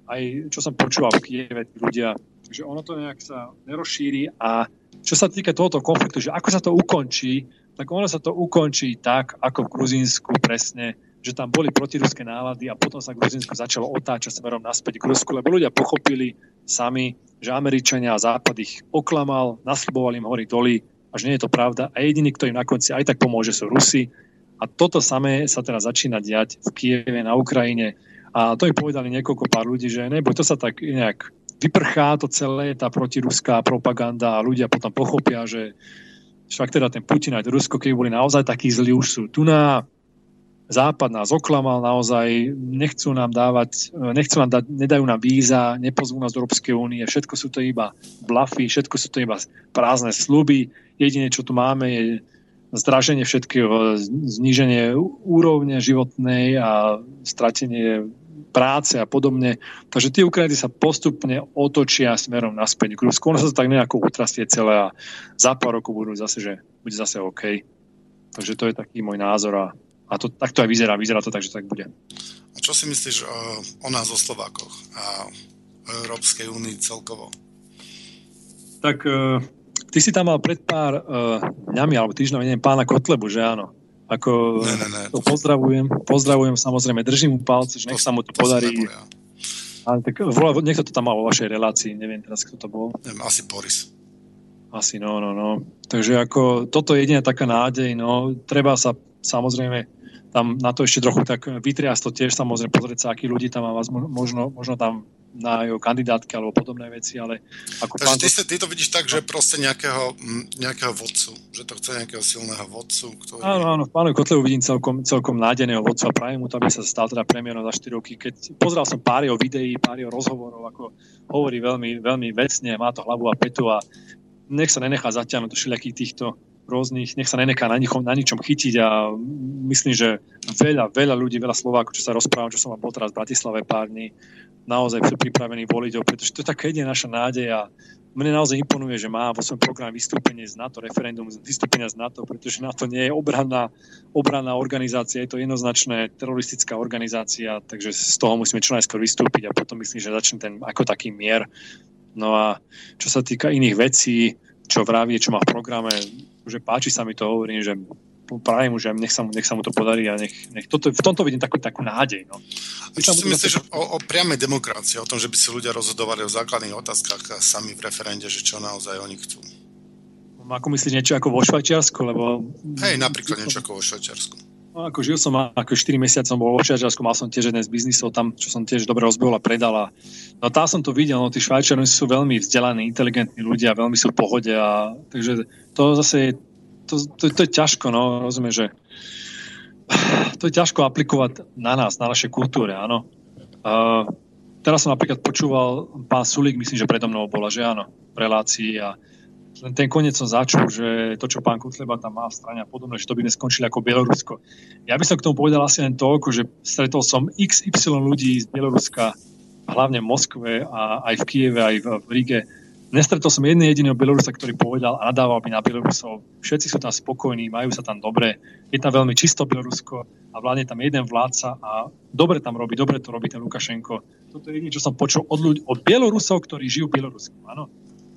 aj čo som počúval v Kieve, ľudia, že ono to nejak sa nerozšíri a čo sa týka tohoto konfliktu, že ako sa to ukončí, tak ono sa to ukončí tak, ako v Gruzínsku presne, že tam boli protiruské nálady a potom sa Gruzínsko začalo otáčať smerom naspäť k Rusku, lebo ľudia pochopili sami, že Američania a Západ ich oklamal, nasľubovali im hory doly, a že nie je to pravda. A jediný, kto im na konci aj tak pomôže, sú Rusi. A toto samé sa teraz začína diať v Kieve, na Ukrajine. A to im povedali niekoľko pár ľudí, že neboj, to sa tak nejak vyprchá to celé, tá protiruská propaganda a ľudia potom pochopia, že však teda ten Putin aj Rusko, keď boli naozaj takí zlí, už sú tu na Západ nás oklamal naozaj, nechcú nám dávať, nechcú nám dať, nedajú nám víza, nepozvú nás do Európskej únie, všetko sú to iba blafy, všetko sú to iba prázdne sluby, jediné, čo tu máme, je zdraženie všetkého, zníženie úrovne životnej a stratenie práce a podobne. Takže tí Ukrajinci sa postupne otočia smerom naspäť k Rusku. Sa to tak nejako utrastie celé a za pár rokov budú zase, že bude zase OK. Takže to je taký môj názor a a to, tak to aj vyzerá, vyzerá to tak, že tak bude. A čo si myslíš o, o nás, o Slovákoch a o Európskej únii celkovo? Tak uh, ty si tam mal pred pár uh, dňami alebo týždňami, neviem, pána Kotlebu, že áno? Ako ne, ne, ne, to pozdravujem, pozdravujem samozrejme, držím mu palce, že nech to, sa mu to, to podarí. Ale tak niekto to tam mal vo vašej relácii, neviem teraz, kto to bol. Neviem, asi Boris. Asi, no, no, no. Takže ako toto je jediná taká nádej, no, treba sa samozrejme tam na to ešte trochu tak vytriasť to tiež samozrejme pozrieť sa, akí ľudí tam má vás možno, možno tam na jeho kandidátke alebo podobné veci, ale ako Takže ty, to... ty to vidíš tak, že proste nejakého, nejakého vodcu, že to chce nejakého silného vodcu, ktorý... Áno, áno, v pánovi Kotlevu vidím celkom, celkom nádejného vodcu a prajem mu to, aby sa stal teda premiérom za 4 roky. Keď pozeral som pár jeho videí, pár jeho rozhovorov, ako hovorí veľmi, veľmi vecne, má to hlavu a petu a nech sa nenechá zatiahnuť do všelijakých týchto rôznych, nech sa nenechá na, nichom, na ničom chytiť a myslím, že veľa, veľa ľudí, veľa Slovákov, čo sa rozprávam, čo som bol teraz v Bratislave pár dní, naozaj sú pripravení voliť pretože to je taká jediná naša nádej a mne naozaj imponuje, že má vo svojom programe vystúpenie z NATO, referendum vystúpenia z NATO, pretože NATO nie je obranná, obranná organizácia, je to jednoznačné teroristická organizácia, takže z toho musíme čo najskôr vystúpiť a potom myslím, že začne ten ako taký mier. No a čo sa týka iných vecí, čo vraví, čo má v programe, že páči sa mi to, hovorím, že prajem mu, že nech sa mu, nech sa mu to podarí a nech, nech toto, v tomto vidím takú, takú nádej. No. Čo si myslíš o, o priamej demokracii, o tom, že by si ľudia rozhodovali o základných otázkach sami v referende, že čo naozaj oni chcú? Ako myslíš niečo ako vo Švajčiarsku? Lebo... Hej, napríklad niečo ako vo Švajčiarsku. No, ako žil som, ako 4 mesiace som bol vo Švajčiarsku, mal som tiež jeden z biznisov tam, čo som tiež dobre rozbehol a predal. No tam som to videl, no tí Švajčiari sú veľmi vzdelaní, inteligentní ľudia, veľmi sú v pohode a takže to zase to, to, to je ťažko, no, rozumiem, že to je ťažko aplikovať na nás, na našej kultúre, áno. Uh, teraz som napríklad počúval pán Sulík, myslím, že predo mnou bola, že áno, v relácii a ten koniec som začul, že to, čo pán Kutleba tam má v strane a podobne, že to by sme skončili ako Bielorusko. Ja by som k tomu povedal asi len toľko, že stretol som XY ľudí z Bieloruska, hlavne v Moskve a aj v Kieve, aj v, v Ríge, Nestretol som jedný jediného Bielorusa, ktorý povedal a nadával by na Bielorusov. Všetci sú tam spokojní, majú sa tam dobre. Je tam veľmi čisto Bielorusko a vládne tam jeden vládca a dobre tam robí, dobre to robí ten Lukašenko. Toto je jediné, čo som počul od, ľudí, od Bielorusov, ktorí žijú v Bielorusku. Áno.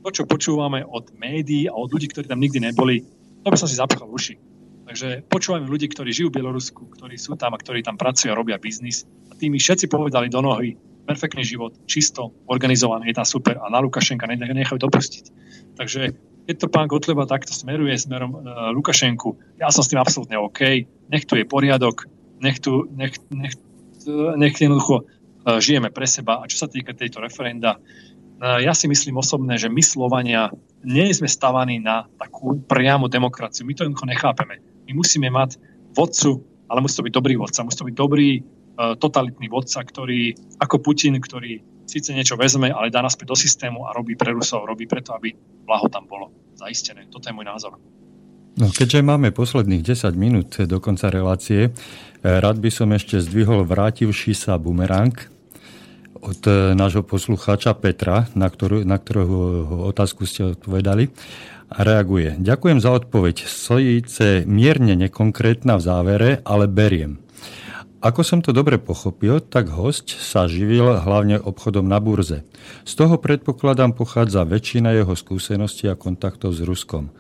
To, čo počúvame od médií a od ľudí, ktorí tam nikdy neboli, to by som si zapchal uši. Takže počúvame ľudí, ktorí žijú v Bielorusku, ktorí sú tam a ktorí tam pracujú a robia biznis. A tými všetci povedali do nohy, perfektný život, čisto, organizovaný, je tam super a na Lukašenka nechajú dopustiť. Takže keď to pán Kotleba takto smeruje smerom uh, Lukašenku, ja som s tým absolútne OK, nech tu je poriadok, nech tu, nech, nech, nech jednoducho uh, žijeme pre seba. A čo sa týka tejto referenda, ja si myslím osobne, že my Slovania nie sme stavaní na takú priamu demokraciu. My to jednoducho nechápeme. My musíme mať vodcu, ale musí to byť dobrý vodca, musí to byť dobrý E, totalitný vodca, ktorý ako Putin, ktorý síce niečo vezme, ale dá naspäť do systému a robí pre Rusov, robí preto, aby blaho tam bolo zaistené. Toto je môj názor. No, keďže máme posledných 10 minút do konca relácie, e, rád by som ešte zdvihol vrátivší sa bumerang od e, nášho poslucháča Petra, na, ktorú, na ktorého otázku ste odpovedali. A reaguje. Ďakujem za odpoveď. Síce mierne nekonkrétna v závere, ale beriem. Ako som to dobre pochopil, tak host sa živil hlavne obchodom na burze. Z toho predpokladám pochádza väčšina jeho skúseností a kontaktov s Ruskom.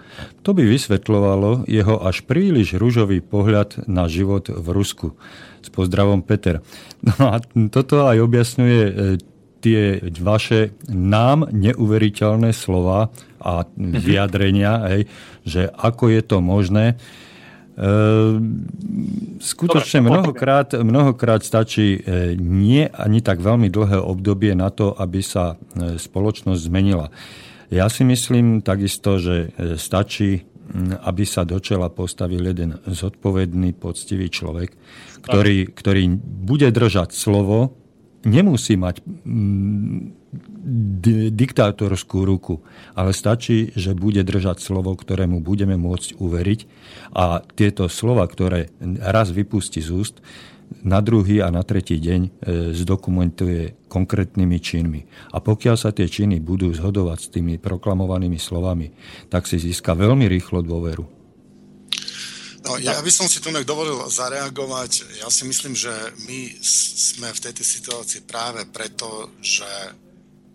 To by vysvetľovalo jeho až príliš rúžový pohľad na život v Rusku. S pozdravom Peter. No a toto aj objasňuje e, tie vaše nám neuveriteľné slova a mhm. vyjadrenia, hej, že ako je to možné, Ehm, skutočne Dobre, mnohokrát, mnohokrát stačí e, nie ani tak veľmi dlhé obdobie na to, aby sa e, spoločnosť zmenila. Ja si myslím takisto, že e, stačí, aby sa do čela postavil jeden zodpovedný, poctivý človek, ktorý, ktorý bude držať slovo, nemusí mať diktátorskú ruku, ale stačí, že bude držať slovo, ktorému budeme môcť uveriť a tieto slova, ktoré raz vypustí z úst, na druhý a na tretí deň e, zdokumentuje konkrétnymi činmi. A pokiaľ sa tie činy budú zhodovať s tými proklamovanými slovami, tak si získa veľmi rýchlo dôveru. No, ja by som si tu dovolil zareagovať. Ja si myslím, že my sme v tejto situácii práve preto, že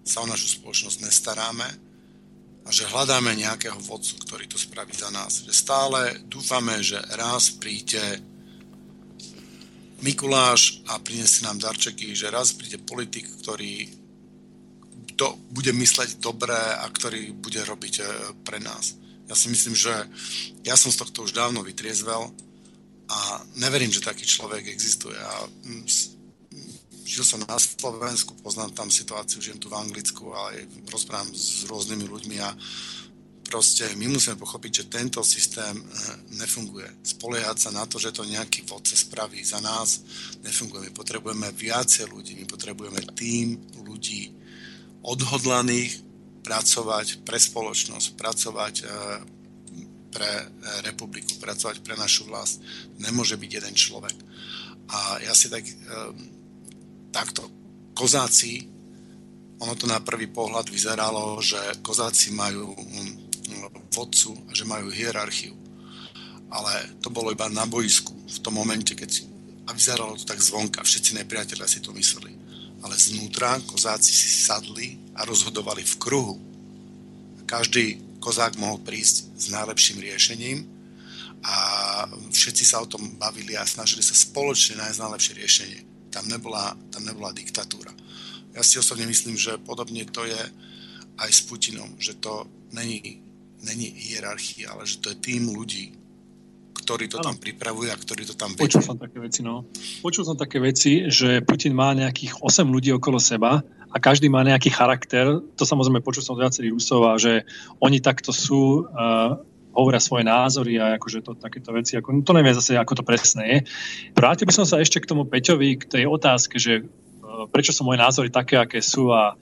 sa o našu spoločnosť nestaráme a že hľadáme nejakého vodcu, ktorý to spraví za nás. Že stále dúfame, že raz príde Mikuláš a prinesie nám darčeky, že raz príde politik, ktorý to bude mysleť dobré a ktorý bude robiť e, pre nás. Ja si myslím, že ja som z tohto už dávno vytriezvel a neverím, že taký človek existuje. A žil som na Slovensku, poznám tam situáciu, žijem tu v Anglicku a rozprávam s rôznymi ľuďmi a proste my musíme pochopiť, že tento systém eh, nefunguje. Spoliehať sa na to, že to nejaký vodce spraví za nás, nefunguje. My potrebujeme viacej ľudí, my potrebujeme tým ľudí odhodlaných pracovať pre spoločnosť, pracovať eh, pre eh, republiku, pracovať pre našu vlast. Nemôže byť jeden človek. A ja si tak takto. kozáci, ono to na prvý pohľad vyzeralo, že kozáci majú vodcu a že majú hierarchiu. Ale to bolo iba na boisku v tom momente, keď si, a vyzeralo to tak zvonka, všetci nepriatelia si to mysleli. Ale znútra kozáci si sadli a rozhodovali v kruhu. Každý kozák mohol prísť s najlepším riešením a všetci sa o tom bavili a snažili sa spoločne nájsť najlepšie riešenie. Tam nebola, tam nebola diktatúra. Ja si osobne myslím, že podobne to je aj s Putinom, že to není, není hierarchia, ale že to je tým ľudí, ktorí to ano. tam pripravujú a ktorí to tam vedú. Počul som také veci, no. Počul som také veci, že Putin má nejakých 8 ľudí okolo seba a každý má nejaký charakter. To samozrejme počul som od viacerých Rusov a že oni takto sú, uh, hovoria svoje názory a akože to, takéto veci, ako, no to neviem zase, ako to presne je. Vrátil by som sa ešte k tomu Peťovi, k tej otázke, že prečo sú moje názory také, aké sú a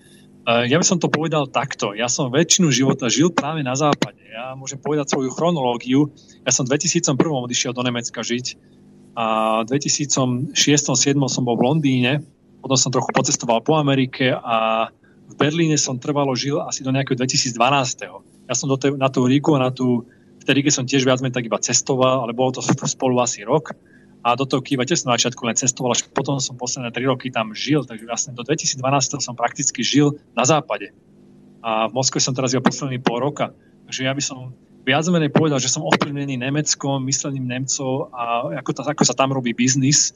ja by som to povedal takto. Ja som väčšinu života žil práve na západe. Ja môžem povedať svoju chronológiu. Ja som v 2001 odišiel do Nemecka žiť a v 2006-2007 som bol v Londýne, potom som trochu pocestoval po Amerike a v Berlíne som trvalo žil asi do nejakého 2012. Ja som do te, na tú Ríku a na tú, v tej Ríke som tiež viac menej tak iba cestoval, ale bolo to <laughs> spolu asi rok a do toho Kýva tesne na začiatku len cestoval, až potom som posledné 3 roky tam žil, takže vlastne do 2012 som prakticky žil na západe. A v Moskve som teraz iba posledný pol roka. Takže ja by som viac menej povedal, že som ovplyvnený Nemeckom, myslením Nemcov a ako, to, ako sa tam robí biznis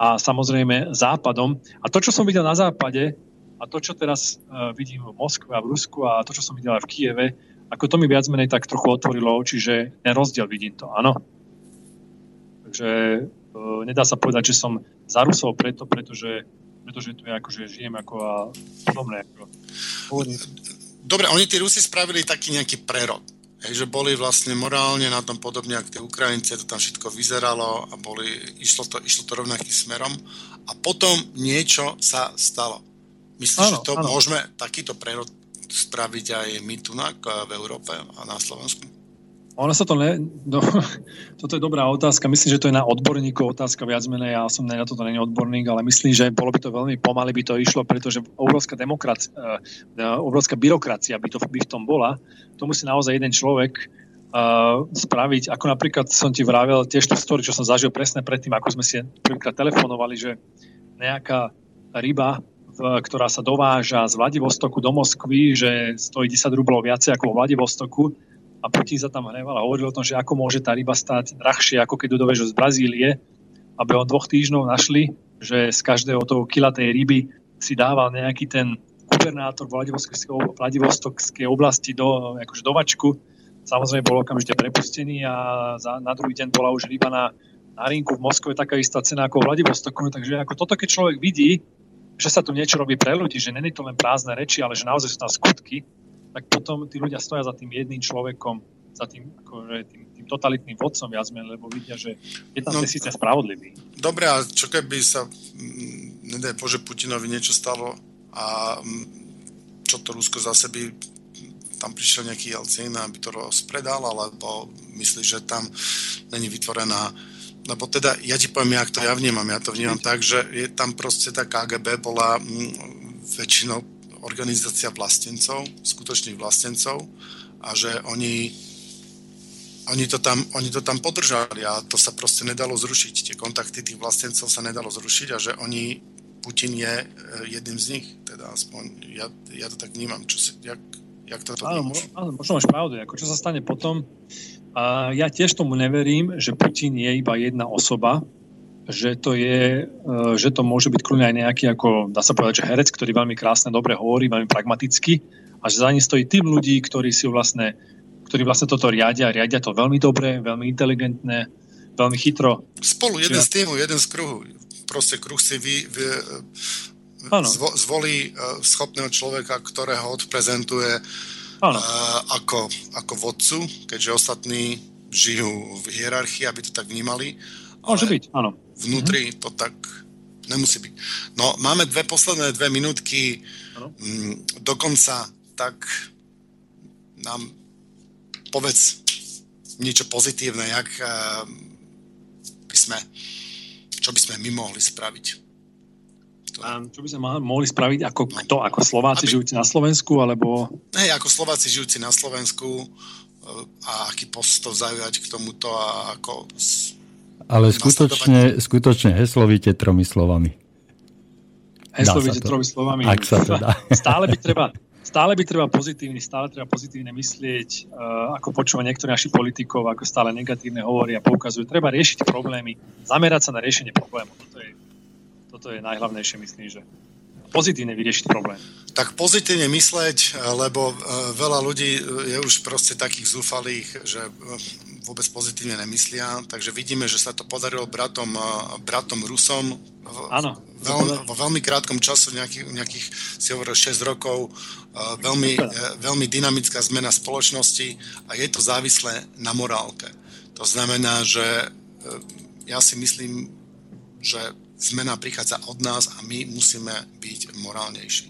a samozrejme západom. A to, čo som videl na západe a to, čo teraz uh, vidím v Moskve a v Rusku a to, čo som videl aj v Kieve, ako to mi viac menej tak trochu otvorilo oči, že ten rozdiel vidím to, áno. Takže uh, nedá sa povedať, že som za Rusov preto, pretože, pretože to je ako, že žijem ako a podobné. Ako, Dobre, oni tí Rusi spravili taký nejaký prerod. Hej, že boli vlastne morálne na tom podobne ako tí Ukrajinci, to tam všetko vyzeralo a boli, išlo, to, išlo to rovnakým smerom a potom niečo sa stalo. Myslíš, že to áno. môžeme takýto prerod spraviť aj my tu v Európe a na Slovensku? Ono sa to ne... No, <laughs> toto je dobrá otázka. Myslím, že to je na odborníkov otázka viac menej. Ja som na toto není odborník, ale myslím, že bolo by to veľmi pomaly by to išlo, pretože obrovská, demokracia, uh, obrovská byrokracia by, to, by v tom bola. To musí naozaj jeden človek uh, spraviť. Ako napríklad som ti vravel tiež tú story, čo som zažil presne predtým, ako sme si prvýkrát telefonovali, že nejaká ryba ktorá sa dováža z Vladivostoku do Moskvy, že stojí 10 rublov viacej ako v Vladivostoku a sa tam hneval a hovoril o tom, že ako môže tá ryba stáť drahšie, ako keď ju dovežú z Brazílie, aby on dvoch týždňov našli, že z každého toho kila tej ryby si dával nejaký ten gubernátor Vladivostokskej oblasti do, akože do vačku. Samozrejme bol okamžite prepustený a za, na druhý deň bola už ryba na, na rinku v Moskve taká istá cena ako v Vladivostoku. Takže ako toto, keď človek vidí, že sa tu niečo robí pre ľudí, že není to len prázdne reči, ale že naozaj sú tam skutky, tak potom tí ľudia stoja za tým jedným človekom, za tým, akože, tým, tým totalitným vodcom viac menej, lebo vidia, že je tam no, síce spravodlivý. Dobre, a čo keby sa, mm, nedaj Bože, Putinovi niečo stalo a mm, čo to Rusko zase by tam prišiel nejaký Jelcin, aby to rozpredal, alebo myslíš, že tam není vytvorená lebo teda ja ti poviem, jak to ja vnímam. Ja to vnímam tak, že je tam proste tá KGB bola mm, väčšinou organizácia vlastencov, skutočných vlastencov a že oni, oni, to tam, oni to tam podržali a to sa proste nedalo zrušiť. Tie kontakty tých vlastencov sa nedalo zrušiť a že oni, Putin je e, jedným z nich, teda aspoň ja, ja to tak vnímam. Čo si, jak, jak to áno, áno, možno máš pravdu. Ako čo sa stane potom? A ja tiež tomu neverím, že Putin je iba jedna osoba, že to, je, e, že to môže byť kľudne aj nejaký, ako dá sa povedať, že herec, ktorý veľmi krásne, dobre hovorí, veľmi pragmaticky a že za ním stojí tým ľudí, ktorí si vlastne, ktorí vlastne toto riadia, riadia to veľmi dobre, veľmi inteligentné, veľmi chytro. Spolu, jeden z týmu, jeden z kruhu. Proste kruh si vy, vy zvo, zvolí e, schopného človeka, ktorého odprezentuje ano. ako, ako vodcu, keďže ostatní žijú v hierarchii, aby to tak vnímali. Môže byť, áno vnútri to tak nemusí byť. No, máme dve posledné dve minútky mm, dokonca, tak nám povedz niečo pozitívne, jak uh, by sme, čo by sme my mohli spraviť A čo by sme mohli spraviť ako no. kto? Ako Slováci Aby... žijúci na Slovensku? Alebo... Hej, ako Slováci žijúci na Slovensku a aký postup zaujať k tomuto a ako... Ale skutočne, skutočne heslovíte tromi slovami. Heslovíte tromi slovami. Ak sa to dá. <laughs> Stále by treba, stále by treba pozitívny, stále treba pozitívne myslieť, uh, ako počúva niektorí naši politikov, ako stále negatívne hovoria a poukazujú. Treba riešiť problémy, zamerať sa na riešenie problémov. Toto je, toto je najhlavnejšie, myslím, že pozitívne vyriešiť problém. Tak pozitívne mysleť, lebo e, veľa ľudí je už proste takých zúfalých, že vôbec pozitívne nemyslia, takže vidíme, že sa to podarilo bratom, bratom Rusom Áno. Veľ, vo veľmi krátkom času, nejakých, nejakých si hovoril 6 rokov, veľmi, veľmi dynamická zmena spoločnosti a je to závislé na morálke. To znamená, že ja si myslím, že zmena prichádza od nás a my musíme byť morálnejší.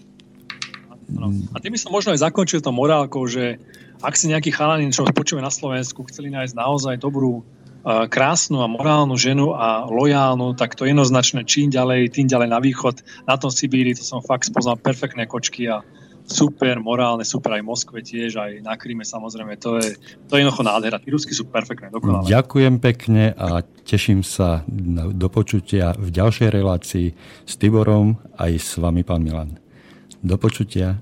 A tým by som možno aj zakončil to morálkou, že ak si nejaký chalanin, čo počujeme na Slovensku, chceli nájsť naozaj dobrú, krásnu a morálnu ženu a lojálnu, tak to jednoznačne čím ďalej, tým ďalej na východ, na tom Sibíri, to som fakt spoznal perfektné kočky a super morálne, super aj v Moskve tiež, aj na Kríme samozrejme, to je, to je jednoducho nádhera. Tí rusky sú perfektné, dokonale. Ďakujem pekne a teším sa do počutia v ďalšej relácii s Tiborom aj s vami, pán Milan. Do počutia.